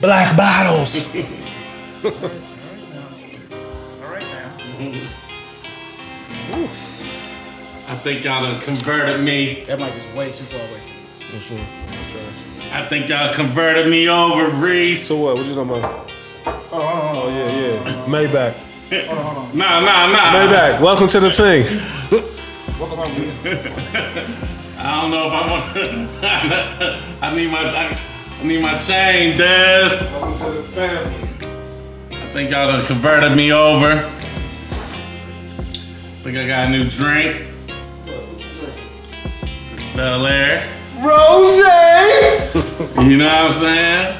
Black bottles. All right now. I think y'all done converted me. That mic is way too far away from Which one? I think y'all converted me over, Reese. So what? What you talking about? me. Hold on, hold on, Oh yeah, yeah. Maybach. Nah, nah, nah. Maybach. Welcome to the thing. Welcome home. I don't know if I want. To I need my. I, I need my chain, Des. Welcome to the family. I think y'all done converted me over. Think I got a new drink. This Belaire. Rose. You know what I'm saying?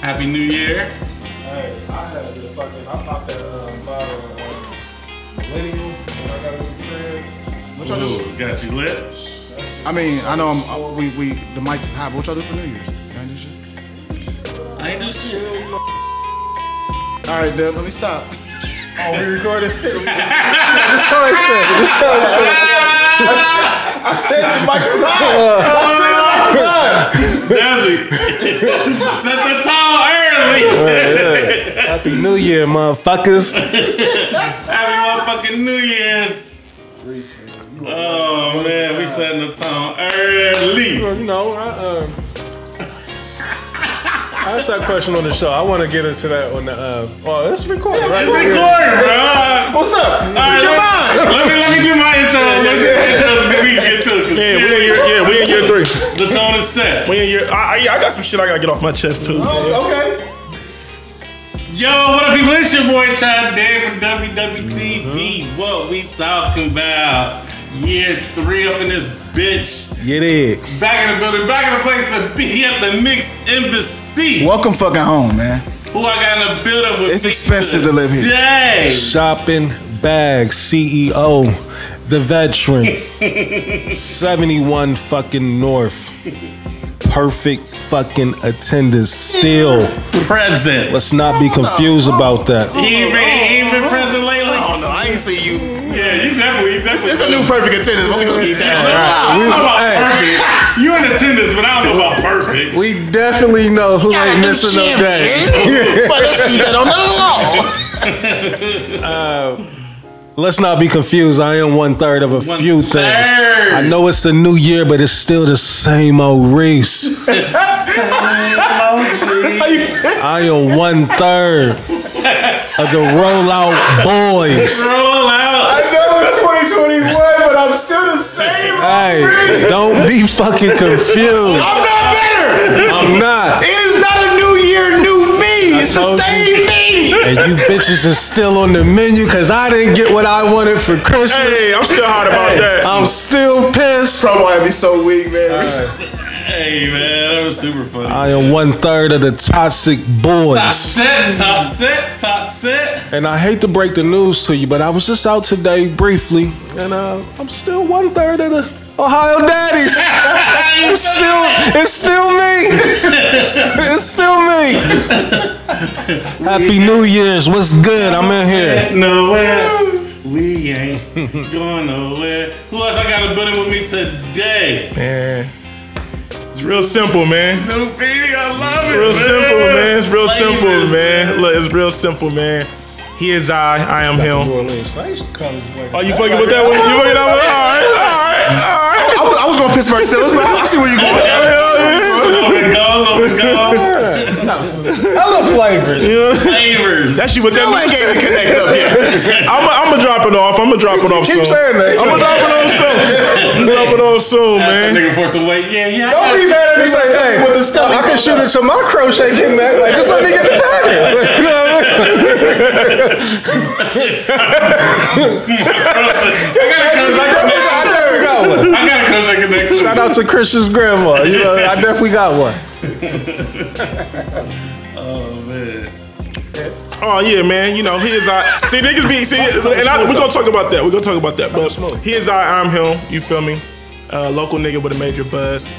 Happy New Year. Hey, I had the fucking. I popped that um, bottle of um, Millennium when I got it with the crib. What y'all do? Ooh, got you lit. I mean, I know I'm, uh, we, we, the mics is hot, but what y'all do for New Year's? Y'all do shit? I ain't do shit. All right, Deb, let me stop. Oh, we recorded. Just tell us that. Just tell us that. I said the mics is hot. I said the mics is hot. Desi, set the tone early. Happy New Year, motherfuckers. Happy motherfucking New Year's. Oh man, we setting the tone early. you know, I, um, I asked that question on the show. I want to get into that on the. Uh, oh, it's recording, right? It's recording, bro. What's up? All right, Come let, on. let me let me get my intro. Let me get my intro so we can get to it. Yeah, we in year, yeah, we in year three. The tone is set. We in year. I, I, I got some shit I gotta get off my chest too. Oh, okay. Yo, what up, people? It's your boy Chad Dave from WWTV. What we talking about? Year three up in this bitch. You dig? Back in the building, back in the place to be at the Mix Embassy. Welcome fucking home, man. Who I got in the building with It's expensive to live here. today. Shopping bag CEO, the veteran, 71 fucking North. Perfect fucking attendance still. Present. Let's not be confused about that. He ain't been, he ain't been present lately. Oh no, I ain't see you. Yeah, you definitely. That's It's a new perfect attendance, but we gonna get that. I don't know about perfect. You in attendance, but I don't know about perfect. We definitely know who ain't missing no days. But let's keep that on the law. Um, Let's not be confused. I am one third of a One few things. I know it's a new year, but it's still the same old Reese. That's how you. I am one third of the rollout boys. Roll out. I know it's 2021, but I'm still the same. Hey, don't be fucking confused. I'm not better. I'm not. It is not a new year, new me. It's the same you. me. And you bitches is still on the menu because I didn't get what I wanted for Christmas. Hey, I'm still hot about that. I'm still pissed. Promo had me so weak, man. Hey man, that was super funny. I am one third of the toxic boys. Top boys. set, top set, top set. And I hate to break the news to you, but I was just out today briefly, and uh, I'm still one third of the Ohio Daddies. it's still, it's still me. it's still me. Happy New Year's. What's good? I'm in here. Nowhere. We ain't going nowhere. Who else I got a building with me today? Man, it's real simple, man. New Petey, I love it. Real man. simple, man. It's real simple, Flavors, man. Look, it's real simple, man. He is I, I am him. Orleans. I used to come. Oh, you fucking with that one? You fucking that one? All right, all right, all right. I was, I was going Pittsburgh Steelers, but I see where you're going. Love it, go, love it, go. Hella flavors. Flavors. That's you with Still that. ain't gave connect up here. I'm gonna drop it off. I'm gonna drop it off soon. Keep soon. saying that. I'm gonna drop it off soon. I'm gonna drop it off soon, That man. nigga for some weight. Yeah, yeah. Don't be mad at me He's like, hey, with the stuff. I can shoot it to my crochet connect. Like, just let me get the pattern. You know what I mean? I definitely got one. I got a crochet connection. Shout out to Christian's grandma. You know, I definitely got one. Oh man. Oh yeah, man. You know he is I. See niggas be see, and I, we're gonna talk about that. We're gonna talk about that. But he is I. I'm him. You feel me? Uh, local nigga with a major buzz.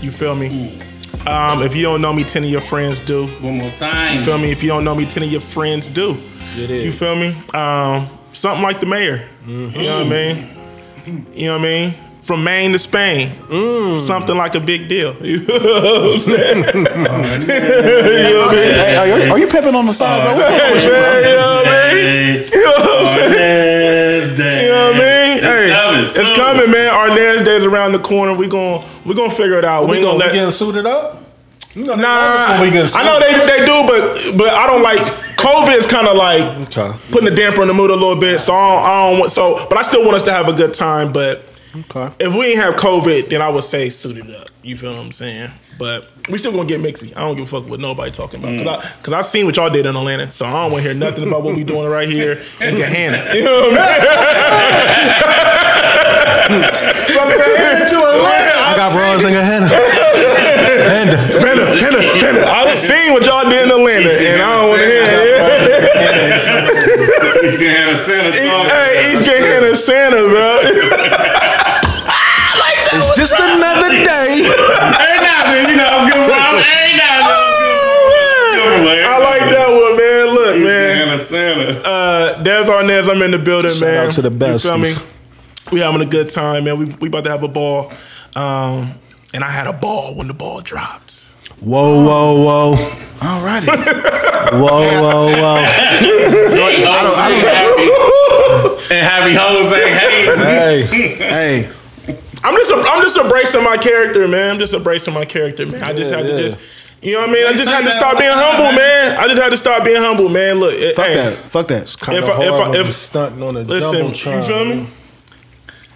You feel me? Um, if you don't know me, ten of your friends do. One more time. You feel me? If you don't know me, ten of your friends do. It is. You feel me? Um, something like the mayor. You know what I mean? You know what I mean? from Maine to Spain. Mm. Something like a big deal. You know what I'm saying? you know what I mean? Hey, are, you, are you pimping on the side, bro? What's going on with you, bro? Man, you know what I mean? You know what I'm saying? You know what I mean? It's hey, coming it's coming, man. Our next day's around the corner. We gon' we gonna figure it out. Oh, we, ain't gonna, gonna we let. getting suited up? You know, Nah, I know they they do, but but I don't like COVID is kind of like Okay. putting a damper in the mood a little bit. So I don't, I don't want so, but I still want us to have a good time. But Okay. if we ain't have COVID, then I would say suited up. You feel what I'm saying? But we still gonna get mixy. I don't give a fuck what nobody talking about because I, cause I seen what y'all did in Atlanta, so I don't want to hear nothing about what we doing right here in Gahanna. You know what I mean? From Gahanna to Atlanta, I got bras in Hannah. Hannah. Panda, Panda, Panda. I've seen what y'all did in Atlanta, and I don't want to hear it. He's gonna have a Santa talk. Hey, East Gahanna Santa, bro. It's just another day. Ain't nothing, you know, I'm good bro. Ain't nothing. Good I like that one, man. Look, man. Santa, Santa. Uh, Des Arnaz, I'm in the building, Shout man. out to the You feel me? Besties. We having a good time, man. We we about to have a ball. Um, and I had a ball when the ball dropped. Whoa, whoa, whoa. Alrighty. Whoa, whoa, whoa. Jose happy. And happy Jose. Hey. Hey. hey, I'm just I'm just embracing my character, man. I'm just embracing my character, man. I just Yeah, had to yeah. just you know what I mean? I just had to start being humble, man. I just had to start being humble, man. Look, it- fuck hey, that. Fuck that. Kind If of I- if I- hard when if- you stunting on a Listen, jumbotron. you feel me?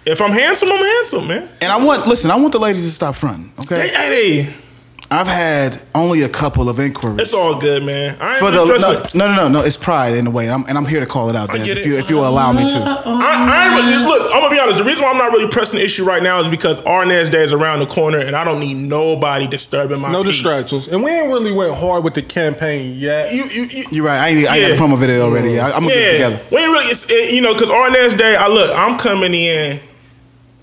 If I'm handsome, I'm handsome, man. And I want, listen, I want the ladies to stop fronting, okay? hey, I've had only a couple of inquiries. it's all good, man. I ain't For the, no, no, no, no, no, it's pride in a way. I'm, and I'm here to call it out, Des, if you, if you will allow me to. I, I ain't look, I'm gonna be honest. The reason why I'm not really pressing the issue right now is because Arnaz Day is around the corner, and I don't need nobody disturbing my No peace. distractions. And we ain't really went hard with the campaign yet. You, you, you, You're right. I, ain't, I got Yeah. a promo video already. I, I'm going to get it yeah, together. we ain't really, it's, it, you know, because Arnaz Day, I look, I'm coming in.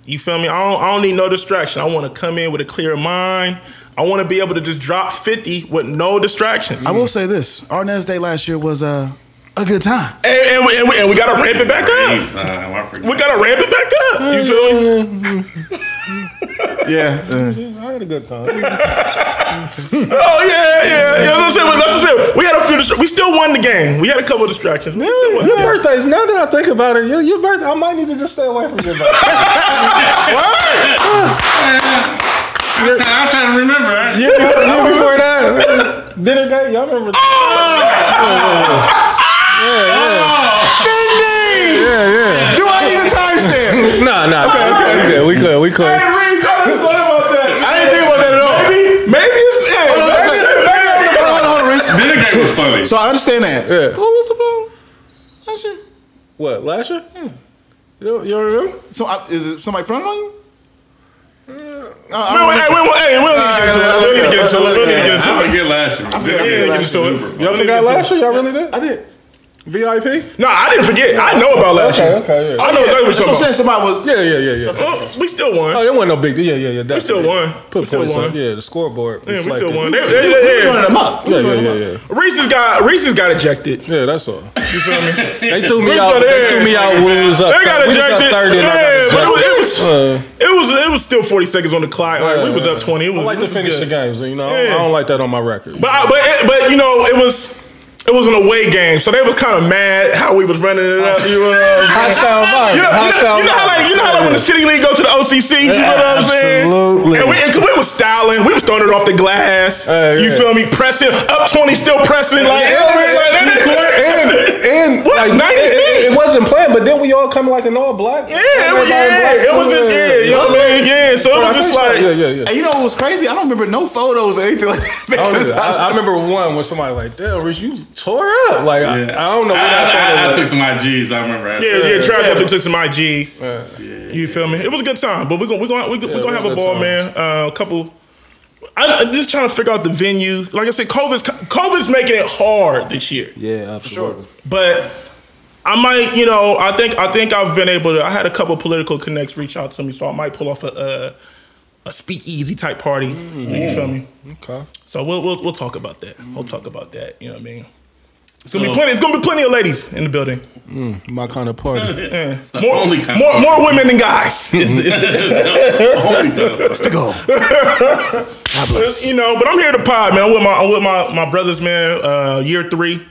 You feel me? I don't, I don't need no distraction. I want to come in with a clear mind. I want to be able to just drop 50 with no distractions. I will say this Arnaz Day last year was uh, a good time. and, and, we, and, we, and we got to ramp it back up. Anytime. We got to ramp it back up. You feel me? Yeah. uh, I had a good time. Oh yeah, yeah, yeah. That's what I'm saying. That's what I'm saying. We had a few. Distra- we still won the game. We had a couple of distractions. We still won the Your game. birthdays. Now that I think about it, your, your birthday. I might need to just stay away from your birthday. I'm trying to remember. right? year, before, year before that, dinner date. Y'all remember? Oh! Yeah, yeah. Yeah, yeah. Do I need a timestamp? Nah, nah. Okay, okay. We good. We good. We Hey, good. Reed, I didn't thought about that. I didn't think about that at all. Maybe, maybe it's yeah, Hold on, maybe it's- hold on, hold on, hold on, Reese. Dinner date was funny. So I understand that. Yeah. Oh, what was the problem? Last year? What last year? You, you remember? So I, is it somebody fronting on you? We don't- hey, we don't- hey, we don't need to get into it. We don't need to get into it. We don't need to get into I it. forget last year. Dinner forget last year. Y'all funny. forgot last year? Y'all really did? I did. VIP? No, I didn't forget. I know about last Okay, year. okay, yeah. I know exactly what you're what I'm saying. Somebody was. Yeah, yeah, yeah, yeah. about. Oh, we still won. Oh, there wasn't no big deal. Yeah, yeah, yeah. We still definitely. won. Put We still points won. on. Yeah, the scoreboard. Yeah, we still won. They- We they- was they- running them up. We Yeah, was yeah, yeah, them up. yeah. Reese's got Reese's got ejected. Yeah, that's all. You feel me? They threw me Reese out. They threw me out when we was up. They got we was up ejected. thirty. Yeah, but it was, it was Uh, it was still 40 seconds on the clock. Like, we was up 20. It I like to finish the games. You know, I don't like that on my record. But but but you know it was it was an away game, so they was kind of mad how we was running it up. You know, what I'm? Hostile vibe. You know, you know, Hostile you know how like you know how like when the city league go to the OCC, you know what I'm saying? Absolutely. And we, and 'cause we was styling, we was throwing it off the glass. Hey, you feel me? Pressing up twenty, still pressing. Like, you know what I mean? Like, and and What, like 90 it, it, feet? it wasn't planned, but then we all come like an all black. yeah, it was, yeah, it was just yeah, you know what I mean? Yeah, so it was just like yeah, yeah, yeah. And you know what was crazy? I don't remember no photos or anything like that. I, don't. I, I remember one where somebody like, "Damn, Rich, you tore up." Like, I, I don't know. Where that I, I, I photo was. took some IGs. I remember. after. Yeah, yeah, Trav definitely took some IGs. You feel me? It was a good time, but we're gonna we're gonna we're gonna, Yeah, have a ball, times. man. Uh, a couple. I, I'm just trying to figure out the venue. Like I said, COVID's COVID's making it hard this year. Yeah, for sure. But I might, you know, I think I think I've been able to. I had a couple political connects reach out to me, so I might pull off a a, a speakeasy type party. You feel me? Okay. So we'll, we'll we'll talk about that. We'll talk about that. You know what I mean? It's gonna be plenty. It's gonna be plenty of ladies in the building. Mm, My kind of party. Yeah. the More, only kind more, of- more women than guys. It's the- it's the- Only though. Let's go. God bless. you know, but I'm here to pod, man. I'm with my, I'm with my, my brothers, man. Uh, year three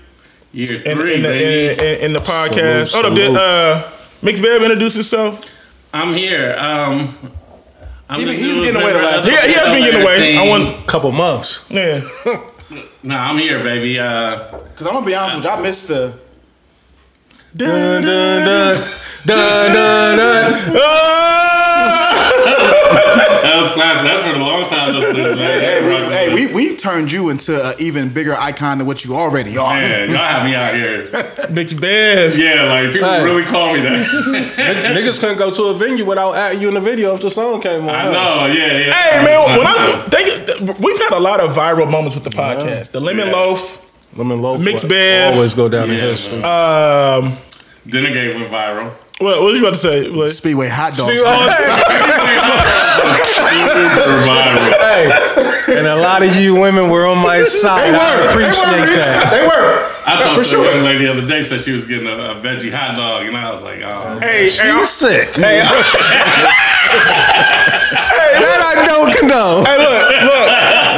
Year in, three, in, the, baby. in, in the podcast. Salute, Hold up, did salute. uh, Mix Bev introduce himself? I'm here. Um, I'm He- he's getting away the last- of He, he has been getting away. I want, a Couple months. yeah. Nah, I'm here, baby. Uh, Because I'm gonna be honest with you, I missed the. Dun, dun, dun, dun, dun, dun. that was classic. That's for the long time listeners, man. Hey, we, hey, we, we turned you into an even bigger icon than what you already are. Man, y'all have me out here. Mix Bev. Yeah, like people Hey. really call me that. Niggas couldn't go to a venue without adding you in the video if the song came on. I know. Yeah, yeah. Hey man, when I think we've had a lot of viral moments with the podcast. The lemon Yeah. loaf, Lemon loaf. Mixed will Bev. Always go down in Yeah, history. man. um, Dinner Gate went viral. What, what was you about to say? What? Speedway hot dogs. Went hey, and a lot of you women were on my side. I appreciate that. They were. I talked for to sure. a young lady the other day, said she was getting a, a veggie hot dog, and I was like, oh. Hey, hey, I'm- She's sick. hey, I- That I don't condone. hey, look, look.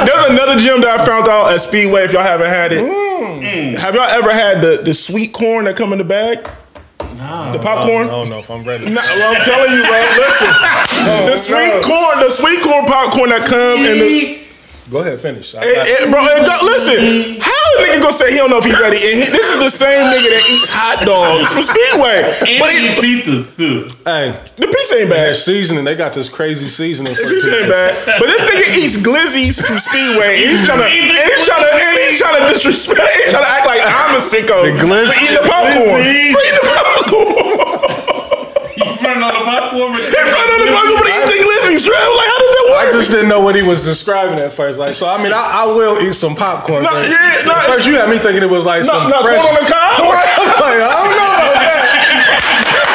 There's another gym that I found out at Speedway. If y'all haven't had it, Mm. have y'all ever had the, the sweet corn that come in the bag? No. The popcorn. I don't know if I'm ready. Nah, well, I'm telling you, bro. Listen, the sweet corn, the sweet corn popcorn that come in the. Go ahead, finish. I It, got- it, bro, it go, listen, how a nigga gonna say he don't know if he ready? And he, this is the same nigga that eats hot dogs from Speedway. And But eat it, pizzas too. hey, the pizza ain't their bad. seasoning, they got this crazy seasoning. The For pizza ain't bad. But this nigga eats glizzies from Speedway. And he's trying to, and he's trying to, and he's trying to disrespect. He's trying to act like I'm a sicko. The glizz- for eating the popcorn. For Glizzies. eating the popcorn. You front on the popcorn, but In front of the popcorn, but eating glizzies, Trev. Like, how does that work? I just didn't know what he was describing at first. Like, so I mean, I, I will eat some popcorn. No, yeah, no, first, you had me thinking it was like no, some no, fresh. corn on the cob. like, I don't know about that.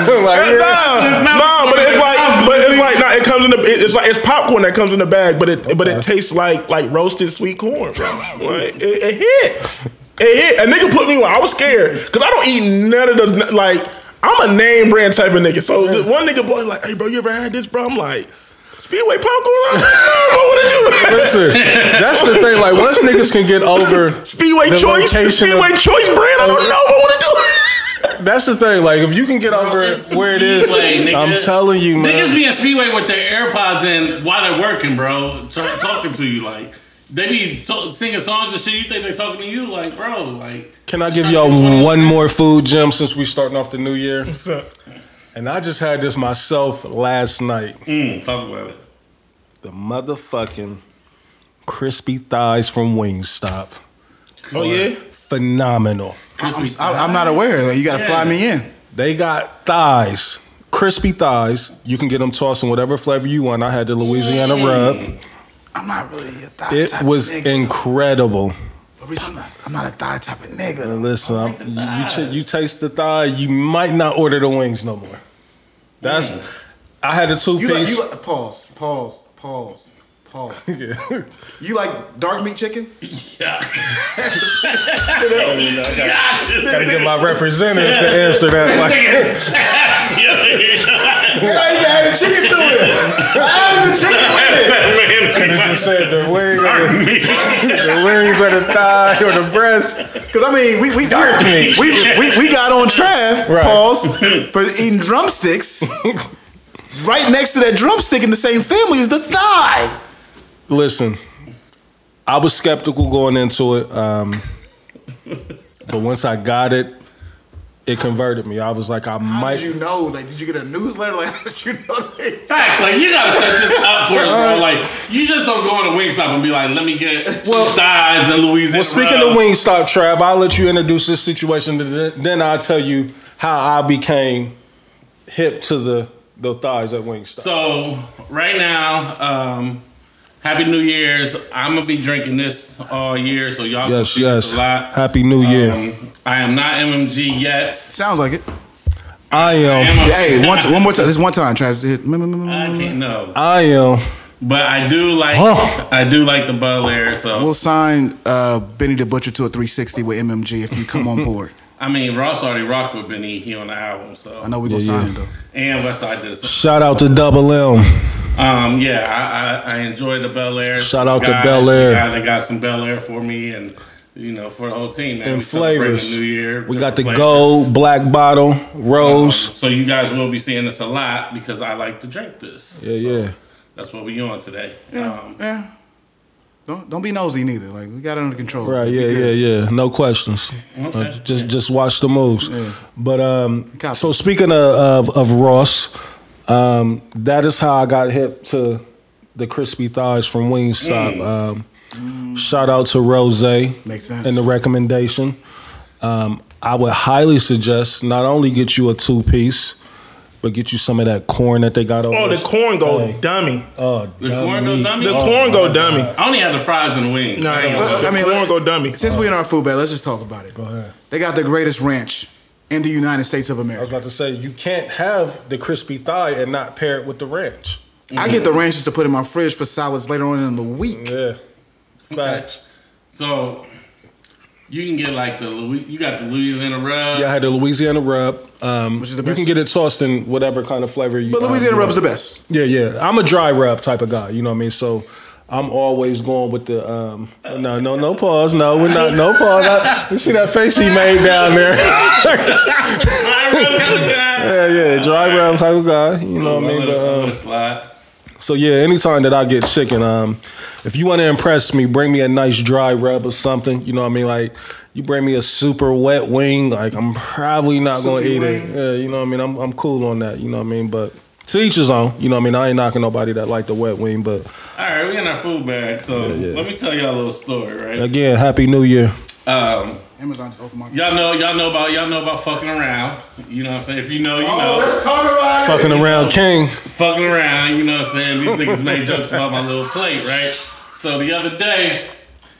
like, yeah. Nah, nah, but it's like, but it's like, nah, it comes in the, it- it's like it's popcorn that comes in the bag, but it, but it tastes like like roasted sweet corn, bro. Like, it, it hit, it hit. A nigga put me on. I was scared because I don't eat none of those. Like, I'm a name brand type of nigga. So one nigga boy like, hey, bro, you ever had this, bro? I'm like. Speedway popcorn? I don't know to do. Listen, that's the thing. Like, once niggas can get over Speedway the choice, location of- Speedway choice brand. I don't know what I want to do. That's the thing. Like, if you can get over it's where it is, Speedway, nigga. I'm telling you, man. Niggas be in Speedway with their AirPods in while they're working, bro. T- talking to you like they be t- singing songs and shit. You think they're talking to you, like, bro, like. Can I give y'all one more food gem since we starting off the new year? So, And I just had this myself last night. Mm, talk about it. The motherfucking crispy thighs from Wingstop. oh yeah. Phenomenal. I'm, I'm- I'm not aware. Like, you gotta fly me in. They got thighs, crispy thighs. You can get them tossed in whatever flavor you want. I had the Louisiana rub. I'm not really a thigh It type was of nigga. incredible. I'm not, I'm not a thigh type of nigga. And listen, I'm, you, you, ch- you taste the thigh, you might not order the wings no more. That's. I had a two You like, piece. you like, pause, pause, pause, pause. yeah. You like dark meat chicken? Yeah. Gotta get my representative to answer that. Like, Yeah, you add a chicken to it. Add the chicken with it. could have just said the wing, or the, the wings or the thigh or the breast. Because I mean, we we Dark we, meat. we, we we got on Trav Right. pause for eating drumsticks. right next to that drumstick in the same family is the thigh. Listen, I was skeptical going into it, um, but once I got it, it converted me. I was like, I How might. did you know? Like, did you get a newsletter? Like, how did you know? That? Facts, like you gotta set this up for us, bro. Like you just don't go in a Wingstop and be like, "Let me get Well- well, thighs and Louisiana." Well, speaking rub. of Wingstop, Trav, I'll let you introduce this situation. Then then I'll tell you how I became hip to the the thighs at Wingstop. So right now, um, Happy New Year's. I'm gonna be drinking this all year, so y'all yes, gonna see yes. this a lot. Happy New Year. Um, I am not MMG yet. Sounds like it. I am. I am Hey, one, one more time. This one time, Trav. Hit- mm, mm, mm, I can't know. I am But I do like Oh. I do like the Belaire. So We'll sign uh, Benny the Butcher to a 360 with MMG if you come on board. I mean, Ross already rocked with Benny. He on the album. So I know we gonna Yeah, sign yeah. him though. and Westside did. So, Shout out to Double M. um, yeah, I, I, I enjoyed the Belaire. Shout out to Guys, Bel the Air. guy that got some Belaire for me and. You know, for the whole team, man. And We flavors. The New Year. We got the different gold, black bottle, Um, rose. so you guys will be seeing this a lot because I like to drink this. Yeah, So yeah. That's what we on today. Um, Yeah. Don't don't be nosy neither. Like we got it under control. Right, yeah, yeah, yeah. No questions. Uh, Okay. just just watch the moves. But um Copy. so speaking of of, of Ross, um, that is how I got hip to the crispy thighs from Wingstop. Um, Shout out to Ross Makes sense. and the recommendation. Um, I would highly suggest not only get you a two piece, but get you some of that corn that they got over. Oh, the corn go Hey. dummy. Oh, The corn go dummy. dummy? The Oh, corn go dummy. I only had the fries and the wings. No, I don't yeah. know. I The mean, corn go dummy. Since we in our food bag, let's just talk about it. Go ahead. They got the greatest ranch in the United States of America. I was about to say you can't have the crispy thigh and not pair it with the ranch. I get the ranch just to put in my fridge for salads later on in the week. Yeah. Facts. So you can get like the Louis, you got the Louisiana rub. Yeah, I had the Louisiana rub. Um, Which is the best. You can get it tossed in whatever kind of flavor you. Want. But um, Louisiana you rub is the best. Yeah, yeah. I'm a dry rub type of guy. You know what I mean? So I'm always going with the. Um, no, no, no pause. No, we're not. No pause. I, you see that face he made down there? Dry rub kind of guy. yeah, yeah. Dry rub type of guy. You know what I mean? Let But, um, slide. So yeah, anytime that I get chicken, um, if you want to impress me, bring me a nice dry rub or something. You know what I mean? Like you bring me a super wet wing, like I'm probably not gonna eat wing. it. Yeah, you know what I mean? I'm I'm cool on that. You know what I mean? But to each his own. You know what I mean? I ain't knocking nobody that like the wet wing, but All right, we in our food bag. So yeah. let me tell y'all a little story, right? again, happy New Year. Um, Amazon just opened my. y'all know, y'all know about, y'all know about fucking around. You know what I'm saying? If you know, you Oh, know. let's talk about it. Fucking around, King. fucking around, you know what I'm saying? These niggas made jokes about my little plate, right? So the other day,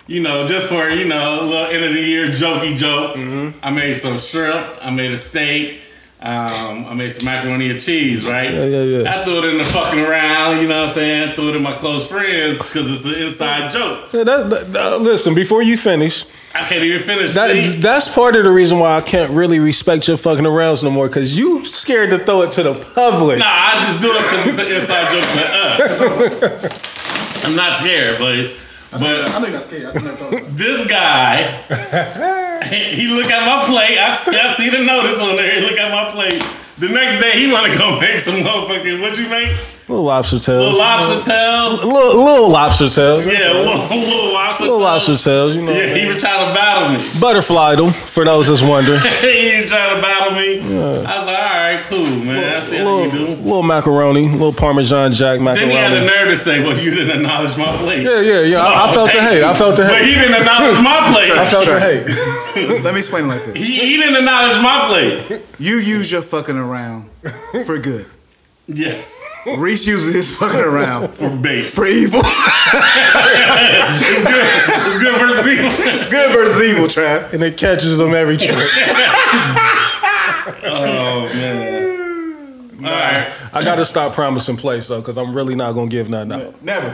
you know, just for, you know, a little end of the year jokey joke, Mm-hmm. I made some shrimp, I made a steak, um, I made some macaroni and cheese, right? Yeah, yeah, yeah. I threw it in the fucking around, you know what I'm saying? Threw it in my close friends because it's an inside joke. Yeah, that, that- that- listen, before you finish, I can't even finish. that that's part of the reason why I can't really respect your fucking arounds no more, because you scared to throw it to the public. Nah, I just do it because it's an inside joke for us. I'm not scared, please. But I you're not scared. I about it. this guy, he look at my plate. I, I see the notice on there. He look at my plate. The next day, he want to go make some motherfucking what you make? Little lobster tails. Little lobster tails. Little, little lobster tails. Yeah, little, little lobster. Little lobster tails. tails, you know. Yeah, he was trying to battle me. Butterfly them, for those that's wondering. he was trying to battle me. I was like, all right, cool, man. I see how you do. little macaroni, little Parmesan Jack macaroni. Then he had the nerve to say, "Well, you didn't acknowledge my plate." Yeah, yeah, yeah. I, I felt the hate. I felt the hate. But he didn't acknowledge my plate. I felt the hate. Let me explain it like this. He, he didn't acknowledge my plate. You use your fucking around for good. Yes, Reese uses his fucking around for bait. for evil. It's good. It's good versus evil. good versus evil, Trav. And it catches them every trip. Oh man. All right. I gotta stop promising place though, because I'm really not gonna give nothing out. Never.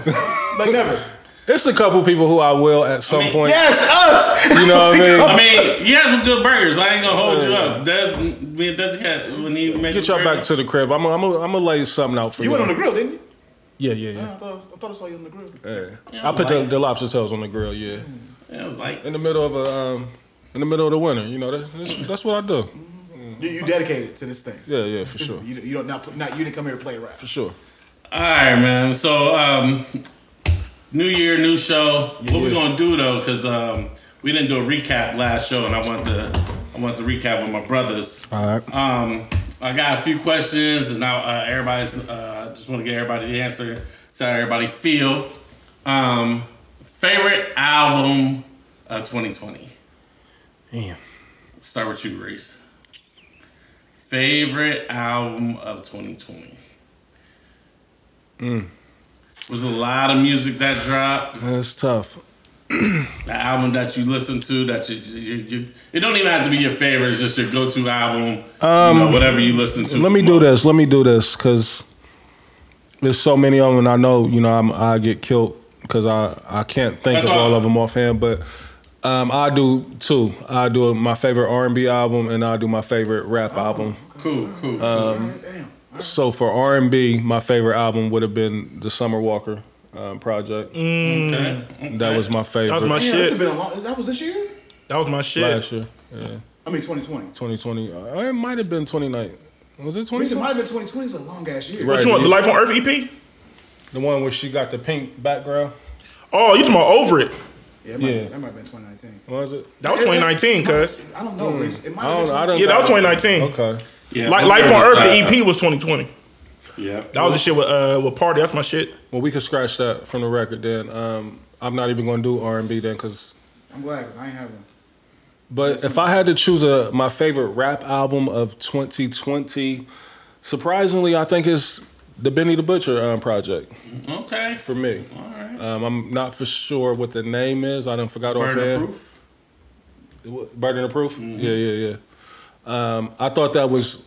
Like never. It's a couple people who I will at some mean, point. Yes, us. You know what I mean? I mean, he had some good burgers. I ain't gonna hold you up. Des, me Des got when he made Get y'all back to the crib. I'm gonna I'm I'm lay something out for you. You went on the grill, didn't you? yeah, yeah, I yeah. thought, I thought I saw you on the grill. yeah. I put the, the lobster tails on the grill. Yeah, Yeah, it was like in the middle of a um, in the middle of the winter. You know, that's that's, that's what I do. You, you dedicated to this thing. Yeah, yeah, for sure, You, you don't not, not you didn't come here to play around. for sure. All right, man. So, um, new year, new show. what we gonna do though? Because um, we didn't do a recap last show, and I want to, I want to recap with my brothers. All right. Um, I got a few questions, and now uh, everybody's uh, just want to get everybody to answer, see how everybody feel. Um, favorite album of 2020. Damn. Start with you, Reese. Favorite album of 2020. Was a lot of music that dropped. That's tough. The album that you listen to that you, you, you it don't even have to be your favorite. It's just your go-to album. you know, whatever you listen to. Let me the do most. this. Let me do this because there's so many of them, and I know you know I'm, I get killed because I I can't think That's of all. all of them offhand, but. Um, I do too. I do my favorite R and B album, and I do my favorite rap album. Cool, cool. Um, Damn. So for R and B, my favorite album would have been the Summer Walker um, project. okay. That was my favorite. That was my Damn, this shit. been a long. That was this year. That was my shit. last year. Yeah, I mean, 2020. 2020. Uh, it might have been 2019. Was it At least it might have been 2020. It's a long ass year. Right. Which one? The Life on Earth EP? The one where she got the pink background. Oh, you talking about over it? Yeah, it might, Yeah. that might have been 2019. What was it? That was 2019, cuz. I don't know. Reese. It might have been don't. I 2020. don't Yeah, that was 2019. Okay. Yeah, Like Life on Earth, the. EP was 2020. Yeah. That was the shit with uh with Party. That's my shit. Well, we can scratch that from the record then. Um, I'm not even going to do R and B then, because. I'm glad because I ain't having. But if I had to choose a my favorite rap album of 2020, surprisingly, I think it's the Benny the Butcher um, project Okay. for me. All right. Um, I'm not for sure what the name is. I didn't forgot Burden of offhand. proof. What, Burden of Proof? Yeah, yeah, yeah. Um, I thought that was,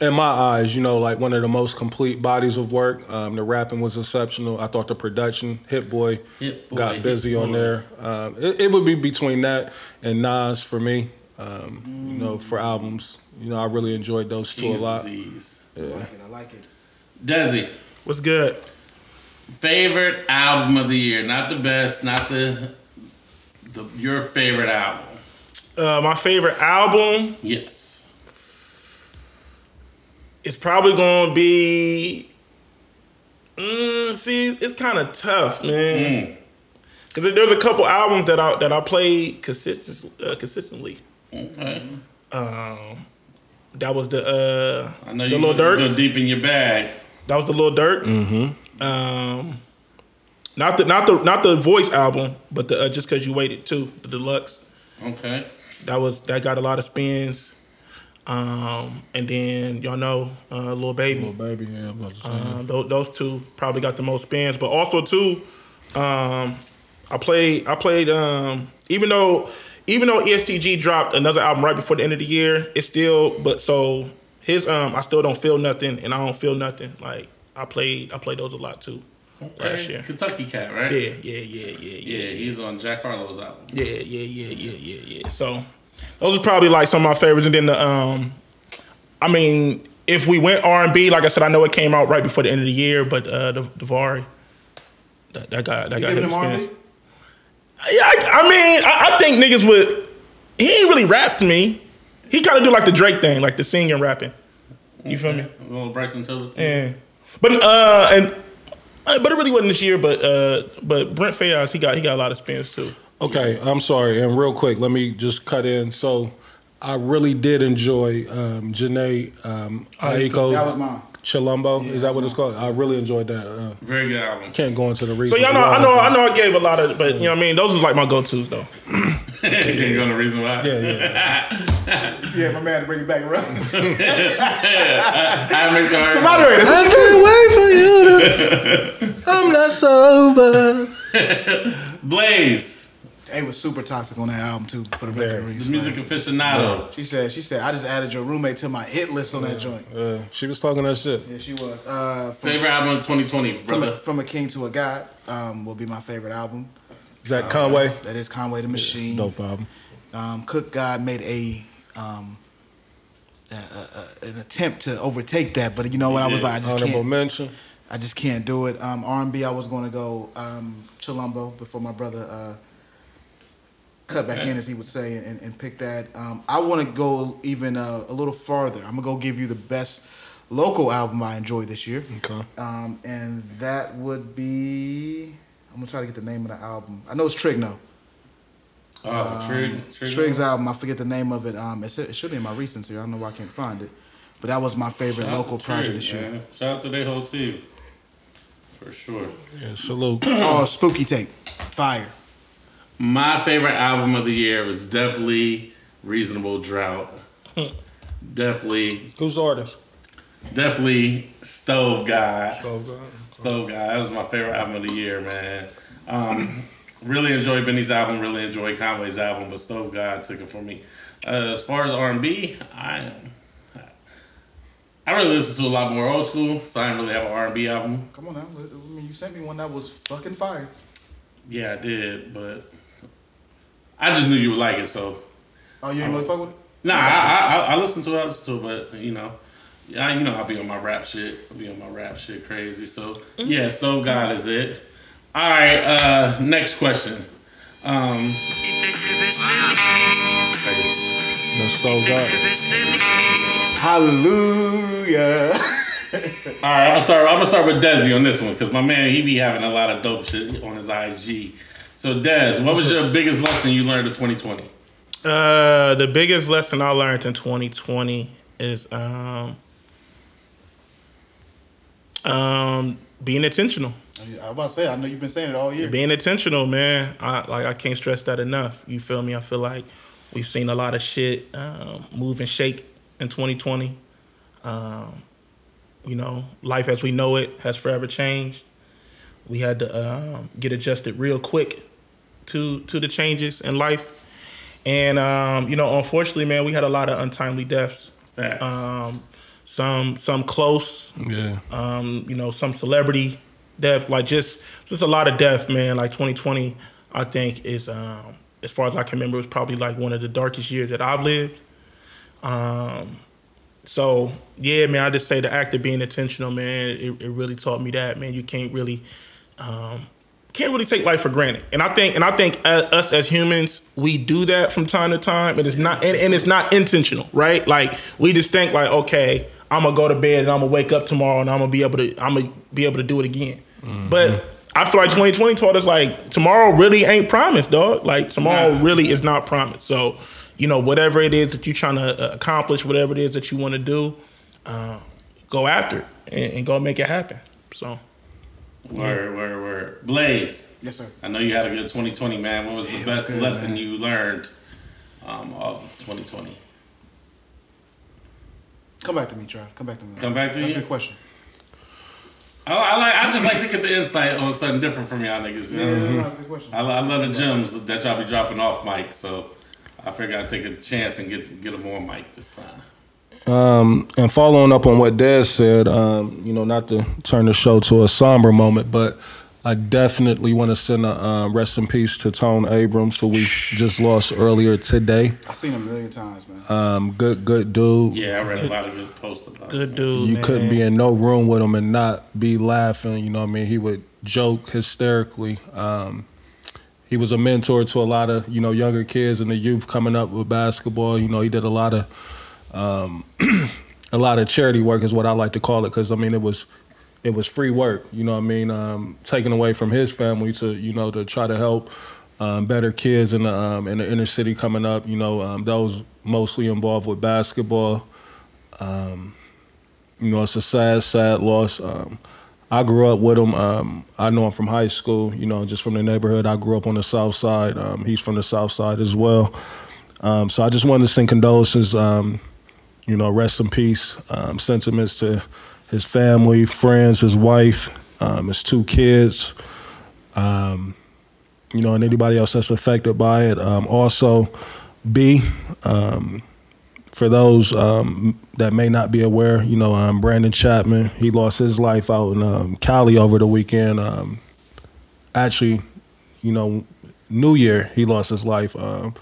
in my eyes, you know, like one of the most complete bodies of work. Um, the rapping was exceptional. I thought the production, Hit Boy, Hit Boy, got busy Hit on Boy. there. Um, it, it would be between that and Nas for me. Um, You know, for albums, you know, I really enjoyed those two King's a lot. disease. I like it. I like it. Desi, What's good? favorite album of the year? Not the best, not the the your favorite album. Uh, my favorite album Yes. It's probably gonna be. Mm, see, it's kind of tough, man. Cause there's a couple albums that I that I played consistent, uh, consistently. Okay. Um, that was the uh, I know the you Lil go deep in your bag. That was the Lil Durk. Mm-hmm. Um, not the not the not the voice album, but the uh, just cause you waited too, the deluxe. Okay. That was that got a lot of spins. Um, and then y'all know uh, Lil Baby. Lil Baby, yeah, I'm about to say. Um, those, those two probably got the most spins, but also too, um, I played I played um, even though even though EST Gee dropped another album right before the end of the year, it's still but so his um I still don't feel nothing and I don't feel nothing like I played I played those a lot too last year. Kentucky Cat, right? Yeah, yeah, yeah, yeah, yeah, Yeah, he's on Jack Harlow's album. yeah, yeah, yeah, yeah, yeah, yeah. So those are probably like some of my favorites, and then the um, I mean, if we went R and B, like I said, I know it came out right before the end of the year, but uh, the Davari, that, that got that You got giving hit him R&B? experience. Yeah, I, I mean, I, I think niggas would. He ain't really rap to me. He kind of do like the Drake thing, like the singing rapping. You feel me? A little Bryson Tiller. Yeah. But uh, and but it really wasn't this year. But uh, but Brent Faiyaz, he got he got a lot of spins too. Okay, I'm sorry. And real quick, let me just cut in. So, I really did enjoy um, Jhené um, Aiko That was mine. Chilombo. Is that what it's called? I really enjoyed that. Uh, Very good album. can't go into the reason. So y'all know, I know, I know, I gave a lot of, but you know what I mean. Those is like my go tos though. Can't go on the reason why. Yeah, yeah. Yeah, my man to bring it back around. I make sure So moderators, I can't wait for you to. I'm not sober. Blaze, they was super toxic on that album too. For the record, the music aficionado. She said, she said, I just added your roommate to my hit list on that joint. Uh, she was talking that shit. Yeah, she was. Uh, from, Favorite album of 2020, from, a, brother. from a King to a God um, will be my favorite album. Zach Conway. That is Conway the Machine. no problem. Um, Cook God made a um, uh, uh, uh, an attempt to overtake that, but you know what? I was like, I just Honorable can't. mention. I just can't do it. Um, R&B, I was going to go um, Chilombo before my brother uh, cut back in, as he would say, and, and pick that. Um, I want to go even uh, a little farther. I'm gonna go give you the best local album I enjoyed this year, Okay. um, and that would be. I'm gonna try to get the name of the album. I know it's Trigno. Oh, Trig. Trig. Trig's album. I forget the name of it. Um, it's, it should be in my recents here. I don't know why I can't find it, but that was my favorite Shout local to project Trig, this year. man. Shout out to their whole team. For sure. Yeah, salute. Oh, Spooky Tape, Fire. My favorite album of the year was definitely Reasonable Drought. definitely, Who's the artist? definitely Stove Guy. Stove God. Stove Guy. That was my favorite album of the year, man. Um, really enjoyed Benny's album. Really enjoyed Conway's album, but Stove Guy took it for me. Uh, as far as R and B, I I really listen to a lot more old school, so I didn't really have an R and B album. Come on now. I mean, you sent me one that was fucking fire. Yeah, I did, but I just knew you would like it, so Oh, you ain't really fuck with it? Nah, I, I, I, I listen to it, I to it, but you know, yeah, you know, I'll be on my rap shit. I'll be on my rap shit crazy. So yeah, Stove God is it. All right, uh, next question. Um, Let's God. Hallelujah. all right, I'm gonna start. I'm gonna start with Desi on this one because my man he be having a lot of dope shit on his IG. So Des, what was your biggest lesson you learned in 2020? Uh, the biggest lesson I learned in 2020 is um, um, being intentional. I was about to say, I know you've been saying it all year. Being intentional, man. I like I can't stress that enough. You feel me? I feel like we've seen a lot of shit um, move and shake in 2020. Um, you know, life as we know it has forever changed. We had to um, get adjusted real quick to to the changes in life, and um, you know, unfortunately, man, we had a lot of untimely deaths. Facts. Um, some some close, Yeah. um, you know, some celebrity death, like just just a lot of death, man. Like 2020, I think is um, as far as I can remember, was probably like one of the darkest years that I've lived. Um, so yeah, man, I just say the act of being intentional, man. It, it really taught me that, man. You can't really um, can't really take life for granted. And I think and I think uh, us as humans, we do that from time to time, and it's not and, and it's not intentional, right? Like we just think like, okay, I'm gonna go to bed and I'm gonna wake up tomorrow and I'm gonna be able to I'm gonna be able to do it again. But I feel like 2020 taught us like tomorrow really ain't promised, dog. Like tomorrow not. really is not promised. So, you know, whatever it is that you're trying to uh, accomplish, whatever it is that you want to do, uh, go after it and, and go make it happen. So, Word, word, word. Blaze. yes, sir. I know you had a good 2020, man. What was the it was best good, lesson man. you learned um, of 2020? Come back to me, Trav. Come back to me. Come back to That's you? a good question. I, I like. I just like to get the insight on something different from y'all niggas. You know? Yeah, that's a good question. I, I love the gems that y'all be dropping off Mike. so I figured I'd take a chance and get get them on mic this time. Um, and following up on what Dad said, um, you know, not to turn the show to a somber moment, but I definitely want to send a uh, rest in peace to Tone Abrams, who we just lost earlier today. I've seen him a million times, man. Um, good, good dude. Yeah, I read a lot of good posts about him. good it. dude. you man. couldn't be in no room with him and not be laughing. You know what I mean? He would joke hysterically. Um, he was a mentor to a lot of you know younger kids and the youth coming up with basketball. You know, he did a lot of um, a lot of charity work is what I like to call it because I mean it was it was free work. You know what I mean? Um, taken away from his family to you know to try to help um, better kids in the um, in the inner city coming up. You know, um, those mostly involved with basketball. Um, you know, it's a sad, sad loss. Um, I grew up with him. I know him from high school. You know, just from the neighborhood. I grew up on the south side. He's from the south side as well. So I just wanted to send condolences. You know, rest in peace. Sentiments to his family, friends, his wife, um, his two kids. Um, you know, and anybody else that's affected by it. Um, also, B. Um, for those um, that may not be aware, you know, um, Brandon Chapman, he lost his life out in Cali over the weekend. Actually, you know, New Year, he lost his life. A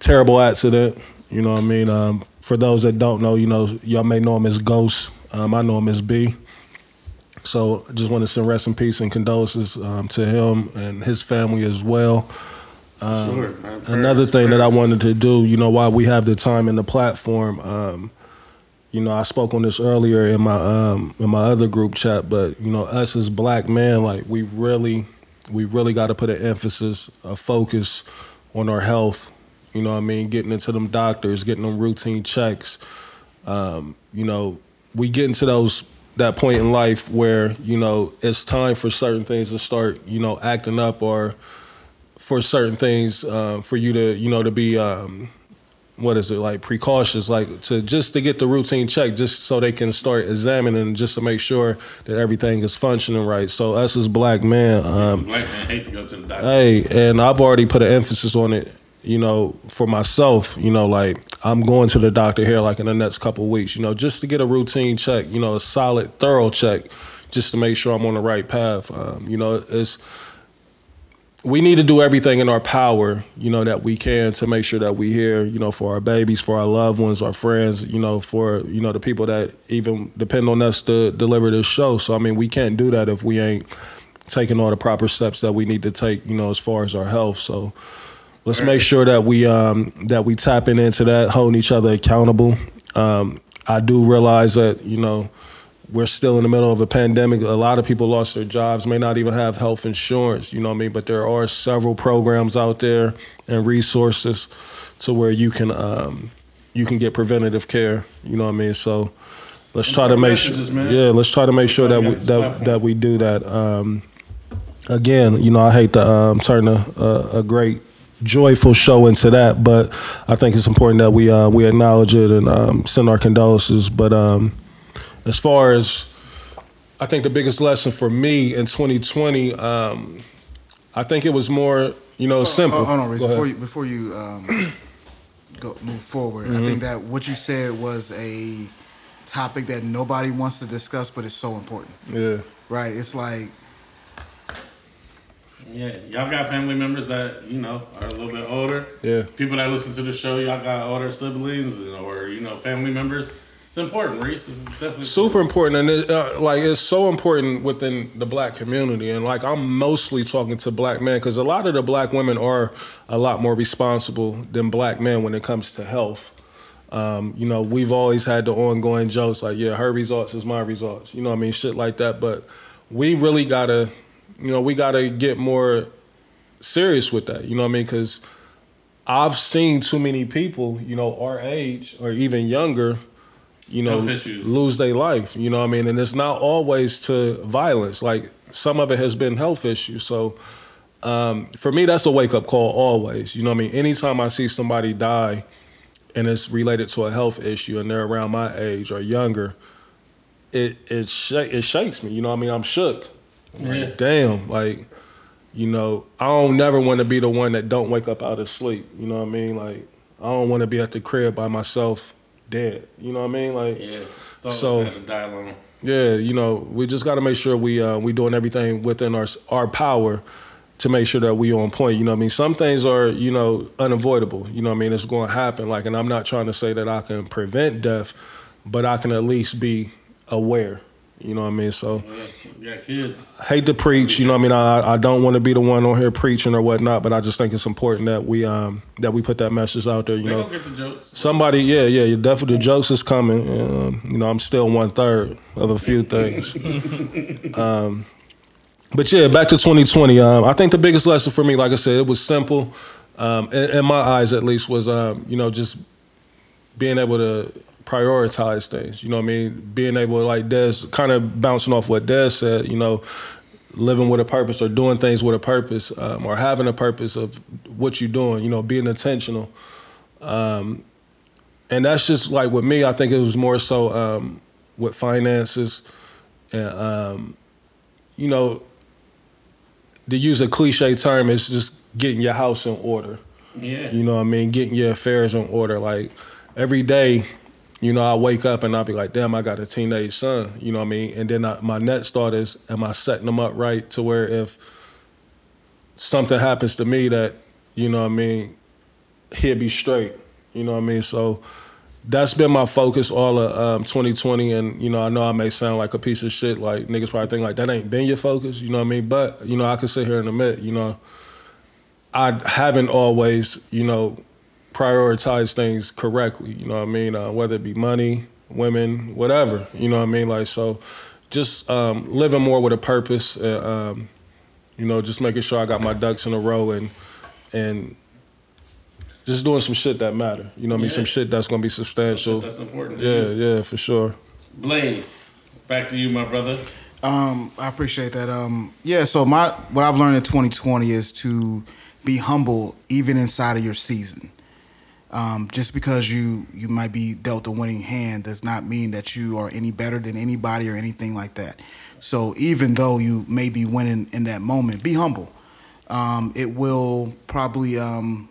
terrible accident, you know what I mean? Um, for those that don't know, you know, y'all may know him as Ghost. Um, I know him as B. So I just want to send rest in peace and condolences um, to him and his family as well. sure. man. Another thing that I wanted to do, you know, while we have the time and the platform, um, you know, I spoke on this earlier in my um, in my other group chat, but you know, us as black men, like we really, we really got to put an emphasis, a focus on our health. You know, what I mean, getting into them doctors, getting them routine checks. Um, you know, we get into those that point in life where you know it's time for certain things to start, you know, acting up or for certain things uh, for you to you know to be um, what is it like precautious like to just to get the routine check just so they can start examining just to make sure that everything is functioning right so us as black men um, Black man hate to go to the doctor. hey and i've already put an emphasis on it you know for myself you know like I'm going to the doctor here like in the next couple weeks, you know, just to get a routine check, you know, a solid, thorough check, just to make sure I'm on the right path. Um, you know, it's we need to do everything in our power, you know, that we can to make sure that we here, you know, for our babies, for our loved ones, our friends, you know, for you know the people that even depend on us to deliver this show. So I mean, we can't do that if we ain't taking all the proper steps that we need to take, you know, as far as our health. So let's make sure that we um, that we tapping into that, holding each other accountable. Um, I do realize that you know we're still in the middle of a pandemic. A lot of people lost their jobs, may not even have health insurance. You know what I mean? But there are several programs out there and resources to where you can um, you can get preventative care. You know what I mean? So let's try to make sure. Yeah, let's try to make sure that we we got this that, that we do that. Um, again, you know, I hate to um, turn a, a, a great joyful show into that, but I think it's important that we uh, we acknowledge it and um, send our condolences. But um, as far as I think the biggest lesson for me in 2020, um, I think it was more, you know, simple. Oh, hold on, Reese. Go ahead. Before you before you um, go move forward, Mm-hmm. I think that what you said was a topic that nobody wants to discuss, but it's so important, yeah. right? It's like Yeah, y'all got family members that you know are a little bit older. Yeah. People that listen to the show, y'all got older siblings or you know family members. It's important, Reese. It's definitely super important and it, uh, like it's so important within the black community and like i'm mostly talking to black men because a lot of the black women are a lot more responsible than black men when it comes to health um, you know we've always had the ongoing jokes like yeah her results is my results you know what i mean shit like that but we really gotta you know we gotta get more serious with that you know what i mean because i've seen too many people you know our age or even younger you know, lose their life. You know what I mean? And it's not always to violence. Like some of it has been health issues. So um, for me, that's a wake up call always. You know what I mean? Anytime I see somebody die and it's related to a health issue and they're around my age or younger, it it, sh- it shakes me. You know what I mean? I'm shook. Yeah. Damn, like, you know, I don't never want to be the one that don't wake up out of sleep. You know what I mean? Like, I don't want to be at the crib by myself dead. You know what I mean? Like, Yeah. So, So- sad to die alone. yeah, you know, we just got to make sure we uh, we doing everything within our our power to make sure that we on point. You know what I mean? Some things are, you know, unavoidable. You know what I mean? It's going to happen. Like, and I'm not trying to say that I can prevent death, but I can at least be aware. You know what I mean? So Yeah, kids. hate to preach. You know what I mean? I I don't want to be the one on here preaching or whatnot, but I just think it's important that we um that we put that message out there. You They know, get the jokes. Somebody, yeah, yeah, you definitely the jokes is coming. Um, you know, I'm still one third of a few things. um, but yeah, back to 2020. Um, I think the biggest lesson for me, like I said, it was simple. Um, in, in my eyes, at least, was um, you know just being able to prioritize things. You know what I mean? Being able to like Des, kind of bouncing off what Des said. You know, living with a purpose or doing things with a purpose um, or having a purpose of what you're doing. You know, being intentional and that's just like with me. I think it was more so um, with finances, and um, you know, to use a cliche term, it's just getting your house in order. Yeah. You know what I mean? Getting your affairs in order. Like every day, you know, I wake up and I'll be like, damn, I got a teenage son. You know what I mean? And then I, my next thought is, am I setting them up right to where if something happens to me that, you know what I mean, he'll be straight. You know what I mean? So that's been my focus all of um, 2020. And, you know, I know I may sound like a piece of shit. Like niggas probably think like that ain't been your focus. You know what I mean? But, you know, I can sit here and admit, you know, I haven't always, you know, prioritized things correctly. You know what I mean? Uh, whether it be money, women, whatever. You know what I mean? Like so, just um, living more with a purpose. And, um, you know, just making sure I got my ducks in a row and and just doing some shit that matter. You know what I mean? Yeah. Some shit that's gonna be substantial. That's important. Yeah, yeah, for sure. Blaze, back to you, my brother. Um, I appreciate that. Um, yeah. So my what I've learned in 2020 is to be humble even inside of your season. Um, just because you you might be dealt a winning hand does not mean that you are any better than anybody or anything like that. So even though you may be winning in that moment, be humble. Um, it will probably um,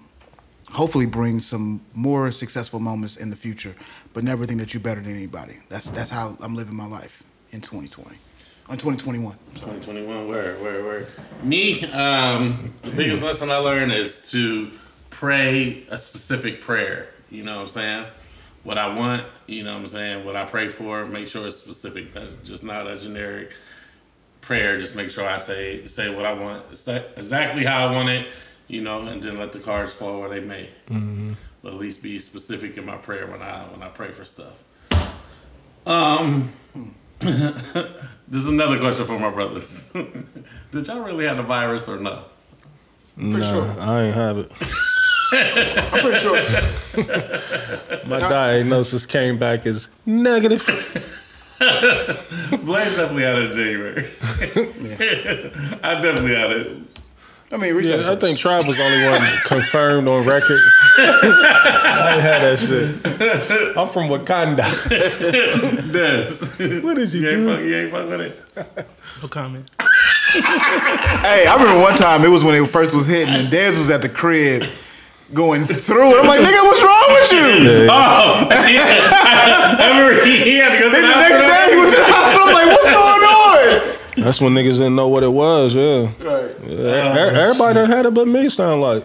hopefully bring some more successful moments in the future, but never think that you're better than anybody. That's that's how I'm living my life in 2020, in 2021. 2021, where, where, where? Me, um, the biggest lesson I learned is to pray a specific prayer. You know what I'm saying? What I want, you know what I'm saying? What I pray for, make sure it's specific. That's just not a generic prayer. Just make sure I say say what I want, exactly how I want it, you know, and then let the cards fall where they may. Mm-hmm. But at least be specific in my prayer when I when I pray for stuff. Um, there's another question for my brothers. Did y'all really have the virus or no? Pretty Nah, sure. I ain't have it. I'm pretty sure. My diagnosis came back as negative. Blaze definitely had it in January. I definitely had it. I mean, Yeah, I think Tribe was the only one confirmed on record. I ain't had that shit. I'm from Wakanda. Des. What is he You ain't, doing? fuck, you ain't fuck with it? No comment. Hey, I remember one time it was when it first was hitting, and Dez was at the crib going through it. I'm like, nigga, what's wrong with you? Oh, yeah. I remember he, he had to go to Then the the next day he went to the hospital. I'm like, what's going on? That's when niggas didn't know what it was, yeah. Right. yeah. e- Everybody that had it but me sound like.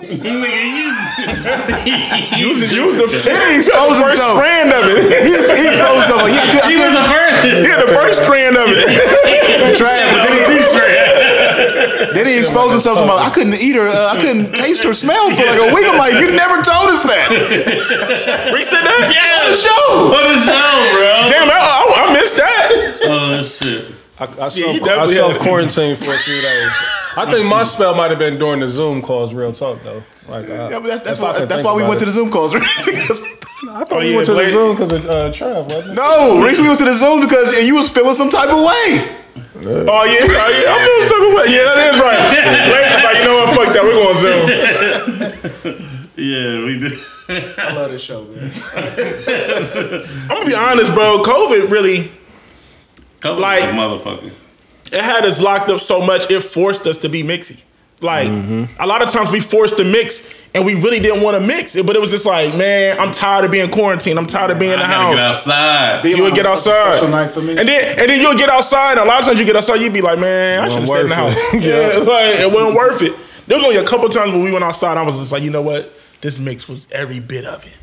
Nigga, you. You was, you was the, He didn't expose the first himself. strand of it. He, he exposed himself. Like, yeah, I He was a virgin. Yeah, the first strand of it. trash, but then he, Two straight. Then he exposed himself to my. I couldn't eat her. Uh, I couldn't taste her smell for like a week. I'm like, you never told us that. we said that? Yeah, on the show. What a show, bro. Damn, I, I, I missed that. Oh, shit. I, I, you self, I self quarantined for a few days. I think my spell might have been during the Zoom calls, real talk though. Like, uh, Yeah, but that's that's why that's why we about went to the Zoom calls. Right? because I thought Oh, we yeah, went to the Blade- Zoom because of uh, Trev, no, Reese, we went to the Zoom because and you was feeling some type of way. Oh, yeah. Oh, yeah. I'm feeling talking about Yeah, that is right. Lady's like, you know what? Fuck that. We're going Zoom. Yeah, we did. I love this show, man. I'm going to be honest, bro. COVID really, Couple Like- like motherfuckers. it had us locked up so much, it forced us to be mixy. Like, a lot of times we forced to mix and we really didn't want to mix it, but it was just like, man, I'm tired of being quarantined. I'm tired of being in the I gotta get outside. Being You would get outside. Special night for me. And then and then you'll get outside. And a lot of times you get outside, you'd be like, man, I should have stayed in the house. worth yeah, like it wasn't worth it. There was only a couple times when we went outside. I was just like, you know what? This mix was every bit of it.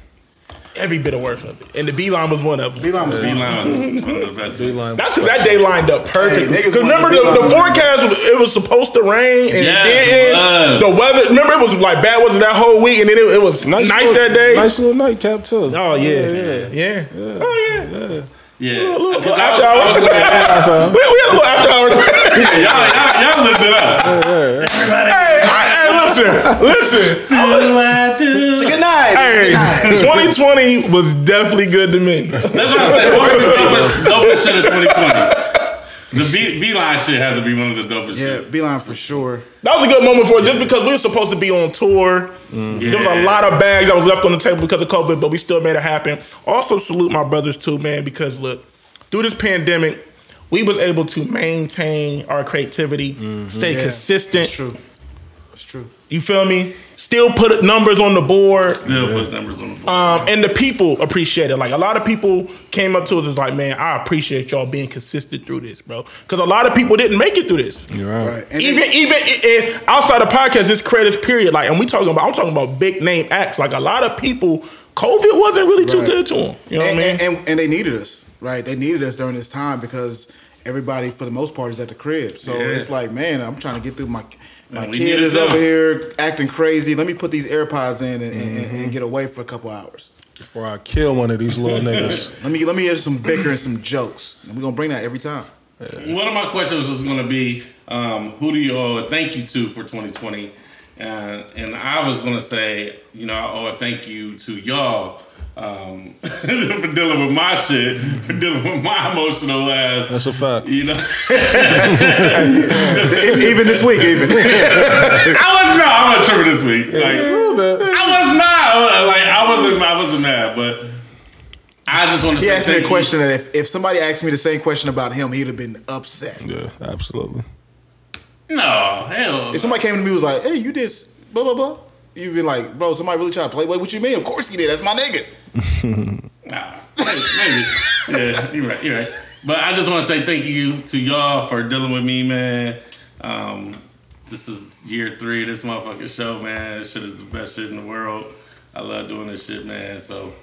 Every bit of worth of it. And the B line was one of them. Beeline was B-Line was one of the best. Beeline. That's because that day lined up perfectly. Hey, Because remember wanted the, the forecast, was- it was supposed to rain and Yes, it it didn't. was. The weather, remember it was like bad, wasn't that whole week? And then it, it was nice, little- that day. Nice little nightcap too. Oh, yeah. Yeah. Oh, yeah. Yeah. A little, Cause after I hour. was, I was looking we, we had a little after hour. y'all, y'all, y'all looked it up. hey, I, hey, listen, listen. Good night. Hey, 2020 was definitely good to me. That's what I said. What was the dopest, dopest shit of 2020? The B, Beeline shit had to be one of the dopest Yeah, shit. Beeline for sure. That was a good moment for us, just because we were supposed to be on tour. Mm. There was a lot of bags that was left on the table because of COVID, but we still made it happen. Also, salute my brothers too, man, because look, through this pandemic, we was able to maintain our creativity, mm. stay Yeah, consistent. It's true. You feel me? Still put numbers on the board. Still put numbers on the board. Um, and the people appreciate it. Like a lot of people came up to us as like, man, I appreciate y'all being consistent through this, bro. Because a lot of people didn't make it through this. You're right. Right. Even then- even i- i- outside the podcast, this creators period. Like, and we talking about I'm talking about big name acts. Like a lot of people, COVID wasn't really too Right. good to them. You know and, what I mean? and, and, and they needed us, right? They needed us during this time because everybody, for the most part, is at the crib. So Yeah. it's like, man, I'm trying to get through my my And kid is over here acting crazy. Let me put these AirPods in and, and, and, Mm-hmm. and get away for a couple hours. Before I kill one of these little niggas. Let me let me hear some bicker and some jokes, and we're gonna bring that every time. One of my questions was going to be, um, who do you owe a thank you to for 2020? And and I was going to say, you know, I owe a thank you to y'all um, for dealing with my shit, for dealing with my emotional ass. That's a fact. You know, even this week, even I was not. I'm not tripping this week. Like, A little bit. I was not. Like, I wasn't. I wasn't mad, but I just want to he say asked me a question that if, if somebody asked me the same question about him, he'd have been upset. Yeah, absolutely. No, hell. If somebody came to me and was like, "Hey, you did blah blah blah," you'd be like, bro, somebody really trying to play. Wait, what you mean? Of course he did. That's my nigga. Nah, maybe. maybe. Yeah, you're right. You're right. But I just want to say thank you to y'all for dealing with me, man. Um, this is year three of this motherfucking show, man. This shit is the best shit in the world. I love doing this shit, man. So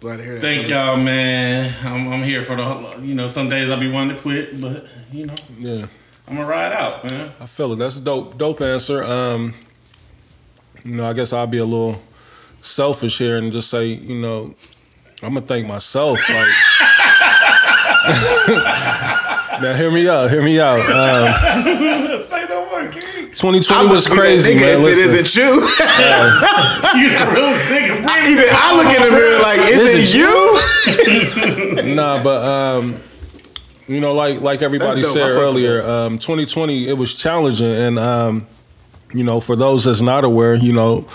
Glad to hear that. thank y'all, man. I'm, I'm here for the whole, you know, some days I'll be wanting to quit, but, you know, Yeah, I'm going to ride out, man. I feel it. That's a dope, dope answer. Um, you know, I guess I'll be a little selfish here and just say, you know, I'm gonna thank myself. Like, now hear me out. Hear me out. Um, Say no more, King. 2020 was crazy, man. If Listen. it isn't you, You the realest nigga. Even I look in the mirror like, is it you? Nah, but um, you know, like like everybody said I fuck with earlier, um, 2020 it was challenging, and um, you know, for those that's not aware, you know,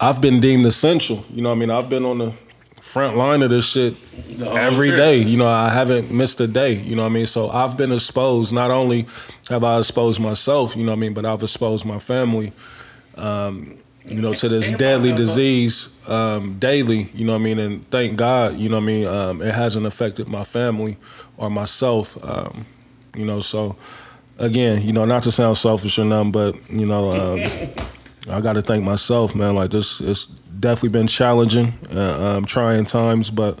I've been deemed essential. You know, what I mean, I've been on the front line of this shit every trip. day. You know, I haven't missed a day. You know what I mean? So I've been exposed. Not only have I exposed myself, you know what I mean, but I've exposed my family. Um, you know, to this deadly disease um, daily, you know what I mean? And thank God, you know what I mean, um, it hasn't affected my family or myself. Um, you know, so again, you know, not to sound selfish or nothing, but, you know, um, I got to thank myself, man. Like this, it's definitely been challenging, uh, um, trying times, but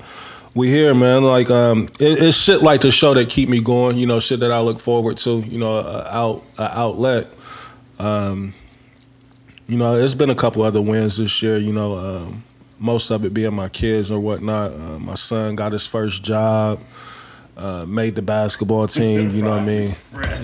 we here, man. Like um, it, it's shit like the show that keep me going. You know, shit that I look forward to. You know, a out a outlet. You know, it's been a couple other wins this year. You know, um, most of it being my kids or whatnot. Uh, my son got his first job. Uh, made the basketball team. You know what I mean?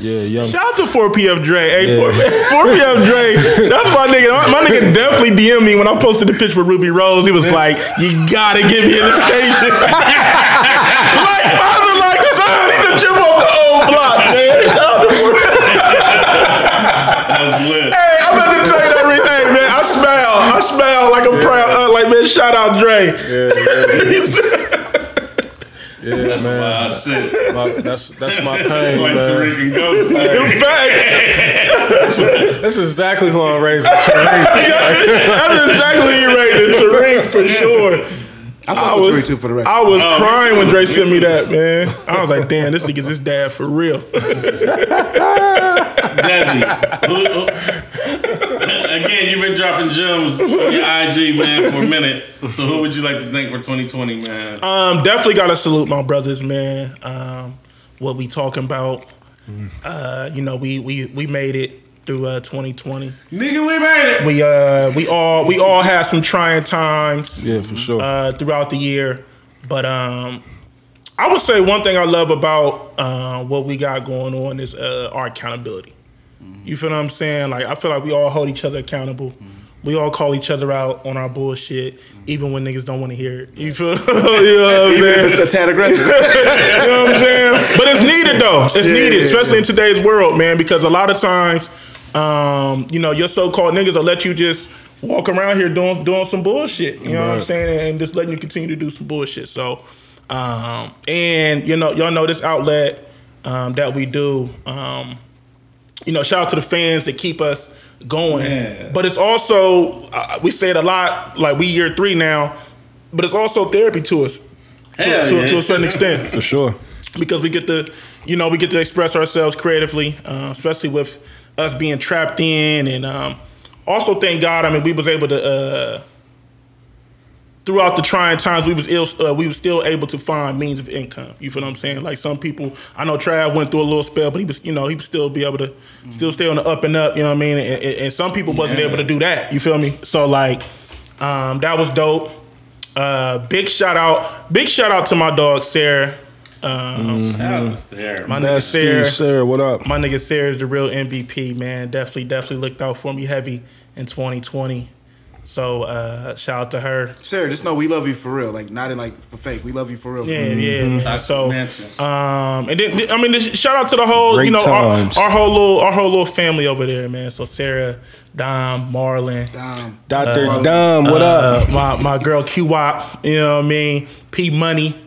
Yeah, young. Shout out to 4PF Dre. Hey, Yeah. 4, 4PF Dre. That's my nigga. My, my nigga definitely DM me when I posted the picture with Ruby Rose. He was like, "You gotta get me in the station." like, I was like, son, he's a chip off the old block, man. Shout out to 4 That's lit. Hey, I'm about to tell you everything, man. I smell. I smell like a proud, uh, like man. Shout out Dre. Yeah, That's man. wild shit. My- that's that's my pain, Like man. Tariq and Ghost. Facts. This is exactly who I'm raising. That's exactly what you rated Tariq for sure. I I was- Tariq too for the record. I was Oh, crying when Dre sent me that, man. I was like, damn, this nigga's his dad for real. Desi, who, who, again, you've been dropping gems on your IG, man, for a minute. So who would you like to thank for 2020, man? Um, definitely gotta salute my brothers, man. Um, what we talking about? Uh, you know, we we we made it through uh, 2020. Nigga, we made it. We uh we all we all had some trying times. Yeah, for sure. uh, throughout the year. But um, I would say one thing I love about uh, what we got going on is uh, our accountability. You feel what I'm saying? Like I feel like we all hold each other accountable. We all call each other out on our bullshit, even when niggas don't want to hear it. You feel? you know what I'm Even if saying? it's a tad aggressive. You know what I'm saying? But it's needed though. It's Yeah, needed, yeah, especially yeah. in today's world, man. Because a lot of times, um, you know, your so-called niggas will let you just walk around here doing doing some bullshit. You know what I'm saying? And just letting you continue to do some bullshit. So, um, and you know, y'all know this outlet um, that we do. Um, you know, shout out to the fans that keep us going. Yeah. But it's also uh, we say it a lot. Like we year three now, but it's also therapy to us to, to, yeah. to a certain extent for sure. because we get to, you know, we get to express ourselves creatively, uh, especially with us being trapped in, and um, also thank God. I mean, we was able to. Uh, Throughout the trying times, we was ill, uh, we was still able to find means of income. You feel what I'm saying? Like some people, I know Trav went through a little spell, but he was, you know, he would still be able to, still stay on the up and up. You know what I mean? And, and- and some people wasn't able to do that. You feel me? So like, um, that was dope. Uh, big shout out, big shout out to my dog Sarah. Um, Shout out to Sarah. my nigga That's Sarah, Sarah. What up? my nigga Sarah is the real MVP, man. Definitely, definitely looked out for me heavy in 2020. So uh, shout out to her. Sarah, just know we love you for real. Like not in like for fake. We love you for real. for Yeah, real. yeah. man. So, Mansion. um, and then I mean, this- shout out to the whole, Great you know, our, times. our whole little, our whole little family over there, man. So Sarah, Dom, Marlon, Um, Dr. Dom, what up? uh, my my girl Q Wop, you know what I mean? P Money,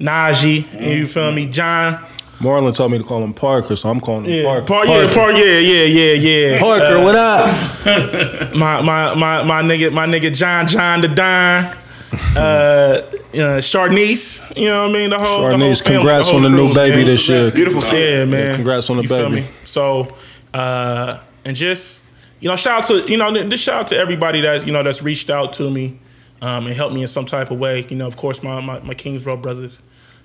Najee, you feel me? John, Marlon told me to call him Parker, so I'm calling him Yeah, Parker. Park, yeah, Park, yeah, yeah, yeah, yeah. Parker, what up? my my my my nigga my nigga John John the Don. Uh, uh Charnice, you know what I mean? The whole the whole congrats the on the new crew, baby man. this year. Beautiful kid. Yeah, man. congrats on the You feel baby. me? So, uh, and just you know, shout out to you know, this shout out to everybody that's you know that's reached out to me, um, and helped me in some type of way. You know, of course, my my, my Kingsville brothers.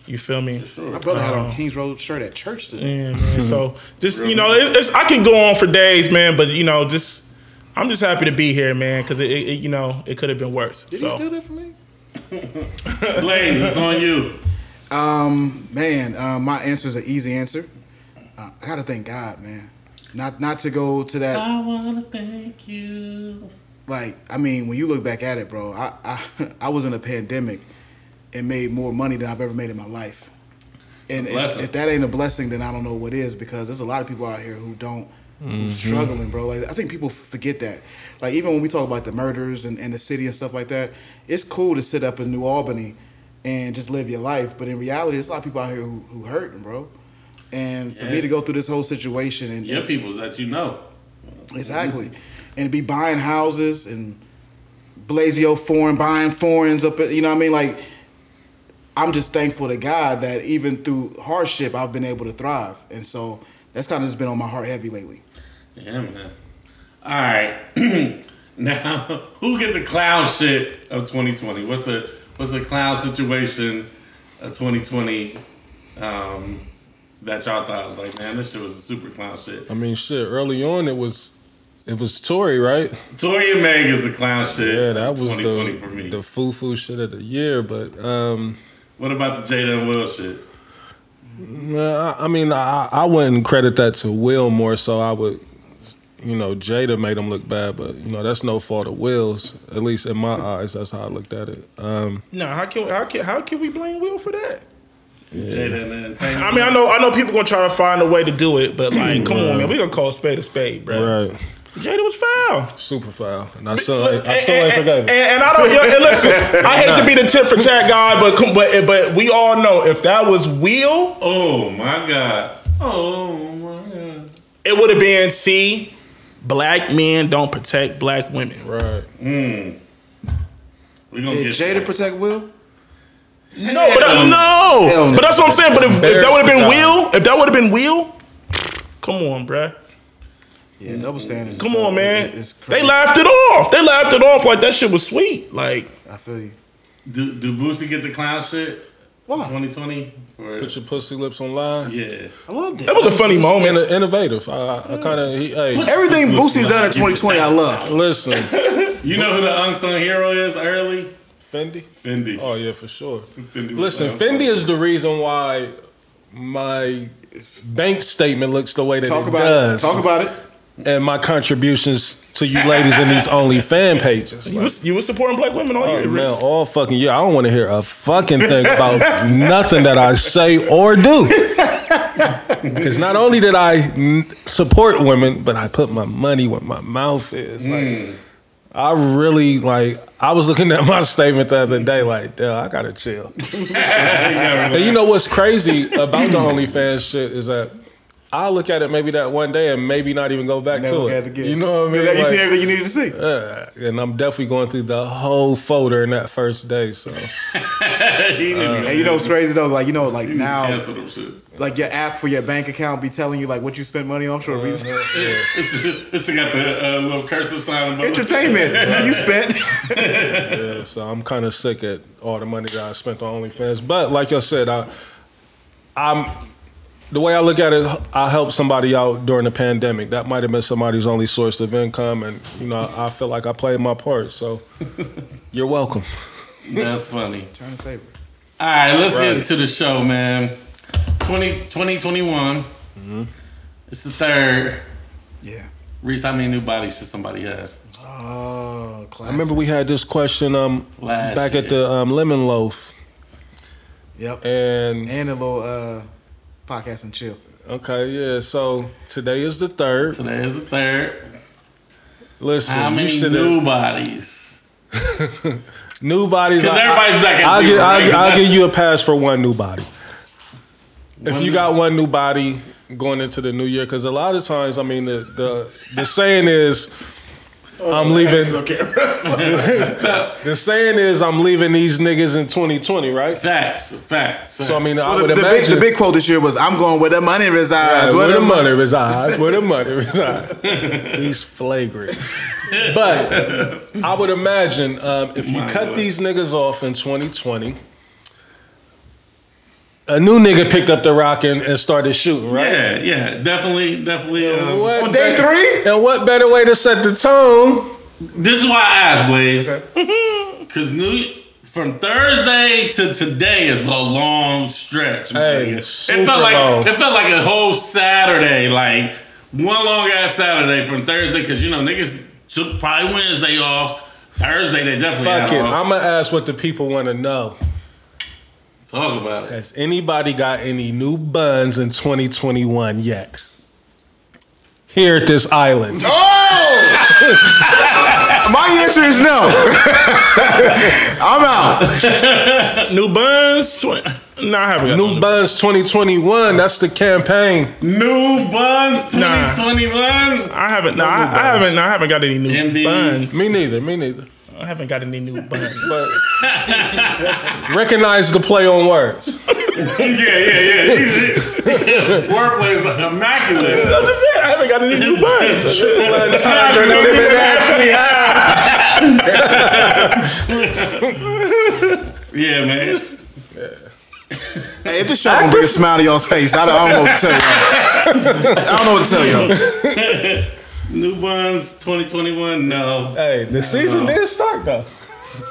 You feel me? My brother had on Kings Road shirt at church today. Yeah, man. So just you know, it, it's I can go on for days, man. But you know, just I'm just happy to be here, man, because it, it, you know it could have been worse. Did so he steal that from me? Blaze, it's on you. Um, man, uh, my answer is an easy answer. Uh, I gotta thank God, man. Not not to go to that I wanna thank you. like I mean, when you look back at it, bro, I I, I was in a pandemic and made more money than I've ever made in my life. And if, if that ain't a blessing, then I don't know what is because there's a lot of people out here who don't Mm-hmm. who's struggling, bro. Like I think people forget that. Like even when we talk about the murders and, and the city and stuff like that, it's cool to sit up in New Albany and just live your life. But in reality, there's a lot of people out here who, who hurting, bro. And for me to go through this whole situation and, Your peoples that you know. Exactly. And be buying houses and Blazio foreign, buying foreigns up, you know what I mean? Like, I'm just thankful to God that even through hardship, I've been able to thrive. And so that's kind of just been on my heart heavy lately. Yeah, man. All right. now, who get the clown shit of 2020? What's the what's the clown situation of 2020 um, that y'all thought was like, man, this shit was a super clown shit? I mean, shit. Early on, it was it was Tory, right? Tory and Meg is the clown shit. Yeah, that of was 2020 the for me. the foo foo shit of the year. But um, what about the Jada and Will shit? nah, I I mean, I I wouldn't credit that to Will more so. I would, you know, Jada made him look bad, but you know that's no fault of Will's. At least in my eyes, that's how I looked at it. Um, no, how can how can how can we blame Will for that? Jada and the entertainment. I mean, I know I know people gonna try to find a way to do it, but like, come on, man, we gonna call a spade a spade, bro. right, Jada was foul. super foul, and I still ain't, I still ain't and, forgave and, and I don't. yo, and listen, I hate to be the tit for tat guy, but but but we all know if that was Will, oh my god. Oh my god. it would have been see, black men don't protect black women. Right. Mm. We gonna Did get Jada protect Will? No, but I, no, no. but that's what I'm saying. But if, if that would have been Embarrassing Will, if that would have been Will, come on, bruh. Yeah, mm. double standards. Come on, man. It's They laughed it off. They laughed it off like that shit was sweet. Like, I feel you. Do, do Boosie get the clown shit? Why? 2020? For, Put your pussy lips online. yeah. I loved it. that was a funny moment. Inno- innovative. I, I kind of. Hey, Everything Boosie's done in 2020, I love. listen, You know who the unsung hero is early? Fendi. Fendi. Oh yeah, for sure. Fendi Listen, Fendi is the reason why my bank statement looks the way that Talk it about does, it. Talk about it. And my contributions to you ladies in these only fan pages. You Like, was, you was supporting black women all oh, year, man, all fucking year. I don't want to hear a fucking thing about nothing that I say or do. Because not only did I n- support women, but I put my money where my mouth is. Like, hmm. I really like. I was looking at my statement the other day, like, I gotta chill. And you know what's crazy about the OnlyFans shit is that I'll look at it maybe that one day and maybe not even go back Never to it. to get. You know what I mean? You Like, seen everything you needed to see. yeah, and I'm definitely going through the whole folder in that first day. So he And you know what's crazy though? Like you know, like now, cancel them shits. like your app for your bank account be telling you like what you spent money on for a reason. This, this shit got the uh, little cursive sign above. Entertainment you spent. yeah, so I'm kind of sick at all the money that I spent on OnlyFans. But like I said, I, I'm the way I look at it. I helped somebody out during the pandemic. That might have been somebody's only source of income, and you know, I feel like I played my part. So you're welcome. That's funny. Turn in favor. All right, let's Right. get into the show, man. 20, 2021. Mm-hmm. It's the third. Yeah. Reese, how many new bodies should somebody have? Oh, classic. I remember we had this question um Last back at the um, Lemon Loaf, Yep. and And a little uh, podcast and chill. okay, yeah. So today is the third. Today is the third. Listen, How you many should new have bodies? new bodies. Because I- everybody's back I'll, give, right? I'll, 'Cause I'll give you a pass for one new body. if you got one new body going into the new year, because a lot of times, I mean, the the the saying is, I'm leaving. The saying is, I'm leaving these niggas in 2020, right? Facts, facts. So I mean, I Well, would the, the, big, imagine the big quote this year was, "I'm going where the money resides." where, Where the the money resides, where the money resides. He's flagrant. But I would imagine um, if you My cut God. these niggas off in 2020, a new nigga picked up the rock and, and started shooting, right? yeah, yeah, definitely, definitely. Um, On day three? And what better way to set the tone? This is why I asked Blaze, because new from Thursday to today is a long stretch. Hey, it felt like long. it felt like a whole Saturday, like one long ass Saturday from Thursday, because you know niggas took probably Wednesday off. Thursday they definitely Fuck it. off. I'm gonna ask what the people want to know. Talk about it. Has anybody got any new buns in 2021 yet? Here at this island. Oh! My answer is no. I'm out. New buns. Tw- no, I haven't got New Buns 2021. That's the campaign. New buns Nah. 2021. I haven't. No, I, I haven't. No, I haven't got any new MBs. buns. Me neither. Me neither. I haven't got any new buns. But recognize the play on words. yeah, yeah, yeah. Wordplay is immaculate. I'm just saying, I haven't got any new buns. One time, don't even ask me how. Yeah, man. Hey, if this show gonna bring a smile to y'all's face, I don't, I don't know what to tell y'all. I don't know what to tell y'all. New buns 2021. No. Hey, the season did start though.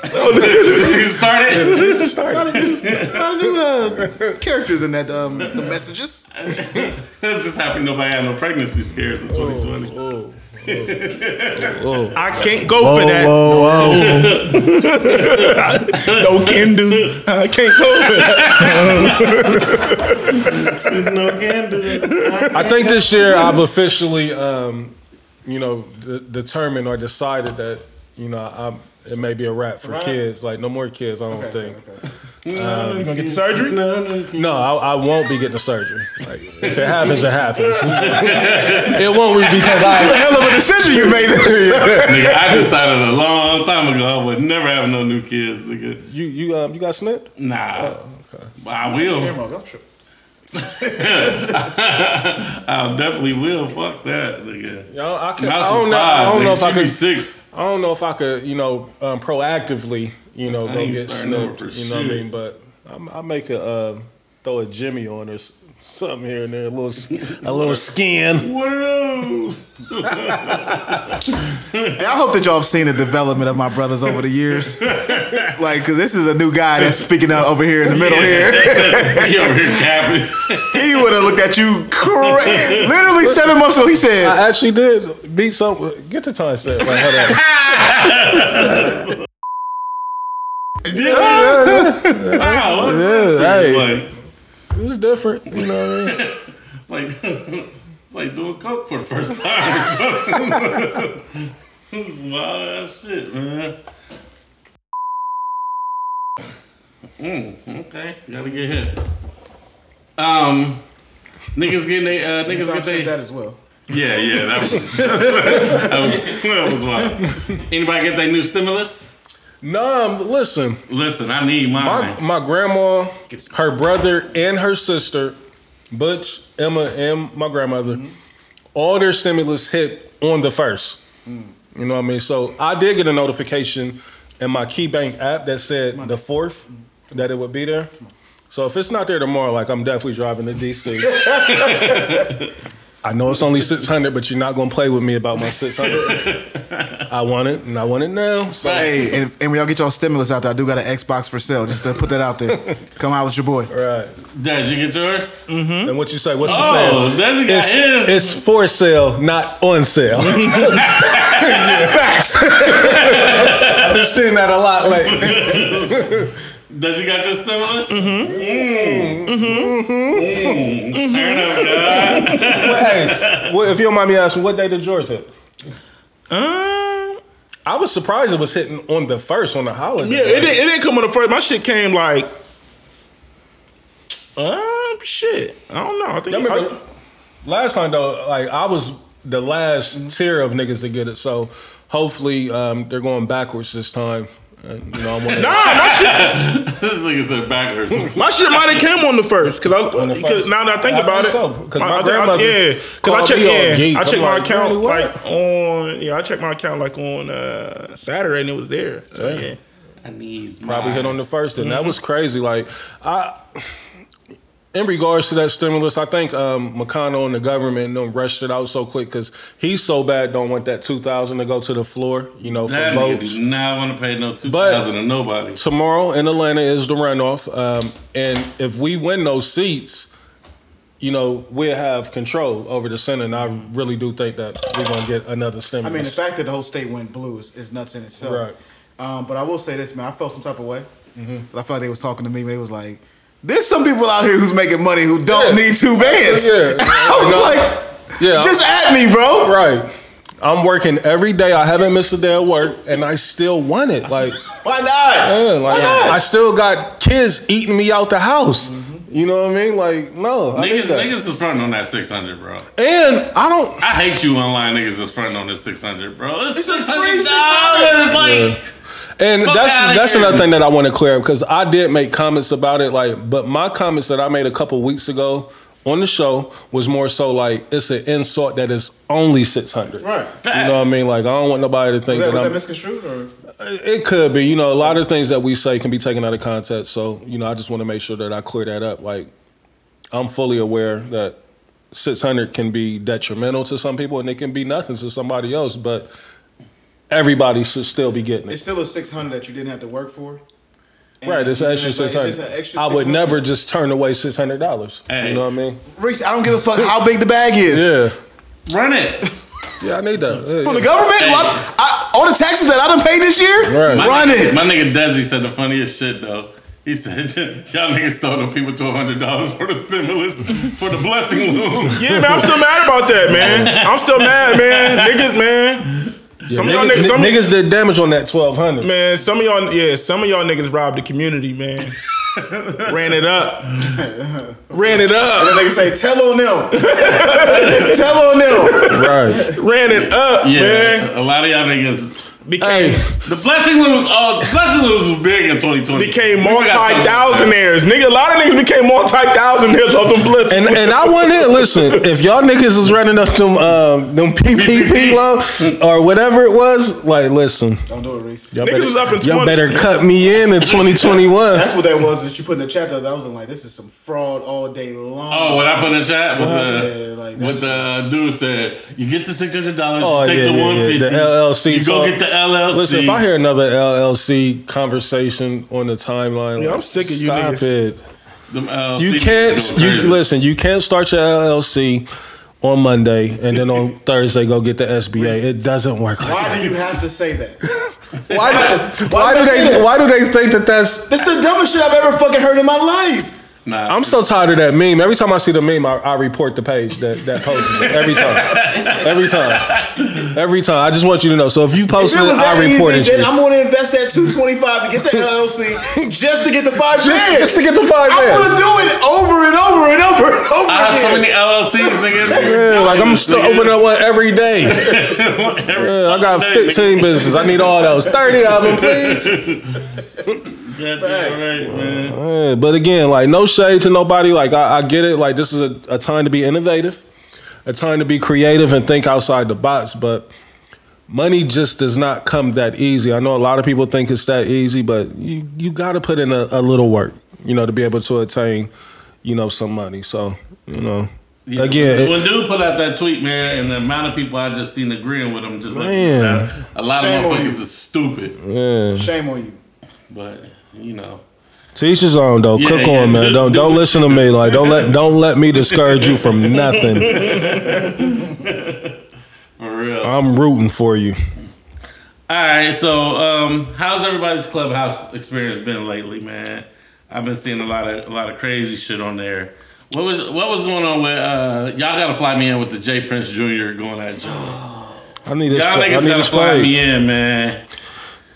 The season started. The season started. A lot of new uh, characters in that um, the messages. Just happy nobody had no pregnancy scares in 2020. Oh, I can't go for that. Whoa, whoa. no can do. I can't go for that. no can do. I think this year I've officially, um, you know, d- determined or decided that you know I'm, it may be a wrap for kids. Like no more kids. I don't think. You gonna get surgery? No, no. No, I, I won't be getting the surgery. Like, if it happens, it happens. it won't be because That's a I. hell of a decision you made there. Nigga, I decided a long time ago I would never have no new kids, nigga. You you um you got snipped? Nah. Okay. I will. I definitely will. Fuck that, nigga. Yo, I, can, I don't know. I don't know if I She could. six. I don't know if I could. You know, um, proactively. You know, I go get snipped. You know what I mean? But I'm, I make a uh, throw a Jimmy on s- something here and there, a little s- a little skin. What are those? And I hope that y'all have seen the development of my brothers over the years. Like, because this is a new guy that's speaking out over here in the middle here. he over here capping. He would have looked at you cra- literally seven months ago. He said, I actually did beat some. Get the time set. Like, hold on. Wow, what Yeah, yeah, hey. like? It was different. You know what I mean? It's like it's like doing coke for the first time. It's wild ass shit, man. Mm, okay, gotta get hit. Um, niggas getting they uh, niggas Tom get said they that as well. yeah yeah that was that was that was wild. Anybody get their new stimulus? No, listen. Listen, I need My mine. my grandma, her brother, and her sister, Butch, Emma, and my grandmother, all their stimulus hit on the first. You know what I mean? So I did get a notification in my KeyBank app that said the fourth that it would be there. So if it's not there tomorrow, like I'm definitely driving to DC. I know it's only six hundred, but you're not gonna play with me about my six hundred. I want it, and I want it now. So Hey, and, and when y'all get y'all stimulus out there, I do got an Xbox for sale. Just to put that out there. Come out with your boy. right. Did you get yours? Mm-hmm. And what you say? What's you Oh, saying? Desi got It's, his. it's for sale, not on sale. Facts. I've been seeing that a lot lately. Does he got your stimulus? Mm-hmm. Mm-hmm. Turn up, God. hey, well, if you don't mind me asking, what day did yours hit? Um, I was surprised it was hitting on the first on the holiday. yeah, it didn't, it didn't come on the first. My shit came like, uh, Um, shit. I don't know. I think. I remember I- last time though, like I was the last Mm-hmm. tier of niggas to get it. So hopefully um, they're going backwards this time. And, you know, I'm one of- Nah, my shit, this nigga said backwards. my shit might have came on the first. Cause I, On the cause first. now that I think I about think it, so, 'cause I- my I I- grandmother yeah, cause I called check, me all yeah. I I'm checked my like, account really, what? like on, yeah, I checked my account like on uh, Saturday and it was there. So Damn. yeah, I need probably hit on the first, and Mm-hmm. that was crazy. Like I. In regards to that stimulus, I think um, McConnell and the government don't rushed it out so quick because he's so bad. Don't want that two thousand to go to the floor, you know, for That votes. do not want to pay no two But- to nobody. tomorrow in Atlanta is the runoff, um, and if we win those seats, you know we'll have control over the Senate. And I really do think that we're gonna get another stimulus. I mean, the fact that the whole state went blue is, is nuts in itself. Right. Um, but I will say this, man. I felt some type of way. Mm-hmm. I felt like they was talking to me. They was like, "There's some people out here who's making money who don't Yeah. need two bands." Yeah. I was No. like, yeah, "Just at me, bro." right. I'm working every day. I haven't missed a day of work, and I still want it. Like, Why not? yeah, like Why not? I still got kids eating me out the house. Mm-hmm. You know what I mean? Like, no, Niggas, niggas is fronting on that six hundred, bro. and I don't. I hate you online niggas is fronting on this six hundred, bro. It's, It's a six free hundred dollars. Like, And Fuck that's that's here. another thing that I want to clear up because I did make comments about it, like, but my comments that I made a couple weeks ago on the show was more so like it's an insult that is only six hundred. Right. You know what I mean? Like I don't want nobody to Was think that, that, was I'm. misconstrued or? it could be. You know, a lot of things that we say can be taken out of context. So you know, I just want to make sure that I clear that up. Like I'm fully aware that six hundred can be detrimental to some people and it can be nothing to somebody else, but everybody should still be getting it. It's still a six hundred that you didn't have to work for. And Right, it's extra didn't- like, it's just an hundred. extra I would never just turn away six hundred dollars. Hey. You know what I mean? Reese, I don't give a fuck how big the bag is. Yeah, run it. yeah, I need that. Yeah, From the government, Hey. Well, I- all the taxes that I done paid this year, Right. My run nigga, it. My nigga Desi said the funniest shit though. He said, "Y'all niggas stole them people twelve hundred dollars for the stimulus for the blessing loom." yeah, man. I'm still mad about that, man. I'm still mad, man. Niggas, man. Some of y'all Niggas, niggas, some, niggas did damage on that twelve hundred. man. Some of y'all, yeah, some of y'all niggas robbed the community, man. Ran it up. Ran it up. And up. they say, tell on them. tell on them. Right. Ran it up, Yeah, man. a lot of y'all niggas. Became Hey. The blessing loom, oh, the blessing was big in twenty twenty. became multi-thousandaires. Nigga, a lot of niggas became multi-thousandaires off them blitzes. And and I want to listen. If y'all niggas is running up them um, them PPP loans or whatever it was, like listen, Don't do it, Reese. y'all Niggas better, is up in y'all better cut me in in 2021. That's what that was that you put in the chat. That I was like, this is some fraud all day long. Oh, what I put in the chat with Yeah, the like, what the dude said. You get the six hundred dollars. Oh, take yeah, the yeah, one yeah, the LLC You go talk. get the LLC. Listen, if I hear another LLC conversation on the timeline, Yeah, like, I'm sick of you stop niggas. it. Them LLC You can't. You crazy. listen. You can't start your LLC on Monday and then on Thursday go get the SBA. It doesn't work like Why that. do you have to say that? Why, do, Why why do they? that? Why do they think that that's? That's the dumbest shit I've ever fucking heard in my life. Nah, I'm so tired of that meme. Every time I see the meme, I, I report the page that that posted it. Every time, every time, every time. I just want you to know. So if you If posted it it, I reported easy, you. then I'm gonna invest that two twenty five to get the LLC just to get the five Just, bands. just to get the five I'm gonna do it over and over and over and over I have so many LLCs, nigga. Yeah, like I'm still opening up one every day. Yeah, I got 15 businesses. I need all those. 30 of them, please. Yeah, but again, like no shade to nobody. Like I, I get it. Like this is a, a time to be innovative, a time to be creative and think outside the box. But money just does not come that easy. I know a lot of people think it's that easy, but you you got to put in a, a little work, you know, to be able to attain, you know, some money. So you know, again, it- when dude put out that tweet, man, and the amount of people I just seen agreeing with him, just like Man. that, a lot Shame of on you. motherfuckers is stupid. yeah. Shame on you. But you know, To each his own though. Yeah, Cook yeah, on, man. do- Don't do don't listen to me. Like don't let don't let me discourage you from nothing. for real. I'm rooting for you. All right, so um, how's everybody's clubhouse experience been lately, man? I've been seeing a lot of a lot of crazy shit on there. What was what was going on with uh, y'all? Got to fly me in with the J Prince Jr. going at Joe. I need this. Y'all niggas gotta fly me in, man.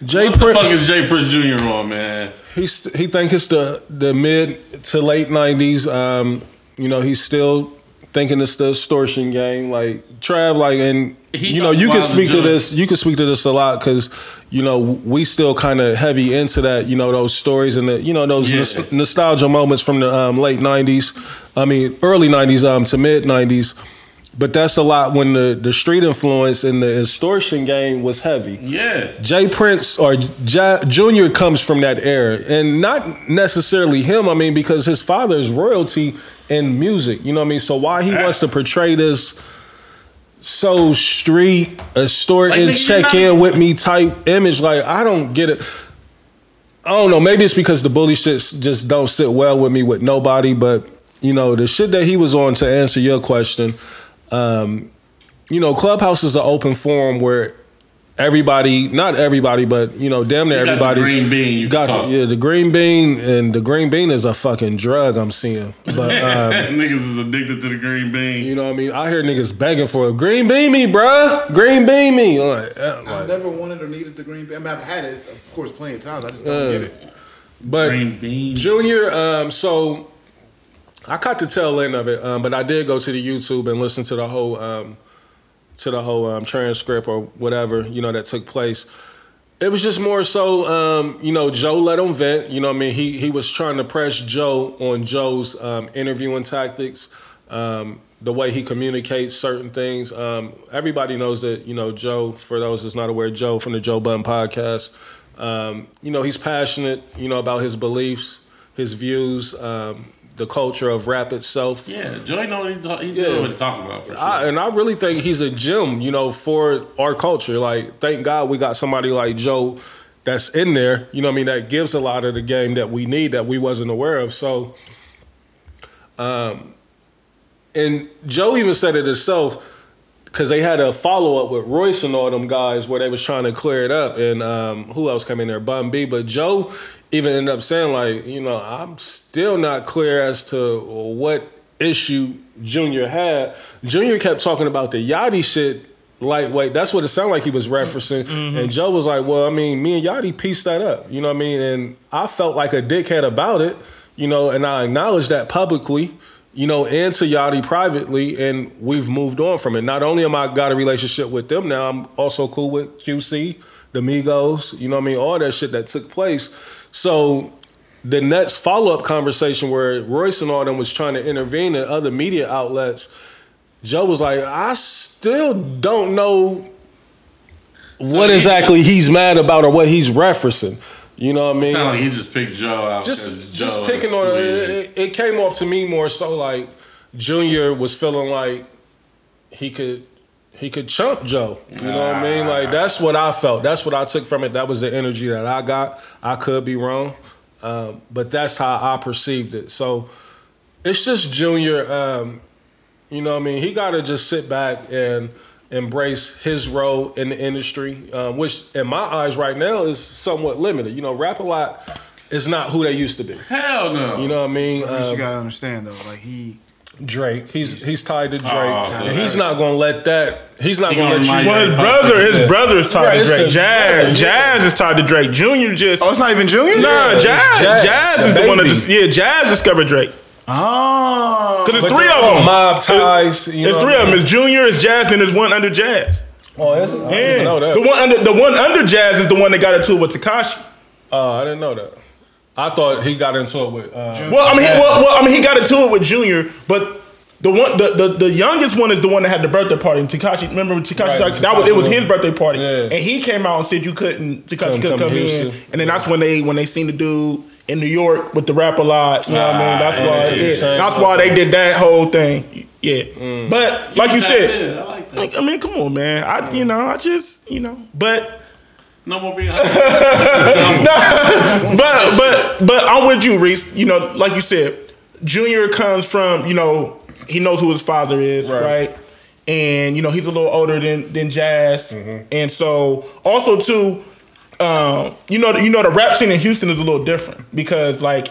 Jay What the fuck is J Prince Jr. on, man? He's he think it's the the mid to late nineties. Um, you know, he's still thinking it's the extortion game. Like Trav, like, and He you know, you can speak to this. You can speak to this a lot because you know we still kind of heavy into that. You know, those stories and the you know those Yeah. nos- nostalgia moments from the um, late nineties. I mean, early nineties um, to mid nineties. But that's a lot when the, the street influence and the extortion game was heavy. Yeah. J Prince or J- Junior comes from that era, and not necessarily him. I mean, because his father is royalty in music. You know what I mean? So why he wants to portray this so street, extort Like, and check in with me type image? Like I don't get it. I don't know. Maybe it's because the bully shit just don't sit well with me with nobody. But you know, the shit that he was on to answer your question. Um, you know, Clubhouse is an open forum where everybody, not everybody, but you know, damn near You got the everybody. green bean, you got can talk. yeah, the green bean, and the green bean is a fucking drug. I'm seeing, but um, Niggas is addicted to the green bean. you know, what I mean, I hear niggas begging for a green bean me, bruh, green bean me. I'm like, uh, I never wanted or needed the green bean. I mean, I've had it, of course, plenty of times. I just don't get it. but green bean. Junior, um, so I caught the tail end of it, um, but I did go to the YouTube and listen to the whole um, to the whole um, transcript or whatever you know that took place. It was just more so, um, you know, Joe let him vent. You know, I mean, he he was trying to press Joe on Joe's um, interviewing tactics, the way he communicates certain things. Everybody knows that, you know, Joe. For those that's not aware, Joe from the Joe Budden podcast. Um, you know, he's passionate. You know about his beliefs, his views, um, the culture of rap itself. Yeah, Joey know what he, talk, he Yeah. what he's talking about for sure. I, and I really think he's a gem, you know, for our culture. Like, thank God we got somebody like Joe that's in there, you know what I mean, that gives a lot of the game that we need that we wasn't aware of. So, um, and Joe even said it himself because they had a follow up with Royce and all them guys where they was trying to clear it up. And um, who else came in there? Bun B. But Joe even ended up saying like, you know, I'm still not clear as to what issue Junior had. Junior kept talking about the Yachty shit. Lightweight, that's what it sounded like he was referencing. And Joe was like, Well, I mean, me and Yachty pieced that up. You know what I mean? And I felt like a dickhead about it, you know, and I acknowledged that publicly you know, and to Yachty privately, and we've moved on from it. Not only am I got a relationship with them now, I'm also cool with QC, the Migos, you know what I mean, all that shit that took place. So the next follow-up conversation where Royce and all them was trying to intervene in other media outlets, Joe was like, I still don't know what exactly he's mad about or what he's referencing. You know what I mean? Sound like he just picked Joe out. just Joe just picking on it, it. It came off to me more so like Junior was feeling like he could he could chump Joe. You know what I mean? Like that's what I felt. That's what I took from it. That was the energy that I got. I could be wrong, um, but that's how I perceived it. So it's just Junior. Um, you know what I mean? He got to just sit back and embrace his role in the industry, um, which in my eyes right now is somewhat limited. You know, rap a lot is not who they used to be. Hell no. You know what I mean? But you Um, gotta understand though, like he, Drake, he's he's tied to Drake, Oh, and he's not gonna let that. He's not He gonna, gonna let you. remind Well, his brother, his Yeah. brother is tied Right, to Drake. the- Jazz, yeah. Jazz is tied to Drake. Junior just oh, it's not even Junior. nah. Jazz, Jazz, Jazz, is the one that just, yeah. Jazz discovered Drake Oh, because But there's three the- of them. Mob ties. You There's know three what I of them. mean? It's Junior, it's Jazz, and there's one under Jazz. Oh, is it? I didn't Yeah, know that. the one under the one under Jazz is the one that got into it with Tekashi. Oh, I didn't know that. I thought he got into it with. Uh, Well, I mean, he, well, well, I mean, he got into it with Junior, but the one, the, the, the youngest one is the one that had the birthday party. And Tekashi, remember Tekashi? Right, that was it was his birthday party, Yeah. and he came out and said you couldn't, Tekashi Couldn't couldn't come come in, Houston. and then that's when they when they seen the dude in New York with the rap a lot. You know what I mean? That's Ah, why, yeah, yeah, yeah. that's why they did that whole thing. Yeah, but like you That said, I like I mean, come on, man. I you know, I just you know, but. No more being. no, but but but I'm with you, Reese. You know, like you said, Junior comes from you know he knows who his father is, Right. right? And you know he's a little older than than Jazz, and so also too, um, you know you know the rap scene in Houston is a little different because like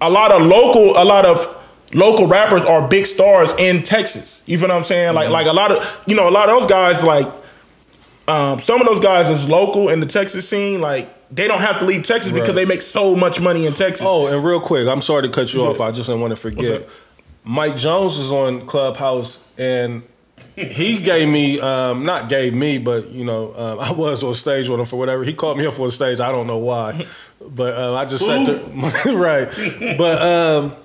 a lot of local a lot of local rappers are big stars in Texas. You feel what I'm saying? Like like a lot of you know a lot of those guys like um, some of those guys is local in the Texas scene. Like they don't have to leave Texas because they make so much money in Texas. Oh, and real quick, I'm sorry to cut you off. I just didn't want to forget. Mike Jones is on Clubhouse, and he gave me, um, not gave me, but you know, um, I was on stage with him for whatever. He called me up on stage. I don't know why, but uh, I just sat there, right. But um,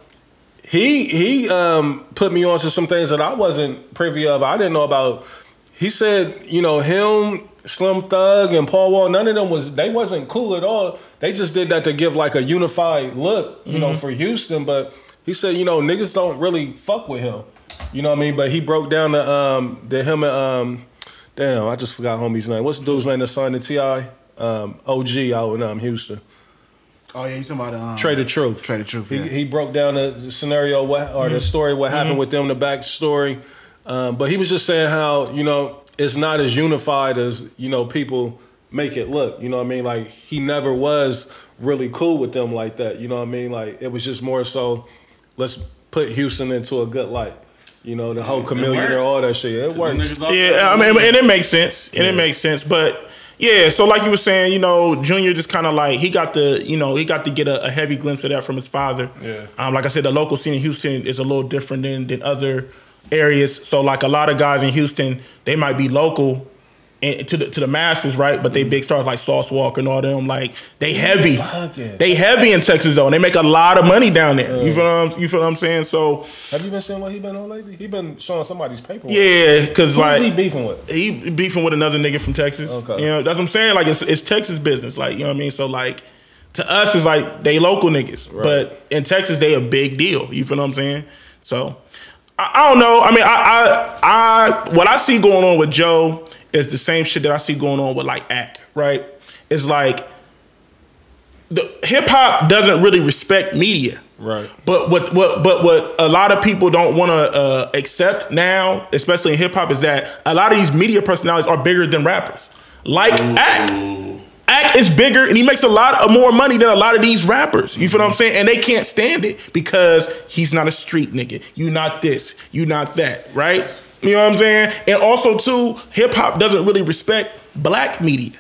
he he um, put me on to some things that I wasn't privy of. I didn't know about. He said, you know, him, Slim Thug, and Paul Wall. None of them was they wasn't cool at all. They just did that to give like a unified look, you know, for Houston. But he said, you know, niggas don't really fuck with him. You know what I mean? But he broke down the um the him and um damn, I just forgot homie's name. What's the dude's name that signed the T.I.? Um, OG out in um, Houston. Oh yeah, you talking about um, Trae tha Truth. Trae tha Truth. He, Yeah. he broke down the scenario what, or the story what happened with them, the backstory. Um, but he was just saying how you know it's not as unified as you know people make it look. You know what I mean? Like he never was really cool with them like that. You know what I mean? Like it was just more so let's put Houston into a good light. You know the whole chameleon worked. and all that shit. It Them works. Yeah, I mean, and it makes sense, and it makes sense. But yeah, so like you were saying, you know, Junior just kind of like he got the, you know, he got to get a, a heavy glimpse of that from his father. Yeah. Um, like I said, the local scene in Houston is a little different than than other areas. So like a lot of guys in Houston, they might be local. And to the to the masses, right? But they mm-hmm. big stars like Sauce Walka and all them, like they heavy, they heavy in Texas though, and they make a lot of money down there. You feel what I'm, you feel what I'm saying? So Have you been seeing what he been on lately? He been showing somebody's paperwork. yeah, because like he beefing with? he beefing with another nigga from Texas. Okay. You know, that's what I'm saying. Like it's it's Texas business. Like, you know what I mean? So like to us it's like they local niggas. But in Texas they a big deal. You feel what I'm saying? So I, I don't know. I mean, I, I I what I see going on with Joe is the same shit that I see going on with like Act, right? It's like the hip hop doesn't really respect media. Right. But what what but what a lot of people don't want to uh, accept now, especially in hip hop, is that a lot of these media personalities are bigger than rappers. Like Act. Act is bigger and he makes a lot of more money than a lot of these rappers. You feel what I'm saying? And they can't stand it because he's not a street nigga. You not this. You not that. Right? You know what I'm saying? And also too, hip hop doesn't really respect black media.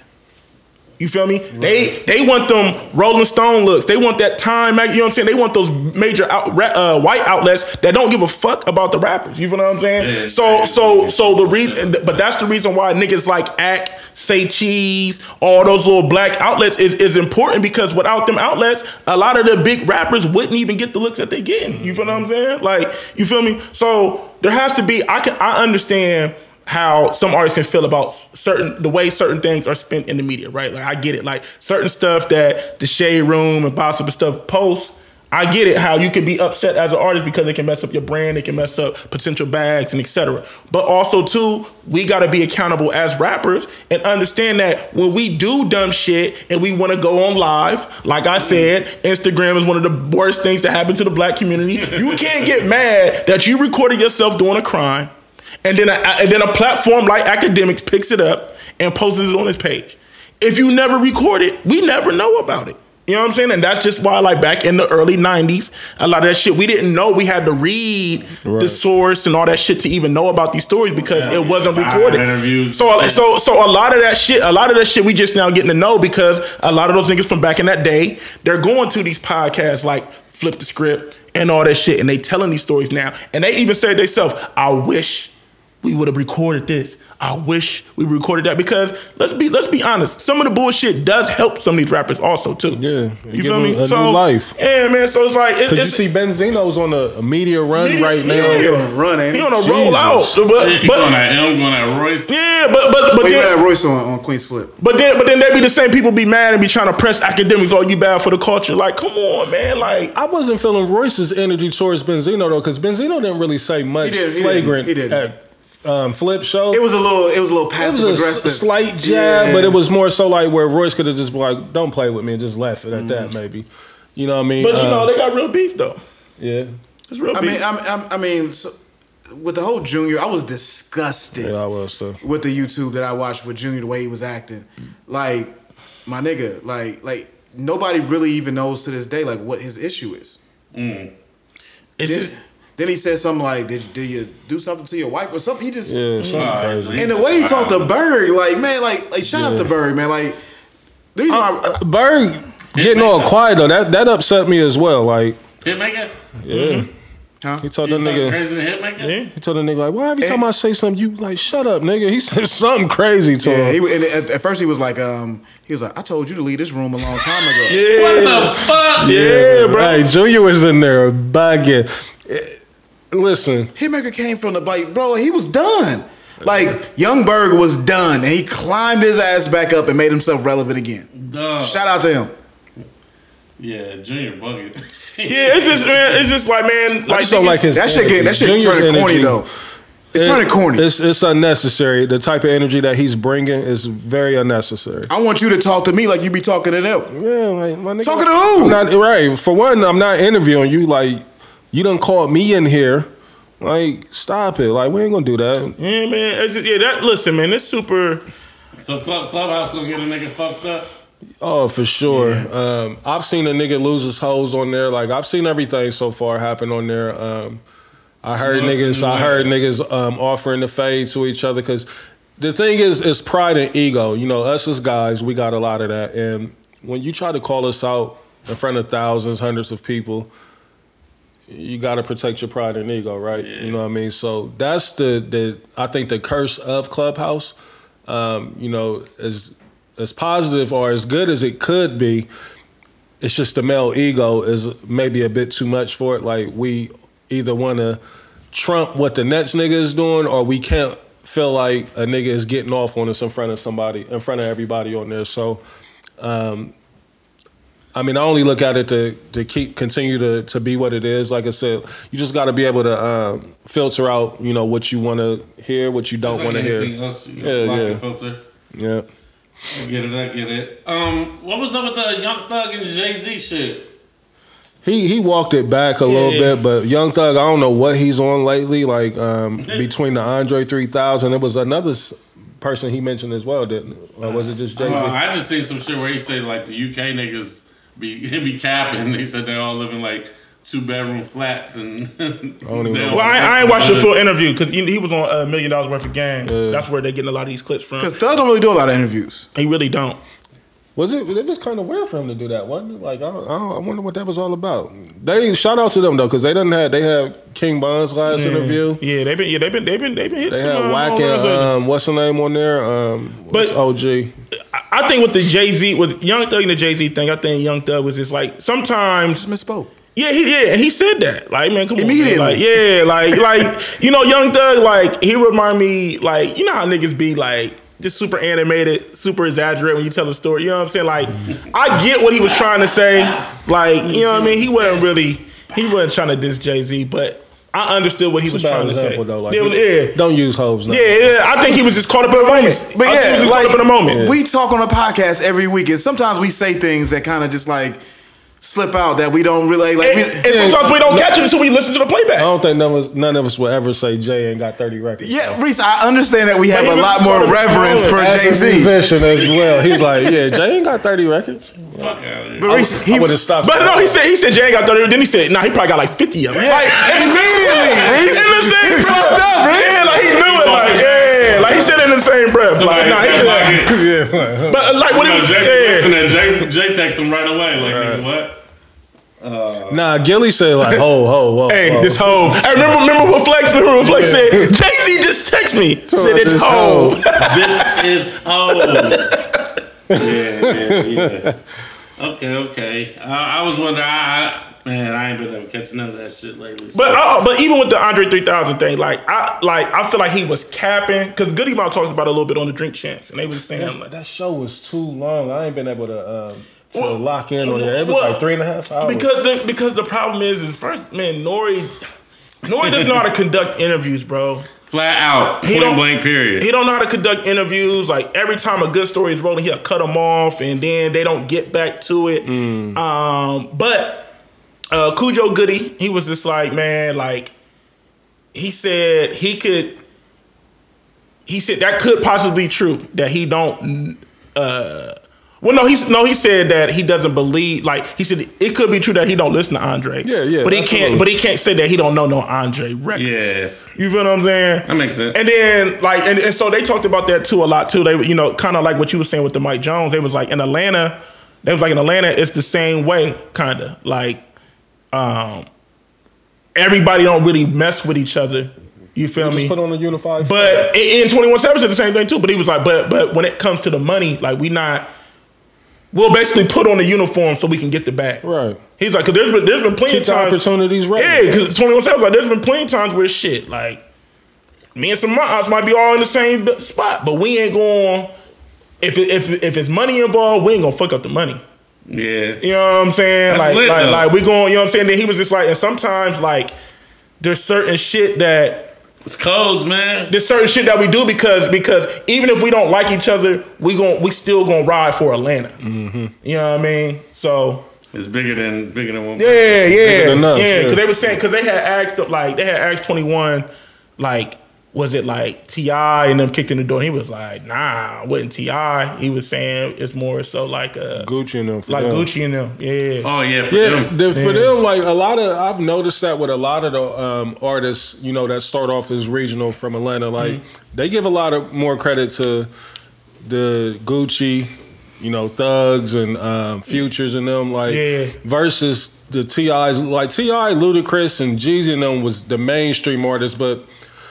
You feel me? They they want them Rolling Stone looks. They want that Time. You know what I'm saying? They want those major out, uh, white outlets that don't give a fuck about the rappers. You feel what I'm saying? So so so the reason, but that's the reason why niggas like Act, Say Cheese, all those little black outlets is is important because without them outlets, a lot of the big rappers wouldn't even get the looks that they getting. You feel what I'm saying? Like you feel me? So there has to be. I can I understand how some artists can feel about certain the way certain things are spent in the media, right? Like I get it. Like certain stuff that the shade room and and stuff posts. I get it how you can be upset as an artist because it can mess up your brand, it can mess up potential bags and etc. But also too, we gotta be accountable as rappers and understand that when we do dumb shit and we wanna go on live, like I said, Instagram is one of the worst things that happen to the black community. You can't get mad that you recorded yourself doing a crime and then a, and then a platform like Akademiks picks it up and posts it on his page. If you never record it, we never know about it. You know what I'm saying? And that's just why, like back in the early '90s, a lot of that shit we didn't know. We had to read the source and all that shit to even know about these stories because it wasn't recorded. interviews. So, so, so a lot of that shit, a lot of that shit, we just now getting to know because a lot of those niggas from back in that day, they're going to these podcasts like Flip the Script and all that shit, and they telling these stories now, and they even said themselves, "I wish." We would have recorded this. I wish we recorded that because let's be let's be honest. Some of the bullshit does help some of these rappers also too. Yeah, you give feel them me? a new so life. yeah, man. So it's like it, you it's, see Benzino's on a, a media run Media- right now. yeah. He on a run, ain't he he? on a Jesus. roll out, but You but going at M, going at Royce. yeah, but but but But you then, had Royce on, on Queenzflip. but then but then there be the same people be mad and be trying to press Akademiks. Oh, you bad for the culture? Like, come on, man. Like, I wasn't feeling Royce's energy towards Benzino though, because Benzino didn't really say much He didn't, he flagrant didn't, he didn't. at um, Flip Show. It was a little, it was a little It passive was a aggressive, s- slight jab, Yeah. but it was more so like where Royce could have just been like, "Don't play with me," and just left it at Mm. that. Maybe, you know what I mean? but you Um, know they got real beef though. yeah, It's real I beef. mean, I'm, I'm, I mean, so, with the whole Junior, I was disgusted yeah, I was too. with the YouTube that I watched with Junior, the way he was acting. Like, my nigga, like, like nobody really even knows to this day like what his issue is. it's This, just Then he said something like, "Did did you do something to your wife or something?" He just Yeah, something crazy. and the way he talked to Berg, like man, like like shout out to Berg, man. Like the reason why Berg getting all quiet though, that that upset me as well. Like, Hitmaker? yeah, Huh? he told You the nigga. crazy to Hitmaker? Yeah. He told the nigga like, why every time Eh. I say something, you like shut up, nigga? He said something crazy to Yeah, him. he, and at, at first he was like, um, he was like, I told you to leave this room a long time ago. yeah. What the fuck? Yeah, bro. Hey, Junior was in there bugging. Listen, Hitmaker came from the like, bro, he was done. Like Young Berg was done, and he climbed his ass back up and made himself relevant again. Duh. Shout out to him. Yeah, Junior bugging. Yeah, it's just man, it's just like man, I like just don't like his That shit get that shit Junior's turning corny energy. though. It's It- turning corny. It's it's unnecessary. The type of energy that he's bringing is very unnecessary. I want you to talk to me like you be talking to them. Yeah, like my nigga. Talking to who? I'm Not right. For one, I'm not interviewing you. Like you done called me in here. Like stop it. Like we ain't gonna do that. Yeah, man. It's, yeah, that listen, man. It's super. so Club Clubhouse gonna get a nigga fucked up? Oh, for sure. Um, I've seen a nigga lose his hose on there. Like I've seen everything so far happen on there. Um, I heard Must niggas. I heard niggas um, offering to fade to each other because the thing is, is pride and ego. You know, us as guys, we got a lot of that. And when you try to call us out in front of thousands, hundreds of people, you got to protect your pride and ego, right? You know what I mean. So that's the the I think the curse of Clubhouse. Um, you know, as as positive or as good as it could be, it's just the male ego is maybe a bit too much for it. Like we either want to trump what the next nigga is doing, or we can't feel like a nigga is getting off on us in front of somebody, in front of everybody on there. So, um, I mean, I only look at it to to keep continue to to be what it is. Like I said, you just got to be able to um, filter out, you know, what you want to hear, what you don't Just want to hear. else, you Yeah, know, yeah. and filter. Yeah. I get it, I get it. Um, what was up with the Young Thug and Jay Z shit? He he walked it back a little bit, but Young Thug, I don't know what he's on lately. Like um, between the Andre three thousand, it was another person he mentioned as well, didn't? it? Or was it just Jay Z? Uh, I just seen some shit where he said like the UK niggas be he be capping. He said they all live in like two bedroom flats and. even they know. don't- Well, I, I ain't watched the full interview because he, he was on a million dollars worth of game. That's where they're getting a lot of these clips from. Because Thug don't really do a lot of interviews. He really don't. Was it? It was kind of weird for him to do that, wasn't it? Like I, I, I wonder what that was all about. They shout out to them though, because they didn't have they had King Von's last interview. Yeah, they've been yeah they've been they've been they've been hitting They some. had uh, Wack home and um, what's the name on there? Um, what's But- OG? I- I think with the Jay Z with Young Thug and the Jay Z thing, I think Young Thug was just like sometimes Just misspoke. Yeah, he yeah, he said that. Like, man, come Immediately. on. Man. Like, yeah, like like you know, Young Thug, like he remind me, like, you know how niggas be like just super animated, super exaggerated when you tell a story. You know what I'm saying? Like, I get what he was trying to say. Like, you know what I mean? He wasn't really he wasn't trying to diss Jay Z, but I understood what he was It's a trying to say. example though. Like, yeah, yeah. don't use hoes. Now. Yeah, yeah, I think he was just caught up in a moment. But I think he yeah, was just like, caught up in a moment. we talk on a podcast every week, and sometimes we say things that kind of just like slip out that we don't really like. And, we, and sometimes we don't catch it until we listen to the playback. I don't think none of us, none of us will ever say Jay ain't got thirty records. yeah, Reese, I understand that we have he a lot more up in the reverence for Jay Z. musician as well. He's like, yeah, Jay ain't got thirty records. Fuck out of here. But Reese, he would have stopped. But no, he said he said Jay ain't got 30. Then he said, nah, he probably got like 50 of them. Yeah, like, immediately, Reese. in the same He fucked up, Reese. Yeah, like he knew it. Like, yeah, like he said in the same breath. Like, nah, he Like, yeah, But uh, like, what he No, was, Jay, yeah. listening, Jay, Jay text him right away. Like, nigga, what? nah. Gillie said like, ho, ho, whoa. Hey, whoa. this hoe. Hey, remember, remember what Flex? Remember what Flex said? Jay Z just text me. Said it's this hoe. this is oh. yeah, yeah, yeah. Okay, okay. I, I was wondering. I, I man, I ain't been able to catch none of that shit lately. so- But uh, but even with the Andre 3000 thing, like I like I feel like he was capping because Goodie Mob talks about it a little bit on the Drink Champs, and they was saying like. That show was too long. I ain't been able to um, to Well, lock in on it. It was well, like three and a half hours. Because the because the problem is is first man Nori Nori doesn't know how to conduct interviews, bro. flat out, He point don't- blank. Period. He don't know how to conduct interviews. Like every time a good story is rolling, he'll cut them off, and then they don't get back to it. Um, but uh, Khujo Goodie, he was just like, man, like he said he could. He said that could possibly be true that he don't uh, Well, no, he's no. He said that he doesn't believe. Like he said, it could be true that he don't listen to Andre. Yeah, yeah, But he absolutely. can't. But he can't say that he don't know no Andre records. Yeah. You feel what I'm saying? That makes sense. And then like, and, and so they talked about that too a lot too. They, you know, kind of like what you were saying with the Mike Jones. They was like in Atlanta. They was like in Atlanta. It's the same way, kind of like, um, everybody don't really mess with each other. You feel me? Just put on a unified. But in Twenty One Savage said the same thing too. But he was like, but but when it comes to the money, like we not, we'll basically put on a uniform so we can get the back. right. He's like, cause there's been there's been plenty Keep of times. opportunities right. Yeah, because Twenty One Savage like there's been plenty of times where shit like me and some mods might be all in the same spot, but we ain't going. If if if it's money involved, we ain't gonna fuck up the money. Yeah. You know what I'm saying? That's like, lit, like, like we going. You know what I'm saying? Then he was just like, and sometimes like there's certain shit that It's codes, man. there's certain shit that we do because because even if we don't like each other, we gon' we still gonna ride for Atlanta. Mm-hmm. You know what I mean? So It's bigger than bigger than one. yeah, yeah, than us, yeah. yeah. Because they were saying because they had asked like they had asked twenty one, like was it like T.I. and them kicked in the door? And he was like, nah, it wasn't Ti. He was saying it's more so like uh Gucci and them. For like them. Gucci and them. Yeah. Oh yeah, for Yeah, them. the, for them, like a lot of, I've noticed that with a lot of the um, artists, you know, that start off as regional from Atlanta, like Mm-hmm. they give a lot of more credit to the Gucci, you know, Thugs and um, Futures and them, like Yeah. versus the T.I.'s, like T.I., Ludacris, and Jeezy and them was the mainstream artists, but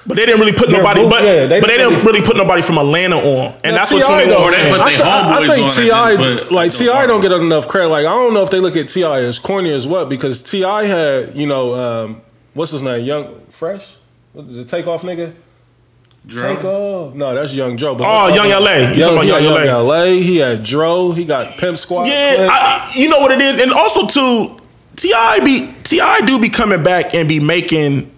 But they didn't really put They're nobody. both- but yeah, they but they didn't didn't really put nobody from Atlanta on, and that's what T.I. twenty though, they put I, th- I think T.I., like T.I., don't don't get enough credit. Like I don't know if they look at T.I. as corny as what because T.I. had, you know, um, what's his name, Young Fresh, what is it, Takeoff nigga? Dro. Take off. No, that's Young Dro. But Oh, Young LA. You Young, talking about he Young Young LA. He had Dro. He got Pimp Squad. Yeah, I, you know what it is, and also too, T.I. be T.I. do be coming back and be making.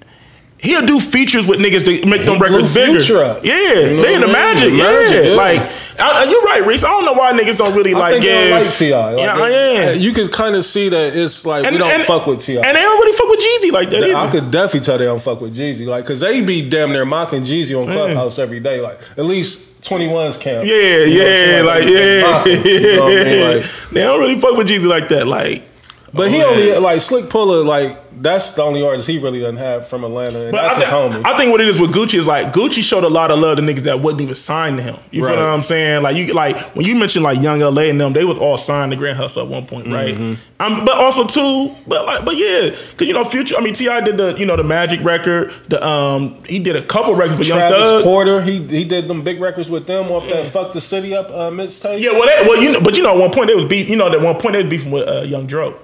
He'll do features with niggas to make them He blew records bigger. Future up. Yeah, You know they in the what magic. Yeah, Magic, yeah. like I, you're right, Reese. I don't know why niggas don't really I like think give. they don't like Ti. Like, yeah, they- yeah. You can kind of see that it's like we don't fuck with Ti. and they don't really fuck with Jeezy like that. I either. could definitely tell they don't fuck with Jeezy, like, cause they be damn near mocking Jeezy on Clubhouse every day, like at least 21's camp. Yeah, You know yeah, saying? like yeah, mock him, you know what I mean? Like, They don't really fuck with Jeezy like that. Like, but he Oh, only yeah. like Slick Pulla, like that's the only artist he really doesn't have from Atlanta, and But that's I, homie. I think what it is with Gucci is like Gucci showed a lot of love to niggas that wouldn't even sign to him. You Right. feel what I'm saying? Like you like when you mentioned like Young LA and them, they was all signed to Grand Hustle at one point, right? Mm-hmm. Um, but also too, but like, but yeah, because you know Future. I mean, T.I. did the you know the Magic record. The um he did a couple records with Young Thug. Porter, he he did them big records with them off that "Fuck the City Up" uh, mixtape. Yeah, well, they, well, you know, but you know, at one point they was beef. You know, at one point they was beefing with uh, Young Dro.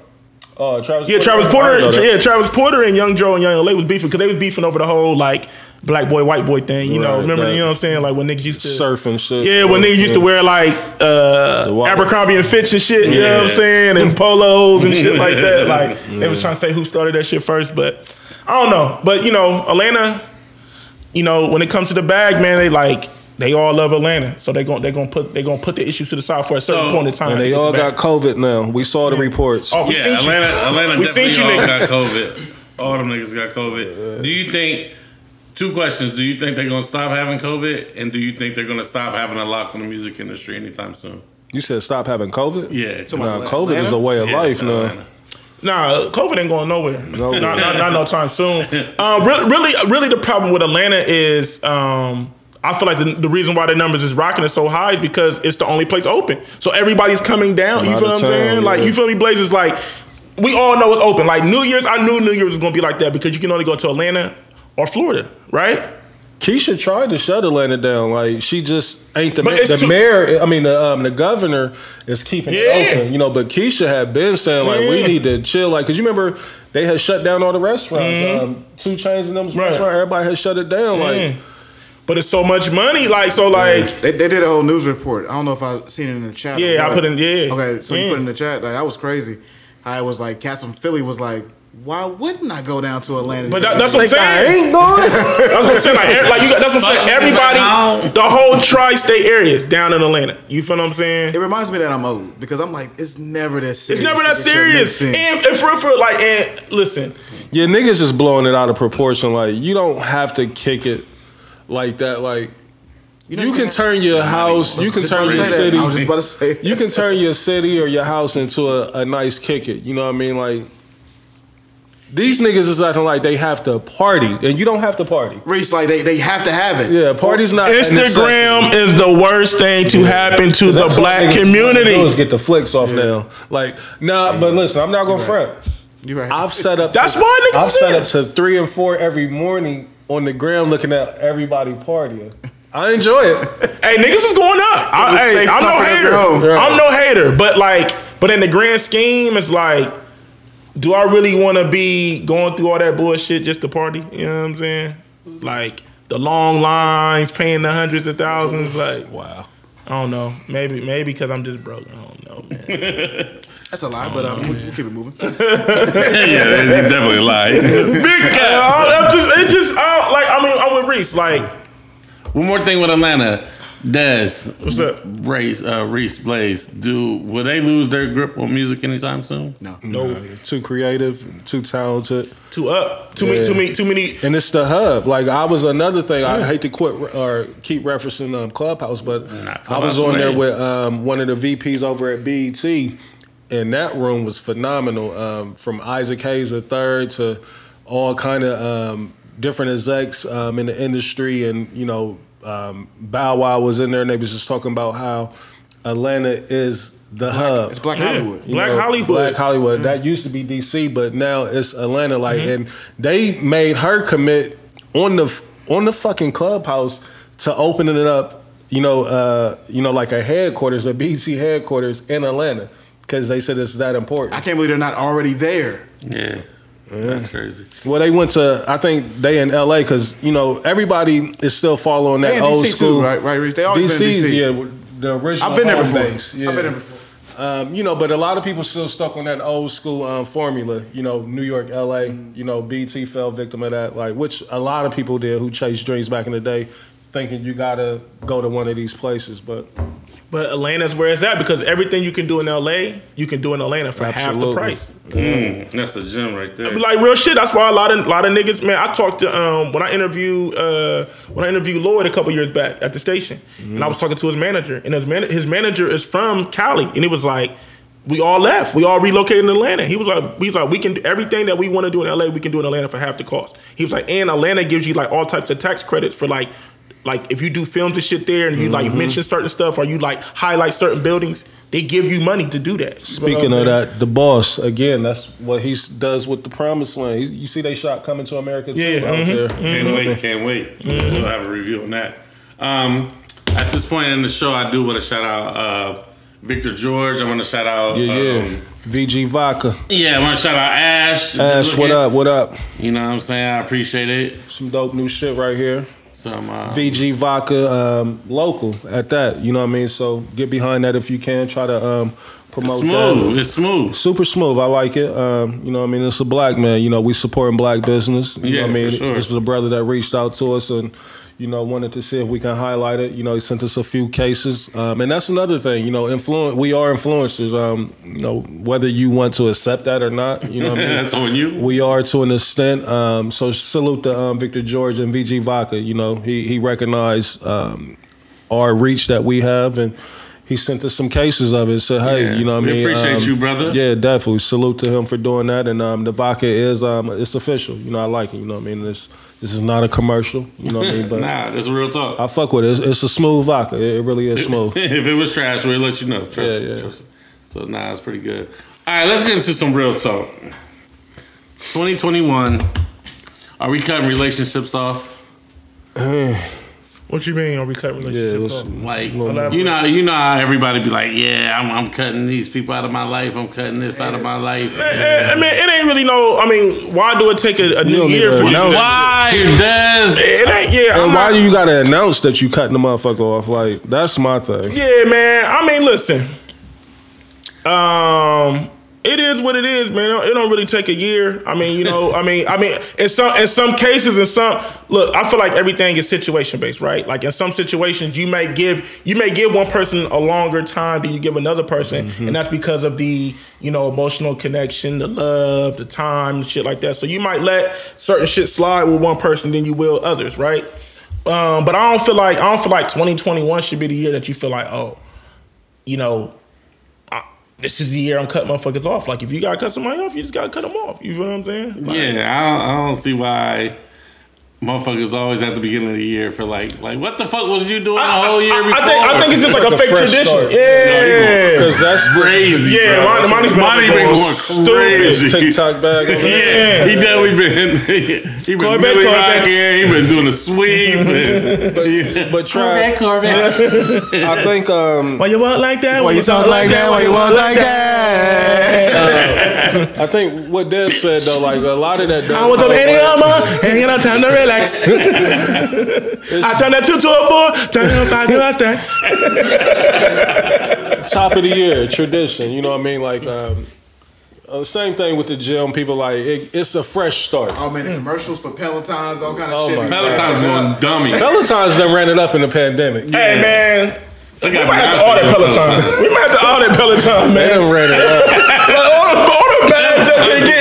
Oh, Travis. Yeah, Travis Porter. didn't know that. Yeah, Travis Porter and Young Dro and Young LA was beefing because they was beefing over the whole like black boy, white boy thing. You know, remember? that- You know what I'm saying? Like when niggas used to surfing shit. Yeah, when niggas used to wear like uh, Abercrombie and Fitch and shit. You know what I'm saying? And polos and shit like that. Like they was trying to say who started that shit first, but I don't know. But you know, Atlanta. You know, when it comes to the bag, man, they like. They all love Atlanta, so they going they gonna put they gonna put the issues to the side for a certain So- point in time. and they all got COVID now. We saw the reports. Oh, we Yeah, seen you. Atlanta, Atlanta We definitely seen you all niggas. got COVID. All them niggas got COVID. Do you think? Two questions. Do you think they're gonna stop having COVID, and do you think they're gonna stop having a lock on the music industry anytime soon? You said stop having COVID. Yeah. Nah, Atlanta? COVID is a way of Yeah, life now. Atlanta. Nah, COVID ain't going nowhere. No. not, not, not no time soon. Um, really, really, really, the problem with Atlanta is um, I feel like the, the reason why the numbers is rocking it so high is because it's the only place open. So everybody's coming down. You feel what I'm saying? town, Like you feel me? Blaze is like we all know it's open. Like New Year's, I knew New Year's was gonna be like that because you can only go to Atlanta or Florida, right? Keisha tried to shut Atlanta down. Like she just ain't the ma- the too- mayor. I mean, the um, the governor is keeping Yeah. it open. You know, but Keisha had been saying like we need to chill. Like, cause you remember they had shut down all the restaurants. Um, 2 Chainz in them Mm-hmm. Right. restaurant. Everybody had shut it down. Like, Mm. But it's so much money, like so, like They, they did a whole news report. I don't know if I seen it in the chat. Yeah, I But- put in- yeah. Okay, so Yeah. you put in the chat like that was crazy. How it was like Cats from Philly was like, why wouldn't I go down to Atlanta? But that, that's what I'm Think I saying. ain't going. That's what I'm saying. Like, like you got, that's what I'm saying. Everybody, like, the whole tri-state area is down in Atlanta. You feel what I'm saying? it reminds me that I'm old because I'm like, it's never that serious. It's never that to get your serious. And, and for for like, and listen, Yeah, niggas just blowing it out of proportion. Like you don't have to kick it like that. Like know, You can turn your house, you can turn about your city, I was just about to say. you can turn your city or your house into a, a nice kick it. You know what I mean? Like these niggas is acting like they have to party, and you don't have to party. Reese, like they, they have to have it. Yeah, party's not. Instagram is the worst thing to happen to the black community. do is get the flicks off now. Like, nah, but listen, I'm not gonna front. You right. I've set up. That's to, why niggas I've set up to three and four every morning on the ground, looking at everybody partying. I enjoy it. Hey, niggas is going up. I, It's hey, safe I'm no hater. your. I'm no hater. But like, but in the grand scheme, it's like, do I really want to be going through all that bullshit just to party? You know what I'm saying? Like the long lines, paying the hundreds of thousands. Like, Wow. I don't know. Maybe, maybe because I'm just broke. I don't know, man. That's a lie, but um, we'll keep it moving. yeah, he definitely lied. Big guy. I'm just, it just, I, like, I mean, I'm with Reese. Like, One more thing with Atlanta. Des, What's up? Reese, uh, Reese, Blaze, do will they lose their grip on music anytime soon? No. No, too creative, too talented. too up, too many, too many, too many. And it's the hub. Like I was another thing. I hate to quit or keep referencing um, Clubhouse, but Nah, I was Clubhouse on there with um, one of the VPs over at BET, and that room was phenomenal. Um, from Isaac Hayes III to all kind of um, different execs um, in the industry, and you know, um, Bow Wow was in there, and they was just talking about how Atlanta is the hub. It's Black Hollywood. You Black know, Hollywood. Black Hollywood. That used to be DC, but now it's Atlanta. Like, Mm-hmm. and they made her commit on the on the fucking clubhouse to opening it up. You know, uh, you know, like a headquarters, a BC headquarters in Atlanta, because they said it's that important. I can't believe they're not already there. Yeah, that's crazy. Well, they went to. I think they in LA because you know everybody is still following that They old DC school. too, right? Right, Reese? They always been in DC's, DC. yeah, the original. I've been there home before. base, yeah. I've been there before. Um, you know, but a lot of people still stuck on that old school um, formula. You know, New York, L.A. You know, BET fell victim of that, like which a lot of people did who chased dreams back in the day, thinking you gotta go to one of these places. But But Atlanta's where it's at because everything you can do in LA, you can do in Atlanta for half the price. Mm, that's the gym right there. Like real shit. That's why a lot of lot of niggas, man. I talked to um when I interviewed uh when I interviewed Lloyd a couple years back at the station, and I was talking to his manager, and his man his manager is from Cali, and it was like. We all left. We all relocated in Atlanta. He was like, he was like, we can do everything that we want to do in LA. We can do in Atlanta for half the cost. He was like, and Atlanta gives you like all types of tax credits for like, like if you do films and shit there, and you like mention certain stuff or you like highlight certain buildings, they give you money to do that. speaking of that, the boss again, that's what he does with the Promised Land. You- You see, they shot Coming to America too Yeah, out mhm, there. Can't wait, can't wait. We'll have a review on that. Um, at this point in the show, I do want to shout out uh, Victor George. I want to shout out. Yeah, yeah. Um, VG Vodka. yeah, I want to shout out Ash. Ash, what up? What up? You know what I'm saying? I appreciate it. Some dope new shit right here. Some uh, VG Vodka, um, local at that. You know what I mean? So get behind that if you can. Try to um, promote smooth. that. It's smooth. Super smooth. I like it. Um, you know what I mean? It's a black man. You know, we supporting black business. You Yeah, know what I mean? sure. This is a brother that reached out to us and, you know, wanted to see if we can highlight it. You know, he sent us a few cases. Um, and that's another thing, you know, influ- we are influencers. Um, you know, whether you want to accept that or not, you know what I mean? That's on you. We are to an extent. Um, so salute to um, Victor George and VG Vodka. You know, he he recognized um, our reach that we have, and he sent us some cases of it. Said, hey, Yeah, you know, what I mean, appreciate Um, you, brother. Yeah, definitely. Salute to him for doing that. And um, the vodka is um, it's official. You know, I like it. You know, what I mean, this this is not a commercial. You know what I mean, but. Nah, that's real talk. I fuck with it. It's, it's a smooth vodka. It, it really is smooth. if it was trash, we'd let you know. Trust Yeah, yeah. trust. So nah, it's pretty good. All right, let's get into some real talk. 2021. Are we cutting relationships off? What you mean? Are we cutting Yeah, relationships let's- off? Like Elaborate. you know, you know how everybody be like, yeah, I'm, I'm cutting these people out of my life. I'm cutting this out of my life. Eh, I mean, it ain't really no. I mean, why do it take a, a new year for you? announce to- Why does It ain't. Yeah. And I'm why not- do you gotta announce that you cutting the motherfucker off? Like that's my thing. Yeah, man. I mean, listen. Um, it is what it is, man. It don't- really take a year. I mean, you know, I mean, I mean, in some in some cases, in some look, I feel like everything is situation based, right? Like in some situations, you may give you may give one person a longer time than you give another person, and that's because of the you know emotional connection, the love, the time, shit like that. So you might let certain shit slide with one person than you will others, right? Um, but I don't feel like I don't feel like 2021 should be the year that you feel like, oh, you know, this is the year I'm cutting motherfuckers off. Like if you gotta cut somebody off, you just gotta cut them off. You feel what I'm saying? Like, Yeah, I don't, I don't see why motherfuckers always at the beginning of the year for like, like what the fuck was you doing the whole year before? I think I think it's just like a Like a fake tradition. start. Yeah. Because that's crazy. Yeah, bro. Monty- Monty's been Monty going been going stupid. crazy. TikTok bag. Yeah, he definitely been. he been Corvette, Billy Corvettes. rocking. He been doing a sweep. And, But try. I think um, Why you walk like that? Why you talk like that? Why you walk like that? I think what Dev said though, like a lot of that. I was up come any with- armor, and you time to relax. I turned that two to a four, turn it five to a stack. top of the year tradition. You know what I mean? Like um, uh, same thing with the gym. People like it, it's a fresh start. Oh man, the commercials for Pelotons, all kind of Oh shit. Peloton's going going dummy. Peloton's done ran it up in the pandemic. Hey man, They we might have to Beyonce order doing Peloton. We might have to order Peloton, They man. done ran it up. Like, order, order bags that they getting,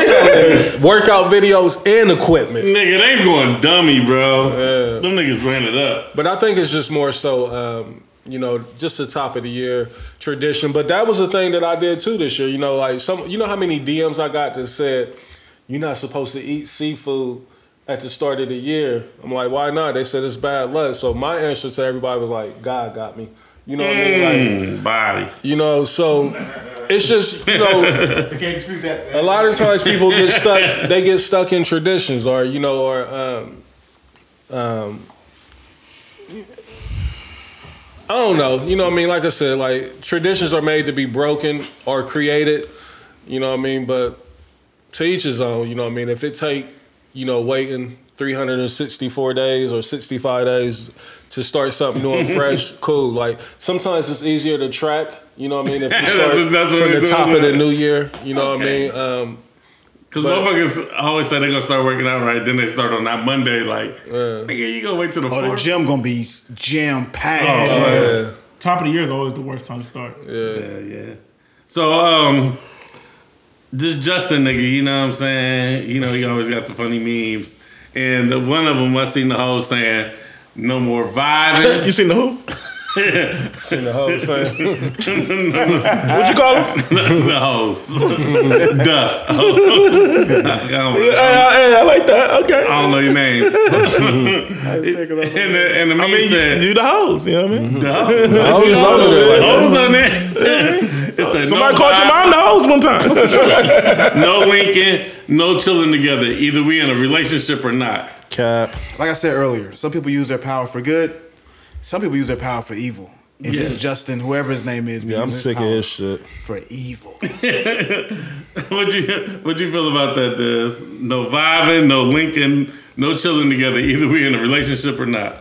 Workout videos and equipment. Nigga, they ain't going dummy, bro. Them niggas ran it up. But I think it's just more so, um, you know, just the top of the year tradition. But that was a thing that I did too this year. You know, like some, you know how many DMs I got that said you're not supposed to eat seafood at the start of the year. I'm like, why not? They said it's bad luck. So my answer to everybody was like, God got me. You know what I mean? Like, Mm, body. you know, so it's just you know. Can't dispute that. a lot of times people get stuck they get stuck in traditions or you know or um um I don't know. You know what I mean? Like I said, like traditions are made to be broken or created. You know what I mean? But to each his own, you know what I mean? If it take, you know, waiting 364 days or 65 days to start something new and fresh, cool. Like sometimes it's easier to track, you know what I mean? If you That's start what- that's from the top of the new year, you know Okay. what I mean? Um, Cause But- motherfuckers always say they're gonna start working out right, then they start on that Monday. Like, nigga, you gonna wait till the Oh, the gym gonna be jam packed. Oh, yeah. Top of the year is always the worst time to start. Yeah, yeah. So, um, this Justin nigga, you know what I'm saying? You know, he always got the funny memes. And the, one of them, I seen the whole saying, no more vibing. You seen the who? Seen the whole thing. What you call him? the hoes. Duh. I Hey, hey, I like that. Okay. I don't know your names. and the, and the meme I mean, said, you, you the hoes. You know what I mean? the hoes. I was over Hoes on there. It said, Somebody no called your vibe, mom the hoes one time. No linking, no chilling together. Either we in a relationship or not. Cap. Like I said earlier, some people use their power for good. Some people use their power for evil. And Yes. this Justin, whoever his name is, Yeah, I'm sick of power his shit. for evil. What you what you feel about that? Des? No vibing, no linking, no chilling together. Either we in a relationship or not.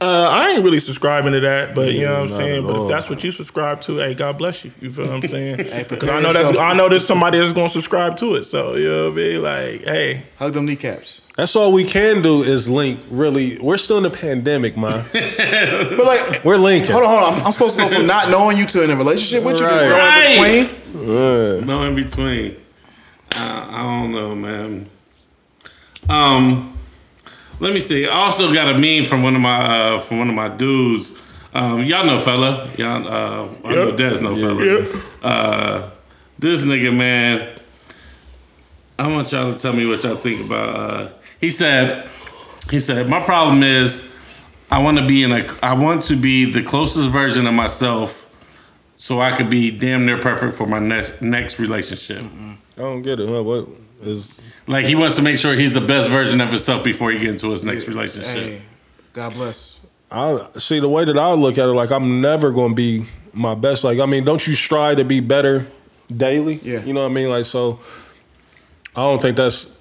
Uh, I ain't really subscribing to that, but you know what I'm not saying. But if that's what you subscribe to, hey, God bless you. You feel what I'm saying? Because prepare I know that's. I know there's somebody that's gonna subscribe to it. So you know what I mean? Like, hey, Hug them kneecaps. That's all we can do is link. Really, we're still in the pandemic, man. But like, We're linking. hold on, hold on. I'm, I'm supposed to go from not knowing you to in a relationship with you. Right. There's no Right. in between. No in between. I, I don't know, man. Um, let me see. I also got a meme from one of my uh, from one of my dudes. Um, y'all know fella. Y'all, uh, I know Yep. Des know fella. Yep. Uh, this nigga, man. I want y'all to tell me what y'all think about. He said, he said, my problem is, I want to be in a, I want to be the closest version of myself, so I could be damn near perfect for my next next relationship. Mm-hmm. I don't get it. Huh? What is? Like he wants to make sure he's the best version of himself before he get into his next relationship. Hey, God bless. I see the way that I look at it. Like I'm never going to be my best. Like I mean, don't you strive to be better daily? Yeah. You know what I mean? Like so. I don't think that's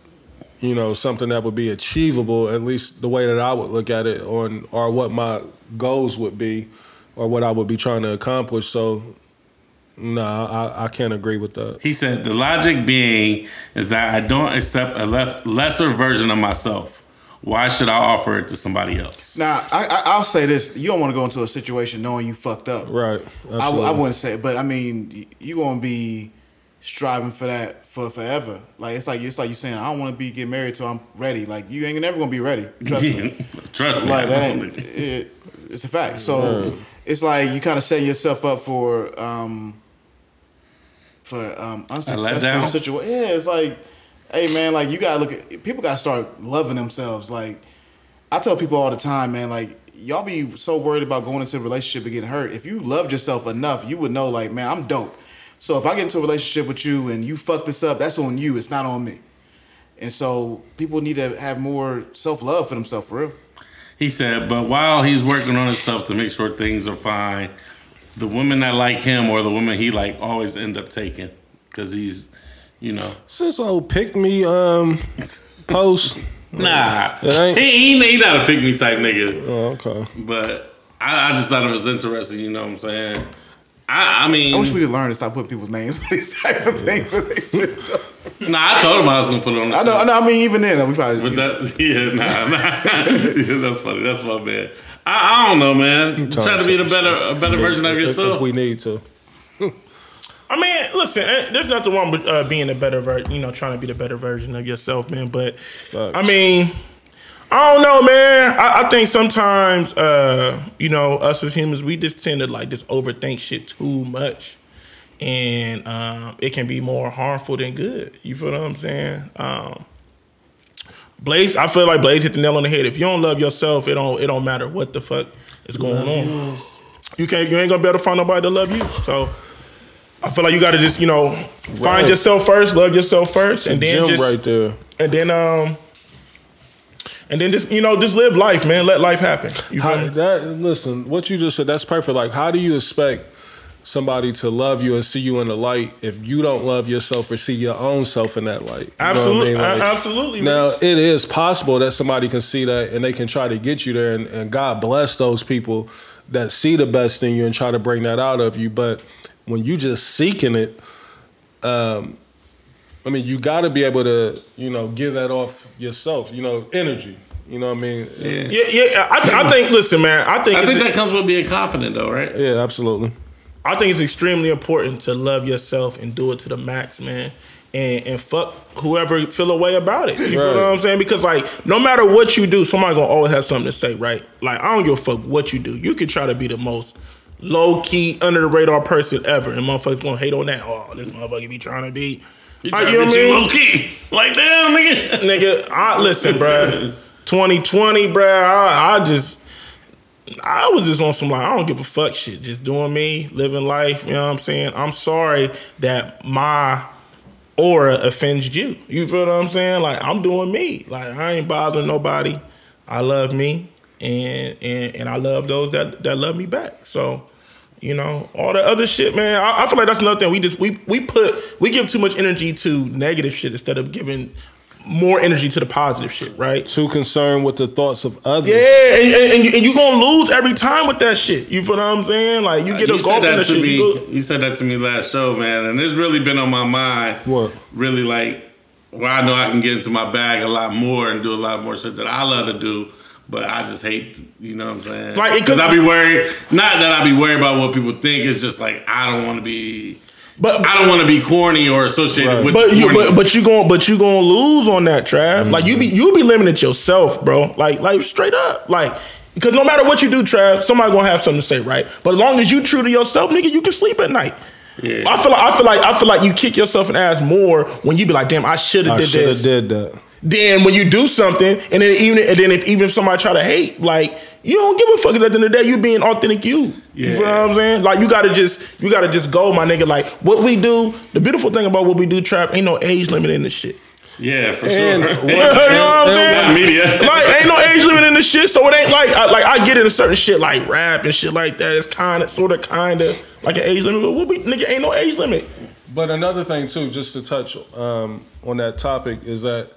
you know something that would be achievable. At least the way that I would look at it, on or what my goals would be, or what I would be trying to accomplish. So. Nah, I, I can't agree with that. He said the logic being is that I don't accept a lef- lesser version of myself. Why should I offer it to somebody else? Now, I, I, I'll say this: you don't want to go into a situation knowing you fucked up. Right. I, w- I absolutely. wouldn't say, but I mean, y- you gonna be striving for that for forever. Like it's like it's like you saying I don't want to be get married till I'm ready. Like you ain't never gonna be ready. Trust me. Trust me. Like that ain't it, it's a fact. So it's like you kind of setting yourself up for um for um unsuccessful letdown? situation. Yeah, it's like, hey man, like you gotta look at people gotta start loving themselves. Like I tell people all the time, man, like y'all be so worried about going into a relationship and getting hurt. If you loved yourself enough, you would know, like, man, I'm dope. So if I get into a relationship with you and you fuck this up, that's on you. It's not on me. And so people need to have more self love for themselves, for real. He said, but while he's working on himself to make sure things are fine, the women that like him or the women he like always end up taking because he's, you know, It's this old pick me um post. nah. It ain't- He, he, he not a pick me type nigga. Oh, okay. But I, I just thought it was interesting. You know what I'm saying? I, I mean, I wish we could learn to stop putting people's names on these type of things. that they said. nah. I told him I was gonna put it on. I know, I know. I mean, even then, we probably. But that, yeah, nah, nah. yeah, that's funny. That's my bad. I, I don't know, man. Try to be the better, a better version of yourself. If we need to. I mean, listen, eh, there's nothing wrong with uh, being a better version, you know, trying to be the better version of yourself, man. But I mean, I don't know, man. I, I think sometimes, uh, you know, us as humans, we just tend to like just overthink shit too much, and um, it can be more harmful than good. You feel what I'm saying? Um, Blaze, I feel like Blaze hit the nail on the head. If you don't love yourself, it don't it don't matter what the fuck is going on. You can't you ain't gonna be able to find nobody to love you. So I feel like you gotta just, you know, find Right. yourself first, love yourself first, and then just right there. and then um and then just you know, just live life, man. Let life happen. You How, that listen, what you just said, that's perfect. Like, how do you expect somebody to love you and see you in the light if you don't love yourself or see your own self in that light? You what I Absolutely, mean? Like, absolutely. Now it is possible that somebody can see that and they can try to get you there, and, and God bless those people that see the best in you and try to bring that out of you. But when you just seeking it, um, I mean, you got to be able to, you know, give that off yourself. You know, energy. You know what I mean? Yeah, yeah, yeah. I, I think. Listen, man. I think. I think that comes with being confident, though, right? yeah absolutely. I think it's extremely important to love yourself and do it to the max, man. And and fuck whoever feel a way about it. You feel Right. what I'm saying? Because like no matter what you do, somebody gonna always have something to say, right? Like I don't give a fuck what you do. You can try to be the most low key, under the radar person ever, and motherfuckers gonna hate on that. Oh, this motherfucker be trying to be. You trying to be too low key. Like, damn, nigga. nigga. I listen, bruh. 2020, bruh. I, I just, I was just on some like I don't give a fuck shit. Just doing me, living life. You know what I'm saying? I'm sorry that my aura offends you. You feel what I'm saying? Like I'm doing me. Like I ain't bothering nobody. I love me, and and and I love those that that love me back. So. You know, all the other shit, man. I, I feel like that's another thing. We just we we put we give too much energy to negative shit instead of giving more energy to the positive shit, right? Too concerned with the thoughts of others. Yeah, and, and, and, you, and you gonna lose every time with that shit. You feel what I'm saying? Like you uh, get you a said golf in the to shit. me. You go, You said that to me last show, man, and it's really been on my mind. What? Really, like, where I know I can get into my bag a lot more and do a lot more shit that I love to do, but I just hate. You know what I'm saying? Like, because could- I be worried. Not that I be worried about what people think. It's just like I don't want to be. but I don't want to be corny or associated Right. with. but you but, but you going but you gonna lose on that, Trav. Like you be you be limiting yourself, bro. Like like straight up, like. Because no matter what you do, Trav, somebody gonna have something to say, right? But as long as you true to yourself, nigga, you can sleep at night. Yeah. I feel like I feel like I feel like you kick yourself in the ass more when you be like, damn, I should have I did should have this. did that. Then when you do something, and then even and then if even if somebody try to hate, like you don't give a fuck. At the end of the day, you being authentic you. You feel what I'm saying? Like you gotta just you gotta just go, my nigga. Like what we do. The beautiful thing about what we do, trap, ain't no age limit in this shit. yeah, for And sure. what- You know what I'm saying? Media. like ain't no age limit in this shit, so it ain't like I, like I get into certain shit like rap and shit like that. It's kind of sort of kind of like an age limit, but what we nigga ain't no age limit. But another thing too, just to touch um, on that topic, is that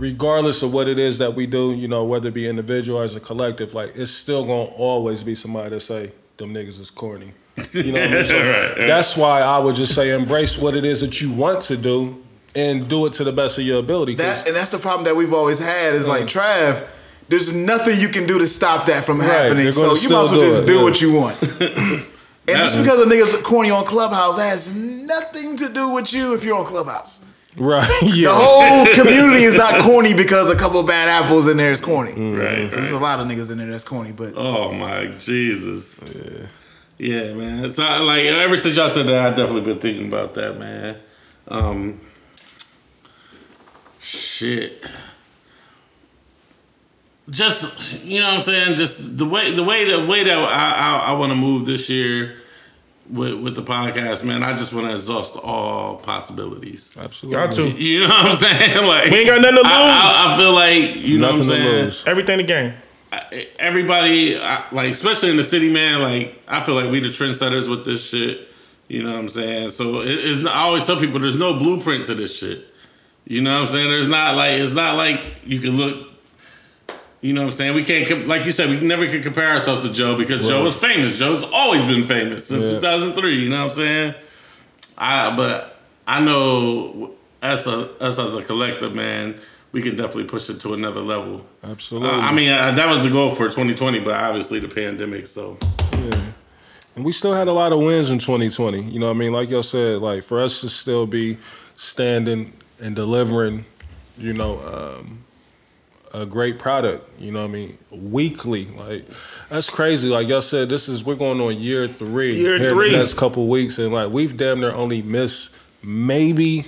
regardless of what it is that we do, you know, whether it be individual or as a collective, like it's still gonna always be somebody that say them niggas is corny. You know what I mean? So Right, right. that's why I would just say embrace what it is that you want to do and do it to the best of your ability. That and that's the problem that we've always had is like Trav. There's nothing you can do to stop that from happening. they're So you might as well just do yeah. what you want. And That- just because a nigga's corny on Clubhouse has nothing to do with you if you're on Clubhouse. Right. Yeah. The whole community is not corny because a couple bad apples in there is corny. Right, There's a lot of niggas in there that's corny, but Oh my Jesus. Yeah. Yeah, man. So like ever since y'all said that, I definitely been thinking about that, man. Um shit. Just you know what I'm saying? Just the way the way the way that I I, I want to move this year with with the podcast, man. I just want to exhaust all possibilities. Absolutely. Got to. You know what I'm saying? Like We ain't got nothing to I, I, I feel like you know what I'm to saying. lose. Everything to gain. I- everybody I, like especially in the city man like i feel like we the trendsetters with this shit you know what i'm saying so it, it's not, i always tell people there's no blueprint to this shit you know what i'm saying there's not like it's not like you can look you know what i'm saying we can't like you said we never can compare ourselves to joe because joe was famous joe's always been famous since Yeah. 2003 you know what i'm saying i but i know us, a, us as a collective man we can definitely push it to another level Absolutely. uh, I mean, uh, that was the goal for 2020, but obviously the pandemic. So yeah, And we still had a lot of wins in 2020. You know what I mean? Like y'all said, like for us to still be standing and delivering, you know, um, a great product, you know what I mean, weekly. Like that's crazy. Like y'all said, this is we're going on year three Year three. in the next couple weeks, and like we've damn near only missed maybe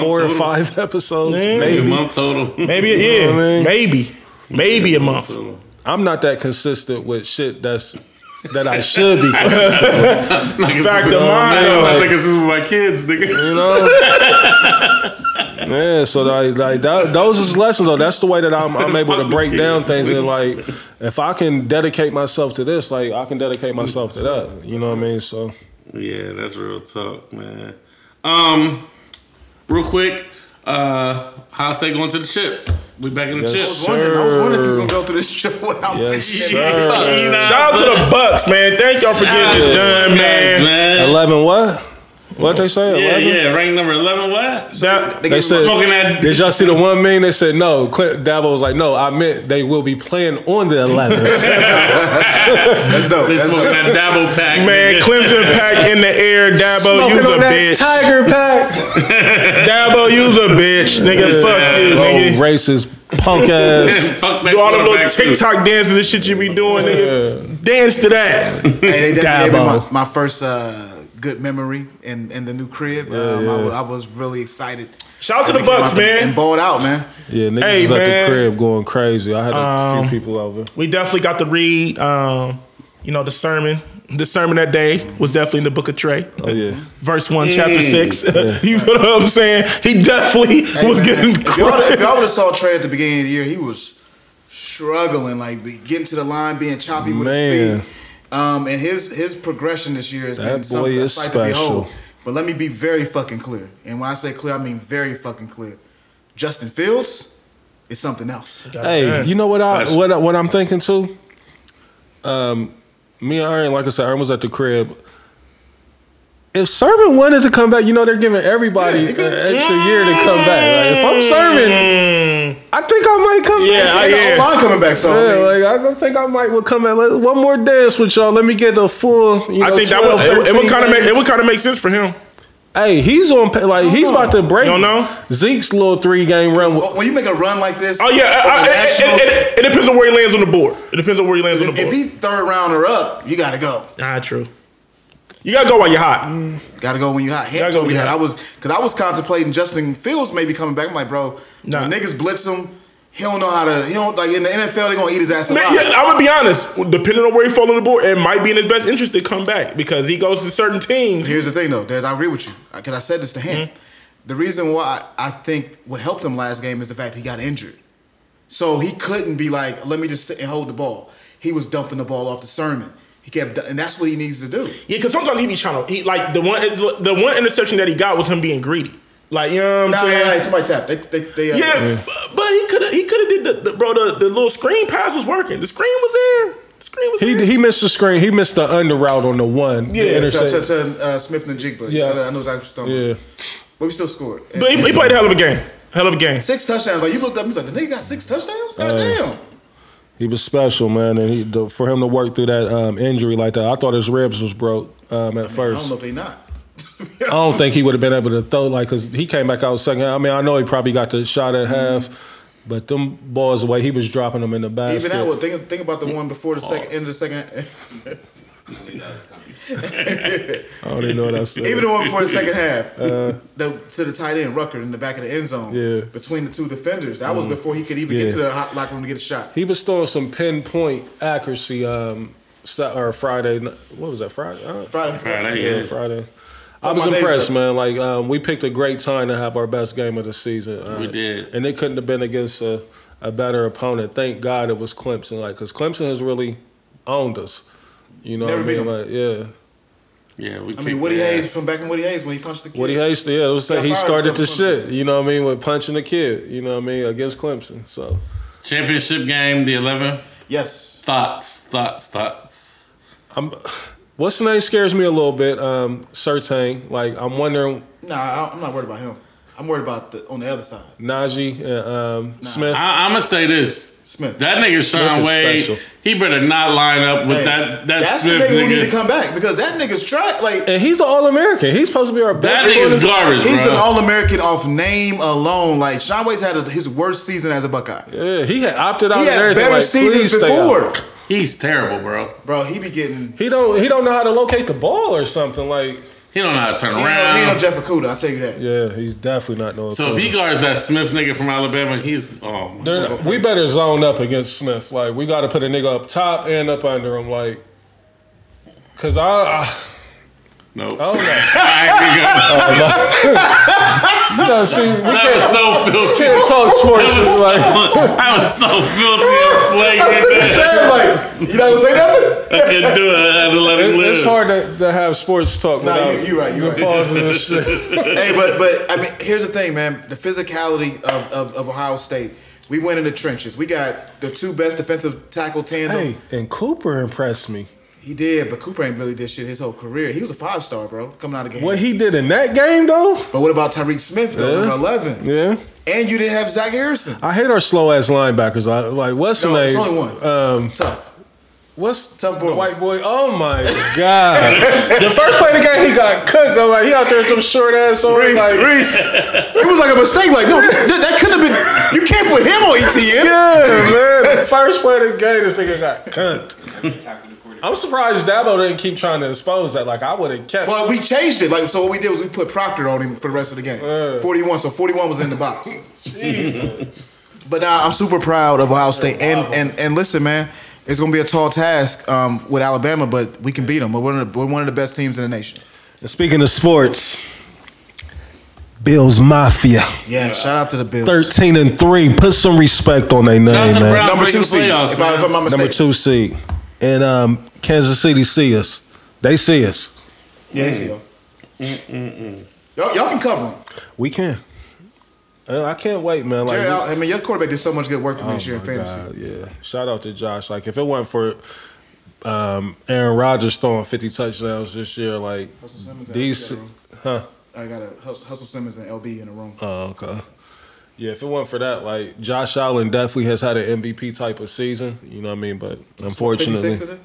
four or five episodes. Yeah. a Maybe. month total. Maybe a year. I mean? Maybe. Maybe a month. Total. I'm not that consistent with shit that's that I should be consistent with. Like, it's Fact of mine, I think this is with my kids, nigga. You know? Yeah, so like, like that, those is lessons though. That's the way that I'm, I'm able to break down things and like, if I can dedicate myself to this, like I can dedicate myself to that. You know what I mean? So Yeah, that's real talk, man. Um, real quick, uh, Ohio State going to the chip. We back in the Yes, chip. I was wondering, I was wondering if he was gonna go through this show without Yes, mentioning sir. Shout out to the Bucks, man. Thank y'all for getting this done, Guys, man. eleven what? What they say? Yeah, Eleven? yeah. Rank number eleven. What? That- They They gave said. Smoking that- Did y'all see the one meme? They said no. Clint Dabo was like, no, I meant they will be playing on the 11th. That's dope. They That's smoking dope. that Dabo pack. Man, nigga. Clemson pack in the air. Dabo, Smoking use a on that bitch. Tiger pack. Dabo, use a bitch. Nigga, fuck you, Oh, nigga. racist punk ass. Fuck that Do all the little quarterback, too. TikTok dances and shit you be doing, nigga. Dance to that. Hey, they definitely gave me Dabo. my, my first uh, good memory in, in the new crib. um, I, was, I was really excited. Shout out to the Bucks, out and- And man. balled out, man. Yeah, niggas Hey, was at the crib going crazy. I had a Um, few people over. We definitely got to read, um, you know, the sermon. The sermon that day was definitely in the book of Trey. Oh yeah. Verse 1, chapter 6. you know what I'm saying? He definitely Hey, was man, getting if y'all, if y'all would have saw Trey at the beginning of the year, he was struggling, like getting to the line, being choppy with Man. his feet. Um, and his his progression this year has That been boy something is a sight to behold. But let me be very fucking clear. And when I say clear, I mean very fucking clear. Justin Fields is something else. Hey, you know what I what I- what I'm thinking too? Um, me and Aaron, like I said, Aaron was at the crib. If Sermon wanted to come back, you know they're giving everybody Yeah, an could- extra year to come back. Like if I'm Sermon, I think I might come Yeah, back. I- And the yeah. O-line coming back, so I Yeah, like I don't think I might would come back. Let- One more dance with y'all. Let me get the full. You know, I think that would, it, it would kind of make it would kind of make sense for him. Hey, he's on like he's about to break. You don't know? Zeke's little three game run. When you make a run like this, Oh yeah, I, I, it, national- it, it, it depends on where he lands on the board. It depends on where he lands on the board. if he third round or up, you got to go. Ah, true. You gotta go while you're hot. Got to go when you're hot. Gotta told me that. hot. I was because I was contemplating Justin Fields maybe coming back. I'm like, bro, Nah. when niggas blitz him. He don't know how to. He don't like in the NFL. They gonna eat his ass alive. Yeah, I'm gonna be honest. Depending on where he fall on the board, it might be in his best interest to come back because he goes to certain teams. Here's the thing, though, Des. I agree with you because I said this to him. Mm-hmm. The reason why I think what helped him last game is the fact he got injured, so he couldn't be like, let me just sit and hold the ball. He was dumping the ball off the sermon. He kept, and that's what he needs to do. Yeah, because sometimes he be trying to. He like the one the one interception that he got was him being greedy. Like you know what I'm Nah, saying? nah, nah, somebody tapped. They, they, they, uh, Yeah, but- but he could have he could have did the, the bro the, the little screen pass was working. The screen was there. The screen was he there. he missed the screen. He missed the under route on the one. the Yeah, to, to, to uh, Smith-Njigba. Yeah. I, I know exactly what you're talking yeah. But we still scored. but he, he played a hell of a game. Hell of a game. six touchdowns. Like you looked up, he's like, the nigga got six touchdowns. God damn. He was special, man, and he, the, for him to work through that um, injury like that, I thought his ribs was broke um, at I first. don't know if they not. I don't think he would have been able to throw like because he came back out second. I mean, I know he probably got the shot at half, but them balls away, he was dropping them in the basket. Even that one. Think, think about the one before the second end of the second. I don't even know what I said. Even the one before the second half, the, to the tight end, Ruckert in the back of the end zone, Uh, Yeah. Mm. between the two defenders. That was before he could even Yeah. get to the hot locker room to get a shot. he was throwing some pinpoint accuracy. Um, or Friday, what was that? Friday. Uh, Friday, Friday, Yeah, yeah. Friday. I was impressed, man. Like um, we picked a great time to have our best game of the season. Uh, We did. and it couldn't have been against a, a better opponent. Thank God it was Clemson, like because Clemson has really owned us. You know Never what I mean? beat Like, yeah. Yeah, we can I mean, Woody Hayes from back in Woody Hayes when he punched the kid. Woody Hayes, yeah, it was Got he started the because of Clemson. shit. You know what I mean? With punching the kid. You know what I mean against Clemson. So championship game, the 11th. Yes. Thoughts, thoughts, thoughts. I'm. What's the name scares me a little bit. Um, Certain. Like I'm wondering Nah, I- I'm not worried about him. I'm worried about the on the other side. Najee and um, Smith. I, I'm gonna say this. Smith. That nigga Shaun is Wade, special. he better not line up with Hey, that that that's Smith the nigga, who need to come back because that nigga's trash. Like And he's an All American. He's supposed to be our best. That best. nigga's garbage, he's bro. an All American off name alone. Like Shaun Wade's had a, his worst season as a Buckeye. Yeah, he had opted out. He had better Like, seasons before. He's terrible, bro. bro. He be getting. He don't. He don't know how to locate the ball or something. Like, He don't know how to turn He ain't, he ain't no around. Jeff Okudah, I'll tell you that. yeah, he's definitely not no. So if he guards that Smith nigga from Alabama, he's oh my They're- we better zone up against Smith. Like, we got to put a nigga up top and up under him. Like, cause I, I, Oh, no. I don't know. I You know, see, we that can't, so filthy. can't talk sports. That was, like, I was so filthy and flagrant. like, you not gonna say nothing? I couldn't do it. I had to let him it- live. it's hard to, to have sports talk Nah, without you- you right, you the right. pauses and shit. hey, but but I mean, here's the thing, man. The physicality of, of, of Ohio State. We went in the trenches. We got the two best defensive tackle tandem. hey, and Cooper impressed me. He did, but Cooper ain't really did shit his whole career. He was a five star, bro, coming out of the game. What he did in that game, though. but what about Tyreke Smith, though, Yeah. number eleven? Yeah. And you didn't have Zach Harrison. I hate our slow ass linebackers. I, like what's the No, name? it's only one. Um, Tough. what's Tough boy. white boy? Oh my god! the first play of the game, he got cooked. I'm like, he out there with some short ass on. Reese, like, Reese. It was like a mistake. Like, no, this- that, that could have been. You can't put him on Etienne. yeah, man. The first play of the game, this nigga got cooked. I'm surprised Dabo didn't keep trying to expose that. Like I would have kept. But we changed it. Like, so what we did was we put Proctor on him for the rest of the game. Yeah. 41. So 41 was in the box. But now I'm super proud of Ohio State. And and and listen, man, it's gonna be a tall task um, with Alabama, but we can beat them. We're one, of the, we're one of the best teams in the nation. And speaking of sports, Bills Mafia, Yeah, shout out to the Bills. thirteen and three. Put some respect on their name, man. Number two seed, if, if. I'm not mistaken. Number two seed, and um, Kansas City see us. They see us. Yeah, they see y'all. Y'all, y'all can cover them. We can. Uh, I can't wait, man. Like, Jerry, I mean, your quarterback did so much good work for me this year in fantasy. God, yeah. Shout out to Josh. Like, if it wasn't for um, Aaron Rodgers throwing 50 touchdowns this year, like Hustle Simmons and these, LB got a room. huh? I got a Hus- Hustle Simmons and LB in the room. Oh, okay. Yeah, if it wasn't for that, like Josh Allen definitely has had an MVP type of season. You know what I mean? But unfortunately, 56 of them?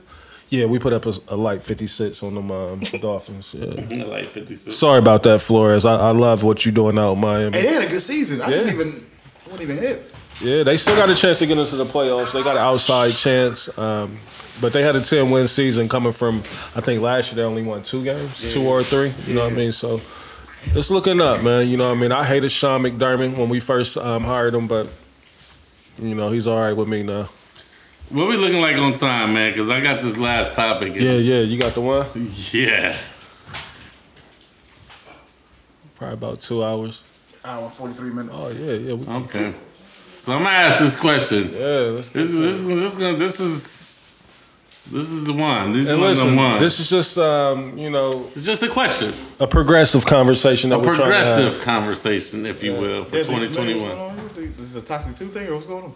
yeah, we put up a, a light 56 on them um, Dolphins. Yeah. like 56. Sorry about that, Flores. I, I love what you're doing out in Miami. Hey, they had a good season. I didn't Yeah. even, I wasn't even hit. Yeah, they still got a chance to get into the playoffs. They got an outside chance. Um, but they had a 10 win season coming from, I think last year they only won two games, two or three. You know what I mean? So it's looking up, man. You know what I mean? I hated Sean McDermott when we first um, hired him, but, you know, he's all right with me now. What we looking like on time, man? Because I got this last topic. Yeah, yeah, you got the one? Yeah. Probably about two hours. Hour 43 minutes. Oh, yeah, yeah. We, Okay. So I'm gonna ask this question. yeah, let's get This is to this this this is this is the one. This is And one listen, one. this is just, um, you know, it's just a question, a progressive conversation that a we're trying to have. progressive conversation, if you will, for Yeah, so you familiar 2021. what's going on here? This is a toxic two thing or what's going on?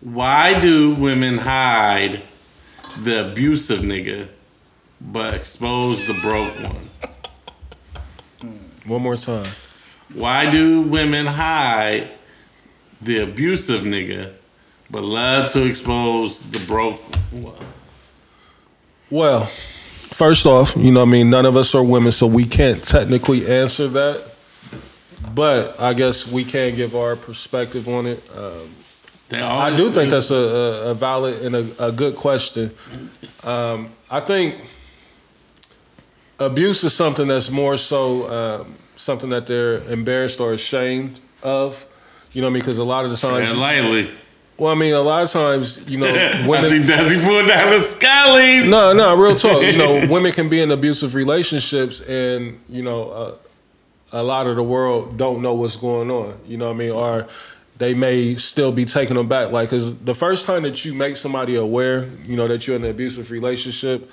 Why do women hide the abusive nigga, but expose the broke one? One more time. Why do women hide the abusive nigga, but love to expose the broke. Well, first off, you know what I mean, none of us are women, so we can't technically answer that. But I guess we can give our perspective on it. Um, I do think that's a, a, a valid and a, a good question. Um, I think abuse is something that's more so um, something that they're embarrassed or ashamed of. You know what I mean? Because a lot of the times, and lightly. Well, I mean, a lot of times, you know, women. he does, he pulled down the scully. No, no, real talk. You know, women can be in abusive relationships, and you know, uh, a lot of the world don't know what's going on. You know what I mean? Or they may still be taken aback. Like, because the first time that you make somebody aware, you know, that you're in an abusive relationship,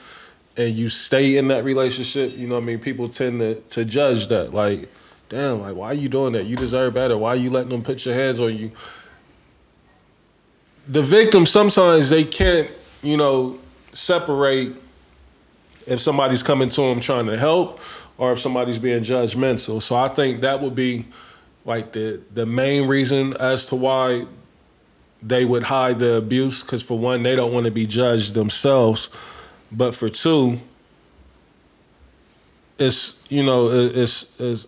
and you stay in that relationship, you know what I mean? People tend to to judge that. Like, damn, like why are you doing that? You deserve better. Why are you letting them put your hands on you? The victim sometimes they can't, you know, separate if somebody's coming to them trying to help or if somebody's being judgmental. So I think that would be like the the main reason as to why they would hide the abuse because for one they don't want to be judged themselves but for two it's you know it's, it's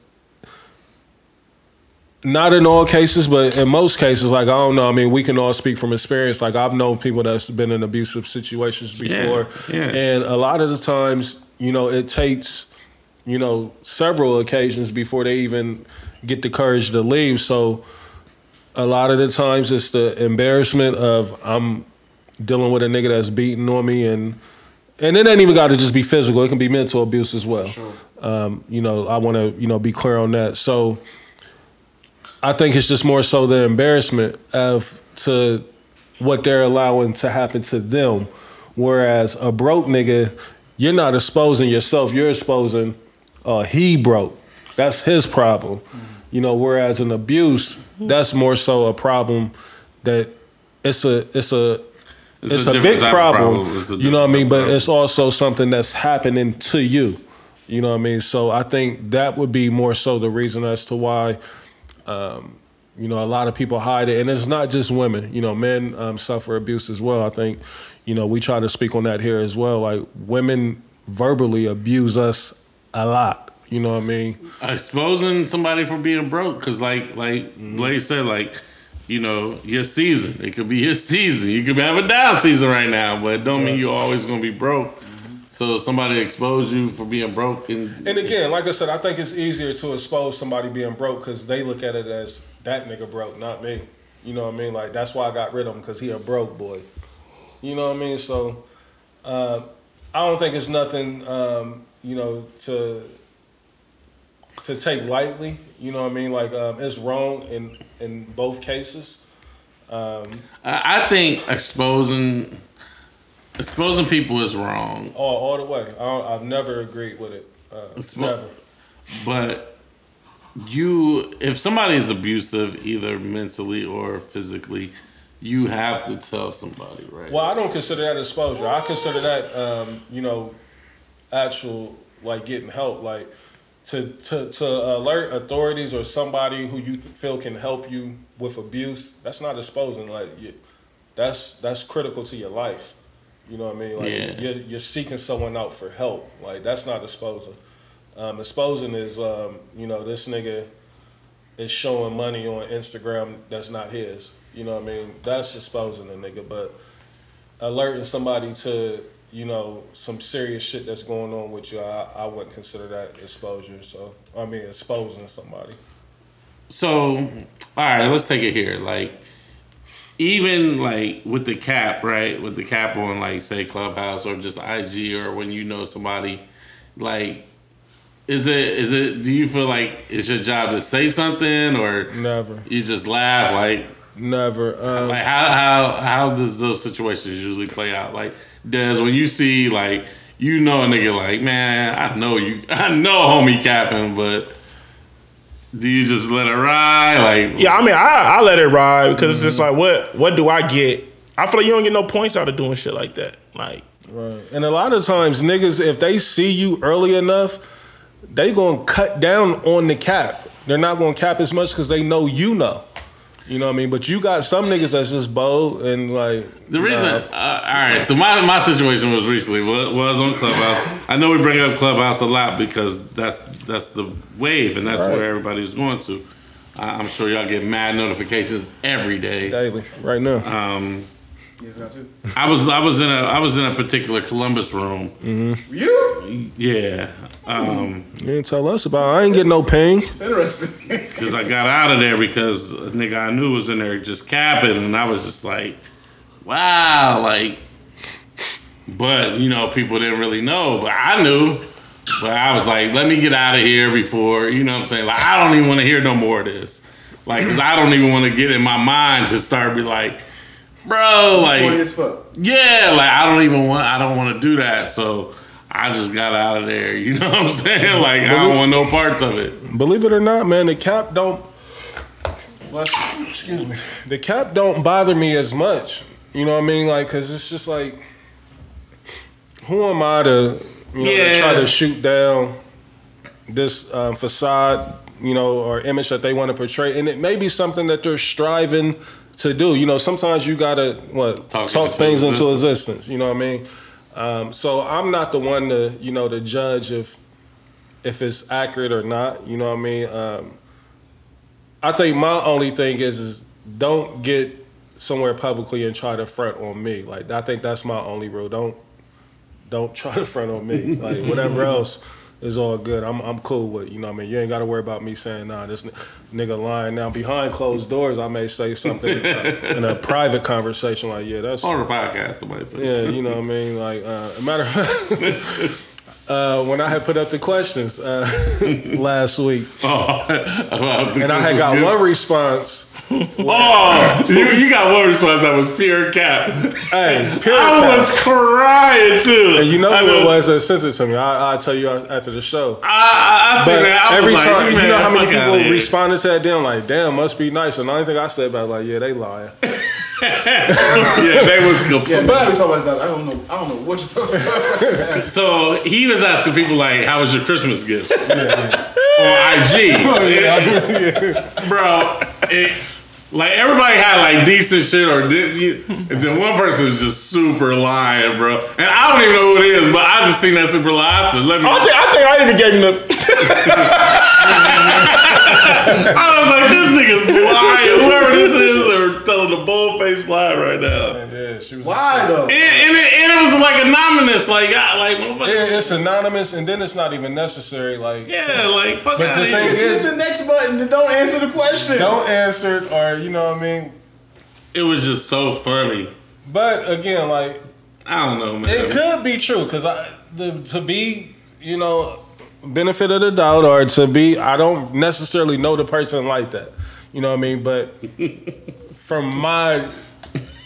not in all cases but in most cases like i don't know i mean we can all speak from experience like i've known people that's been in abusive situations before yeah. and a lot of the times you know it takes you know several occasions before they even get the courage to leave so a lot of the times it's the embarrassment of I'm dealing with a nigga that's beating on me and and it ain't even got to just be physical. It can be mental abuse as well. Um, you know, I want to you know be clear on that. So I think it's just more so the embarrassment of to what they're allowing to happen to them. Whereas a broke nigga, you're not exposing yourself. You're exposing uh, he broke. That's his problem. You know, whereas an abuse, that's more so a problem that it's a it's a It's it's, a a, big problem. problem. You know what I mean? But of it's also something that's happening to you. You know what I mean? So I think that would be more so the reason as to why um, you know, a lot of people hide it, and it's not just women. You know, men um, suffer abuse as well. I think, you know, we try to speak on that here as well. Like women verbally abuse us a lot. You know what I mean? exposing somebody for being broke because like like. Blaze said like you know your season it could be your season you could have a down season right now but it don't mean you're always gonna be broke. So somebody expose you for being broke and And again, like I said, I think it's easier to expose somebody being broke because they look at it as that nigga broke, not me. You know what I mean? Like that's why I got rid of him because he a broke boy. You know what I mean? So uh, I don't think it's nothing, um, you know, to to take lightly. You know what I mean? Like um, it's wrong in in both cases. Um, I think exposing exposing people is wrong all, all the way. I don't, I've never agreed with it. Uh, Expo- never. but you if somebody is abusive either mentally or physically you have to tell somebody right Well, I don't consider that exposure. I consider that, um, you know, actual like getting help, like to to to alert authorities or somebody who you feel can help you with abuse. That's not exposing. Like you, that's that's critical to your life. You know what I mean? Like Yeah. you're you're seeking someone out for help. Like that's not exposing. Um, exposing is, um, you know, this nigga is showing money on Instagram that's not his. You know what I mean? That's exposing a nigga. But alerting somebody to, you know, some serious shit that's going on with you, I, I wouldn't consider that exposure. So, I mean, exposing somebody. So, all right, let's take it here. Like, even like with the cap, right? With the cap on, like, say Clubhouse or just IG or when you know somebody, like, is it is it? Do you feel like it's your job to say something or Never. you just laugh? Like, Never. Um, like how how how does those situations usually play out? Like, does when you see like you know a nigga like, man, I know you, I know homie capping, but. Do you just let it ride? Like, Yeah, I mean, I, I let it ride because it's just like, what what do I get? I feel like you don't get no points out of doing shit like that. Like, Right. And a lot of times, niggas, if they see you early enough, they gonna cut down on the cap. They're not gonna cap as much because they know you know. You know what I mean? But you got some niggas that's just bold and like The reason, uh, all right. So my, my situation was recently was, was on Clubhouse. I know we bring up Clubhouse a lot because that's that's the wave and that's Right. where everybody's going to. I, I'm sure y'all get mad notifications every day. daily right now. Um, Yes, I do. I was I was in a I was in a particular Columbus room. You? Yeah, um, you didn't tell us about. It. I ain't getting no ping. It's interesting. because I got out of there because a nigga I knew was in there just capping, and I was just like, wow, like. But you know, people didn't really know, but I knew. But I was like, let me get out of here before you know what I'm saying. Like, I don't even want to hear no more of this. Like, cause I don't even want to get in my mind to start be like, bro, like, as fuck. yeah, like I don't even want, I don't want to do that. So I just got out of there. You know what I'm saying? Like, I don't want no parts of it. Believe it or not, man, the cap don't Bless you. excuse me. The cap don't bother me as much. You know what I mean? Like, cause it's just like, who am I to, you know, to Yeah. try to shoot down this um, facade, you know, or image that they want to portray, and it may be something that they're striving to do. You know, sometimes you gotta what Talk talk, into things into existence. existence. You know what I mean? Um, so I'm not the one to, you know, to judge if if it's accurate or not. You know what I mean? Um, I think my only thing is is don't get somewhere publicly and try to front on me. Like I think that's my only rule. Don't don't try to front on me. Like whatever else is all good. I'm I'm cool with. You know what I mean? You ain't got to worry about me saying nah. This n- nigga lying. Now behind closed doors, I may say something in a private conversation. Like yeah, that's On the podcast, somebody said. yeah, you know what I mean? Like, uh, a matter of fact, uh, when I had put up the questions uh, last week, Oh, and I had got one response. Oh, you, you got one response that was pure cap. Hey, pure I cap. was crying too. And you know I who it was that sent it to me? I, I'll tell you after the show. I, I, I seen that. I every was like, time, you know how many people responded to that? Damn, like, damn, must be nice. And the only thing I said about it, like, yeah, they lying. Yeah, they was Yeah, complete. but we talk about this. I don't know. I don't know what you're talking about. So he was asking people like, "How was your Christmas gifts?" on IG, oh, bro. It, like everybody had like decent shit, or did you? And then one person was just super lying, bro. And I don't even know who it is, but I just seen that super lie. So let me. I think I think I even gave him the. I was like, this nigga's lying. Whoever this is, they're telling a bold faced lie right now. And, Yeah, she was. Why though? and, it, and it was like anonymous, like, I, like. Yeah, it's anonymous, and then it's not even necessary. Like, yeah, like, fuck But out the thing here. is- Just hit the next button don't answer the question. don't answer it, or you know what I mean. It was just so funny. But again, like, I don't know, man. It could be true because I the, to be you know benefit of the doubt or to be I don't necessarily know the person like that. You know what I mean? But from my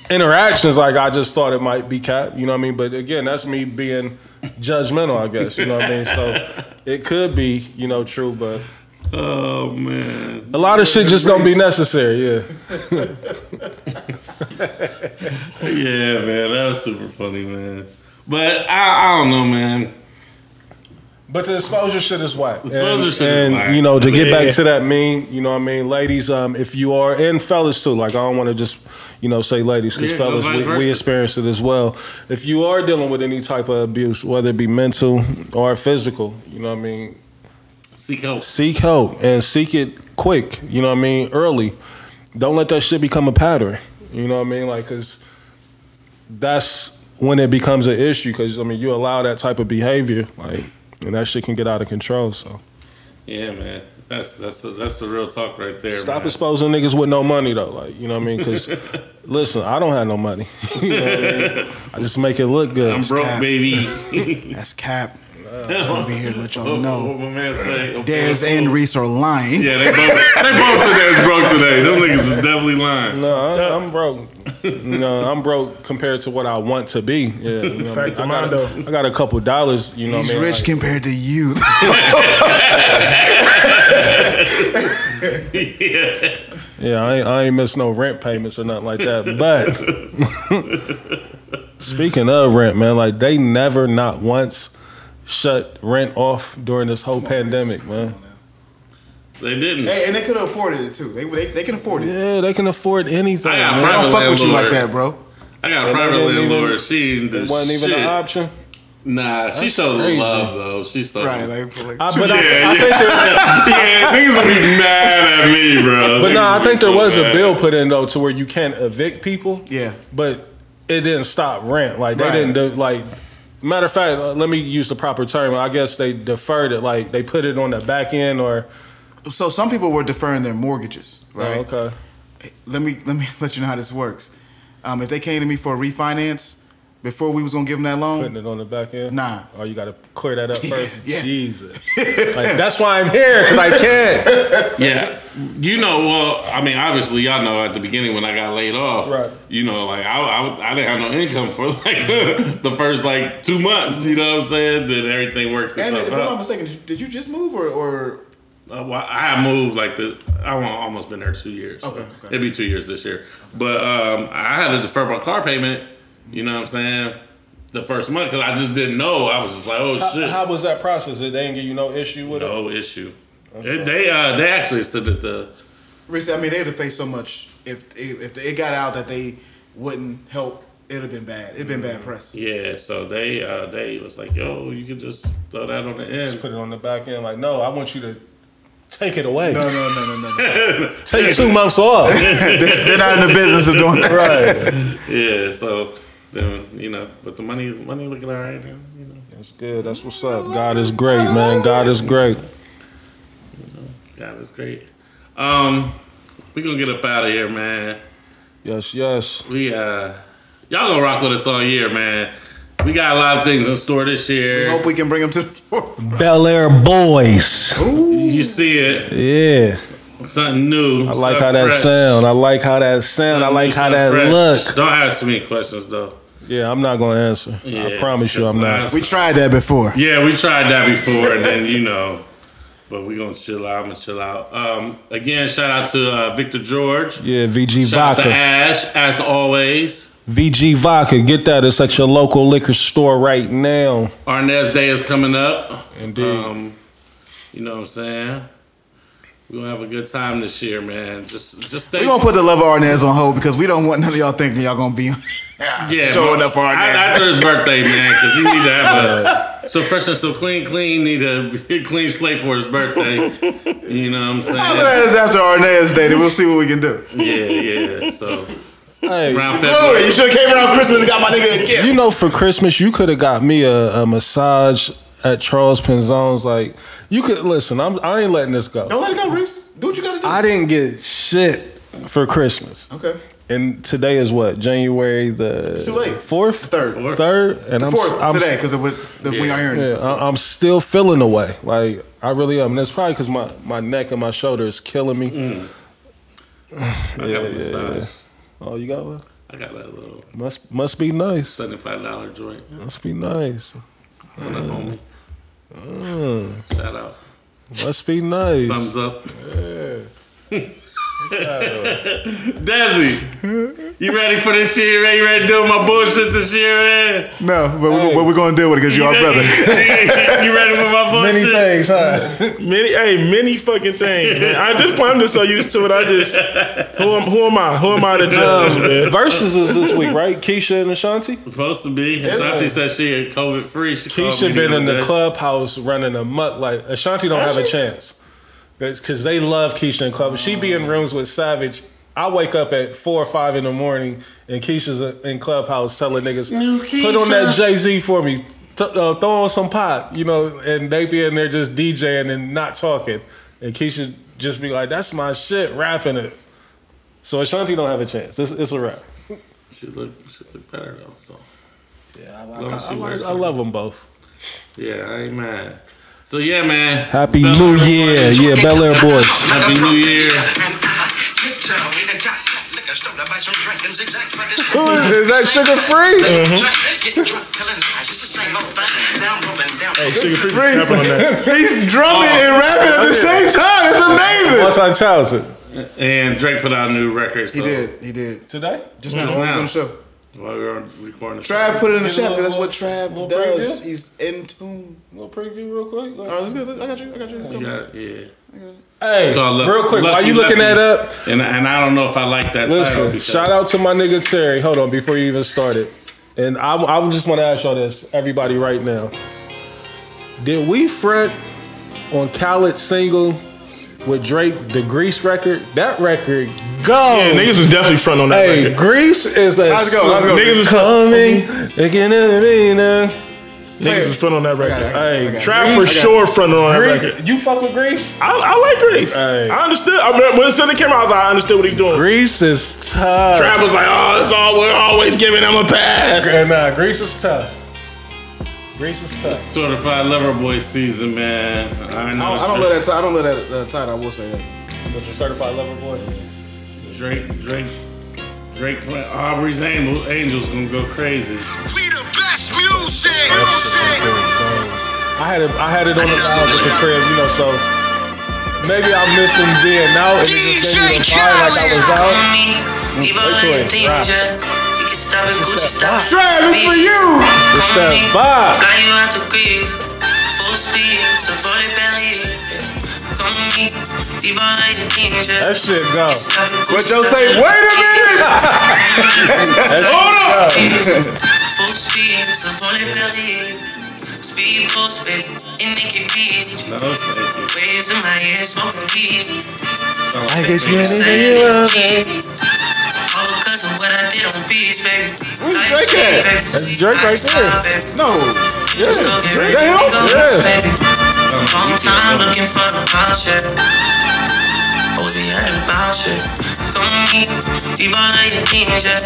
interactions, like I just thought it might be cap. You know what I mean? But again, that's me being judgmental, I guess. You know what I mean? So it could be you know true, but Oh man. a lot of shit just don't be necessary. Yeah. Yeah, man, that was super funny, man. But I, I don't know, man. But the exposure shit is whack. exposure and, shit is and, whack. you know, to get back to that meme, you know what I mean? Ladies, um, if you are, and fellas too, like I don't want to just, you know, say ladies, because Yeah, fellas, we, we experience it as well. If you are dealing with any type of abuse, whether it be mental or physical, you know what I mean? Seek help. Seek help and seek it quick, you know what I mean? Early. Don't let that shit become a pattern, you know what I mean? Like, because that's when it becomes an issue, because, I mean, you allow that type of behavior, like, and that shit can get out of control, so. Yeah, man. That's that's that's the real talk right there. Stop man. exposing niggas with no money though, like you know what I mean? Because listen, I don't have no money. you know what I mean? I just make it look good. I'm broke, cap. baby. That's cap. I'll be here to let y'all what know. my man say? Dez and Reese are lying. Yeah, they both they both said they was broke today. Them niggas is definitely lying. No, I, I'm broke. no, I'm broke compared to what I want to be. Yeah, you know what I, mean? I, got a, I got a couple dollars. You know He's what I mean? rich Like, compared to you. yeah, I ain't, I ain't miss no rent payments or nothing like that. But speaking of rent, man, like they never not once shut rent off during this whole pandemic, man. They didn't. Hey, and they could have afforded it too. They, they, they can afford it. Yeah, they can afford anything. I got man. I don't fuck with you like that, bro. I got a private they landlord. even- she didn't do It wasn't even shit. an option. Nah, she showed crazy. love though. She showed. Right, like, like I, but yeah, I, I yeah. think there, yeah, niggas will be mad at me, bro. but no, I think be there so was a bill put in though to where you can't evict people. yeah. but it didn't stop rent. Like they Right. didn't do like. Matter of fact, uh, let me use the proper term. I guess they deferred it. Like they put it on the back end, or So some people were deferring their mortgages, right? oh, okay. Let me let me let you know how this works. Um, if they came to me for a refinance before we was gonna give them that loan, Putting it on the back end. Nah. Oh, you got to clear that up first. Yeah. Jesus. like that's why I'm here because I can't. Yeah, you know. Well, I mean, obviously, y'all know at the beginning when I got laid off, Right. You know, like I, I, I didn't have no income for like the first like two months. You know what I'm saying? Then everything worked and itself if I'm not mistaken, did you, just move or, or Uh, well, I moved like the. I wa- almost been there two years. so Okay, okay. It'd be two years this year, but um, I had to defer my car payment. You know what I'm saying? The first month because I just didn't know. I was just like, oh How, shit. how was that process? Did they didn't give you no issue with it? no issue. It- they uh they actually stood at the Reese, I mean, they'd have faced so much if if, if it got out that they wouldn't help. It'd have been bad. It'd been bad press. yeah. So they uh they was like, yo, you can just throw that on the Just end. put it on the back end. Like, no, I want you to take it away. No, no, no, no, no. no. Take two months off. They're not in the business of doing that. right. Yeah. So then you know, but the money money looking all right now. You know, That's good. That's what's up. God is great, man. God is great. God is great. Um, we gonna get up out of here, man. Yes, yes. We uh, y'all gonna rock with us all year, man. We got a lot of things in store this year. We hope we can bring them to the floor. Bel Air Boys. you see it, Yeah. Something new. I like how that sound. I like how that sound. I like how that look. Don't ask me questions though. Yeah, I'm not gonna answer. I promise you, I'm because not. We tried that before. Yeah, we tried that before, and then you know, but we gonna chill out. I'm gonna chill out. Um, again, shout out to uh, Victor George. Yeah, VG Shout out to Vodka. Ash, as always. VG Vodka. Get that. It's at your local liquor store right now. Arnez Day is coming up. Indeed. Um, you know what I'm saying? We gonna have a good time this year, man. Just, just stay. We gonna put the love of Arnez on hold because we don't want none of y'all thinking y'all gonna be yeah, showing up for I- after his birthday, man, because he need to have a so fresh and so clean, clean. Need a clean slate for his birthday. You know what I'm saying? Holler at us after Arnez Day, then we'll see what we can do. Yeah, yeah. So Hey, around Look, February. you should have came around Christmas and got my nigga a gift. you know, for Christmas, you could have got me a, a massage at Charles Penzone's. Like, you could listen. I'm, I ain't letting this go. Don't let it go, Reese. Do what you gotta do. I didn't get shit for Christmas. okay. And today is what January the It's too late. fourth, Third. Fourth. third, and I'm Fourth I'm today because of what the, we Yeah. are hearing. Yeah, stuff. I- I'm still feeling the way. Like I really am. And it's probably because my, my neck and my shoulder is killing me. Mm. I got a massage. Oh, you got one? I got that little Must must be nice. seventy-five dollar joint. Must be nice. On the homie. Mm. Shout out. Must be nice. Thumbs up. Desi, you ready for this year, man? You ready to do my bullshit this year, man? No, but, Hey. we, but we're gonna deal with it because you're our brother. you ready for my bullshit? Many things, huh? Many, hey, many fucking things, man. At this point, I'm just so used to it. I just, who am, who am I? Who am I to judge, um, man? Versus is this week, right? Keyshia and Ashanti. Supposed to be. Ashanti said she had COVID free. Keyshia been in the day. clubhouse running amok. Like Ashanti don't have a chance because they love Keyshia in club. She be in rooms with Savage. I wake up at four or five in the morning and Keyshia's in clubhouse telling niggas, put on that Jay Z for me. T- uh, throw on some pop, you know, and they be in there just DJing and not talking. And Keisha just be like, that's my shit, rapping it. So Ashanti don't have a chance. It's, it's a rap. She look, she look better though. So Yeah, I, Long as she I, wears I it. love them both. yeah, I ain't mad. So yeah, man. Happy Bel New Year. Boys. Yeah, Belaire Boys. Happy New Year. Is that sugar free? Uh-huh. Hey, Suga Free was rapping on that. He's drumming and rapping at the same time. It's amazing. What's our childhood? And Drake put out a new record. So He did. He did. Today? Just Just now. now. on the show. While we were recording the Trav put it in the chat because that's what Trav little does. preview? He's in tune. little preview real quick. All right, let's go. I got you. I got you. Let's go. show. Yeah, yeah. Hey, called Luck- real quick, while Lucky you looking Lucky. that up, And and I don't know if I like that title. listen. because- Shout out to my nigga Terry. Hold on, before you even start it, and I, I just want to ask y'all this, everybody, right now. Did we front on Khaled's single with Drake, the Greece record? That record goes. Yeah, niggas was definitely front on that Hey, record. Greece is a Let's go, let's go. Niggas was coming. Again, again, Niggas was front on that record. it, Hey, got it. Trap for sure front on that record. Greece, you fuck with Greece? I, I like Greece. Hey. I understood. I mean, when Silly came out, I, was like, I understood what he's doing. Greece is tough. Trap was like, oh, it's all we're always giving him a pass. And uh, Greece is tough. Greece is tough. Certified Lover Boy season, man. I, know I don't, I don't let that. T- I don't let that uh, title. I will say that. But you're certified lover boy. Drake, Drake, Drake, for Aubrey's Angel, Angels gonna go crazy. We the best music. I had it. I had it on the lounge at the crib, you know. So maybe I'm missing being out, and it just gave me the vibe like I was out. Leave all Which your way? things, Right. Yeah. You can stop at Gucci, stop. Trav, this for you. It's that vibe. Fly you out to Greece, full speed, so for the Come with me, leave all your things, yeah. That shit go. Stop at What Gucci, say? Wait a minute. That shit go. Full speed, so for the Speed post, baby, and naked beach. No, thank you. Waves in my ear, smoking weed. I like get that you nigga. anything Drake shit, at? baby. That's Drake right there. Lifestyle, baby. No. Just go get ready, Damn. we go, Yeah. baby. Sound Long like time you looking for the bounce, yeah. Ozzy had to bounce, yeah. Come with me, leave all of your things, yeah.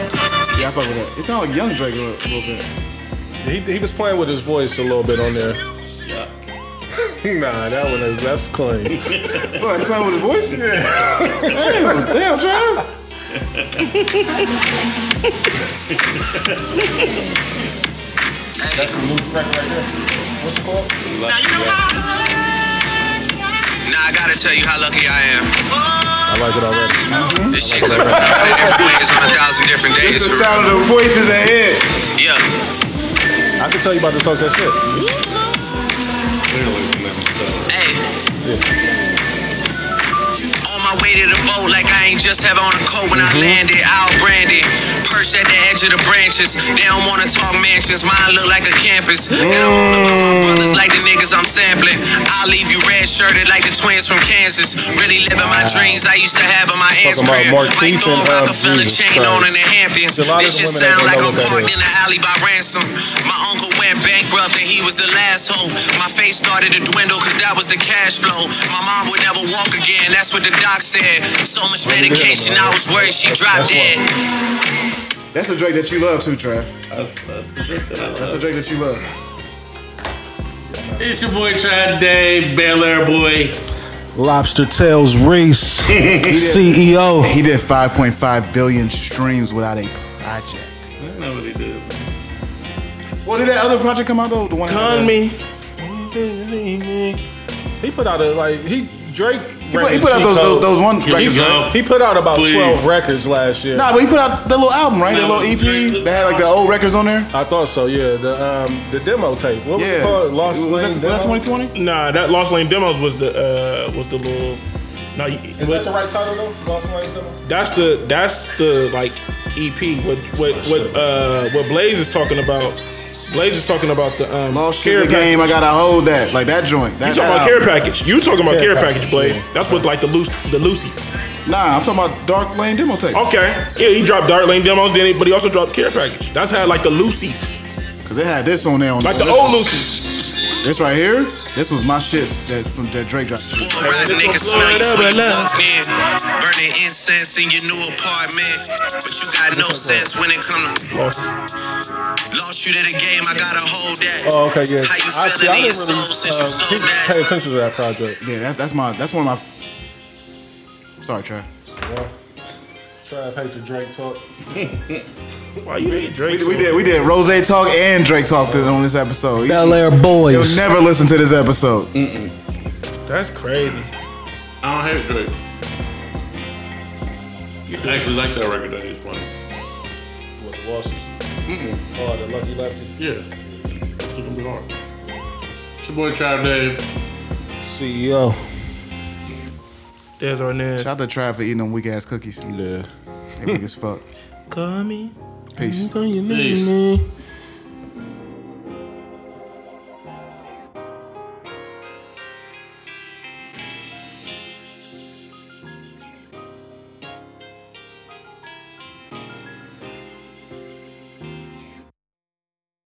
Yeah, I fuck with that. It sounds like young Drake a little, a little bit. He, he was playing with his voice a little bit on there. nah, that one is that's clean. What? He's playing with his voice? damn, damn, Trav. That's the new record right there. What's it called? Now you know how. Now I gotta tell you how lucky I am. I like it already. This shit could have been different ways on a thousand different days. It's the sound of the voices ahead. Yeah. I can tell you about to talk that shit. Clearly from them. Hey. On to the boat, like I ain't just have on a coat when I landed. I'll brand it. Perched at the edge of the branches. They don't wanna talk mansions. Mine look like a campus. And I'm all about my brothers like the niggas I'm sampling. I'll leave you red shirted like the twins from Kansas. Really living my dreams I used to have in my aunt's crib. Mark Might Keith throw and, um, the fella Jesus chain on in the Hamptons. There's a lot of This shit sound like I'm parked in the alley by ransom. My uncle went bankrupt and he was the last hope. My face started to dwindle cause that was the cash flow. My mom would never walk again, that's what the doc said. So much medication, I was worried she dropped dead. That's the Drake that you love too, Trav. That's, that's the Drake that I That's the. Drake that you love. It's your boy Trad Day, Belaire boy. Lobster Tails Reese, CEO. He did 5.5 billion streams without a project. I don't know what he did. Well, did that other project come out though? The one Con had- me. He put out a like he Drake. He put, he put out those, those those one Here records, go. right? He put out about Please. twelve records last year. Nah, but he put out the little album, right? No, the little Drake- EP that had like the old records on there. I thought so. Yeah, the um the demo tape. What was it Yeah, called? Lost was Lane that, was that 2020? Nah, that Lost Lane demos was the uh was the little. No, you- Is that the right title though? Lost Lane Demo. That's the that's the like EP. What what what uh what Blaze is talking about. Blaze is talking about the um Lost care the game. I gotta hold that, like that joint. That, You talking that about care package? You talking about care, Care package, Package, Blaze? yeah. That's what like the loose the loosies. Nah, I'm talking about Dark Lane demo tape. Okay, yeah, he dropped Dark Lane demo, then he, but he also dropped care package. That's had like the loosies, Cause it had this on there on like the this, old loosies. This right here, this was my shit that from that Drake dropped. Boy, riding niggas smell you before you walk in. Burning incense in your new apartment. But you got no sense when it come to Lost. lost you to the game. I gotta hold that. Oh, okay, yeah. How you I, see, feeling I in didn't really uh, sold pay attention to that project. Yeah, that's that's my that's one of my. Sorry, Trav. Trav hate the Drake talk. Why you hate Drake? We, we did we did Ross talk and Drake talk on this episode. Belaire He'll never listen to this episode. That's crazy. I don't hate Drake. I actually like that record that he's playing. What the losses? Oh, the lucky lefty. Yeah. It's gonna be hard. It's your boy Trav Dave. CEO. There's our Nez. Shout out to Trav for eating them weak ass cookies. Yeah. They weak as fuck. Call me. Peace. Call your name, Peace. man.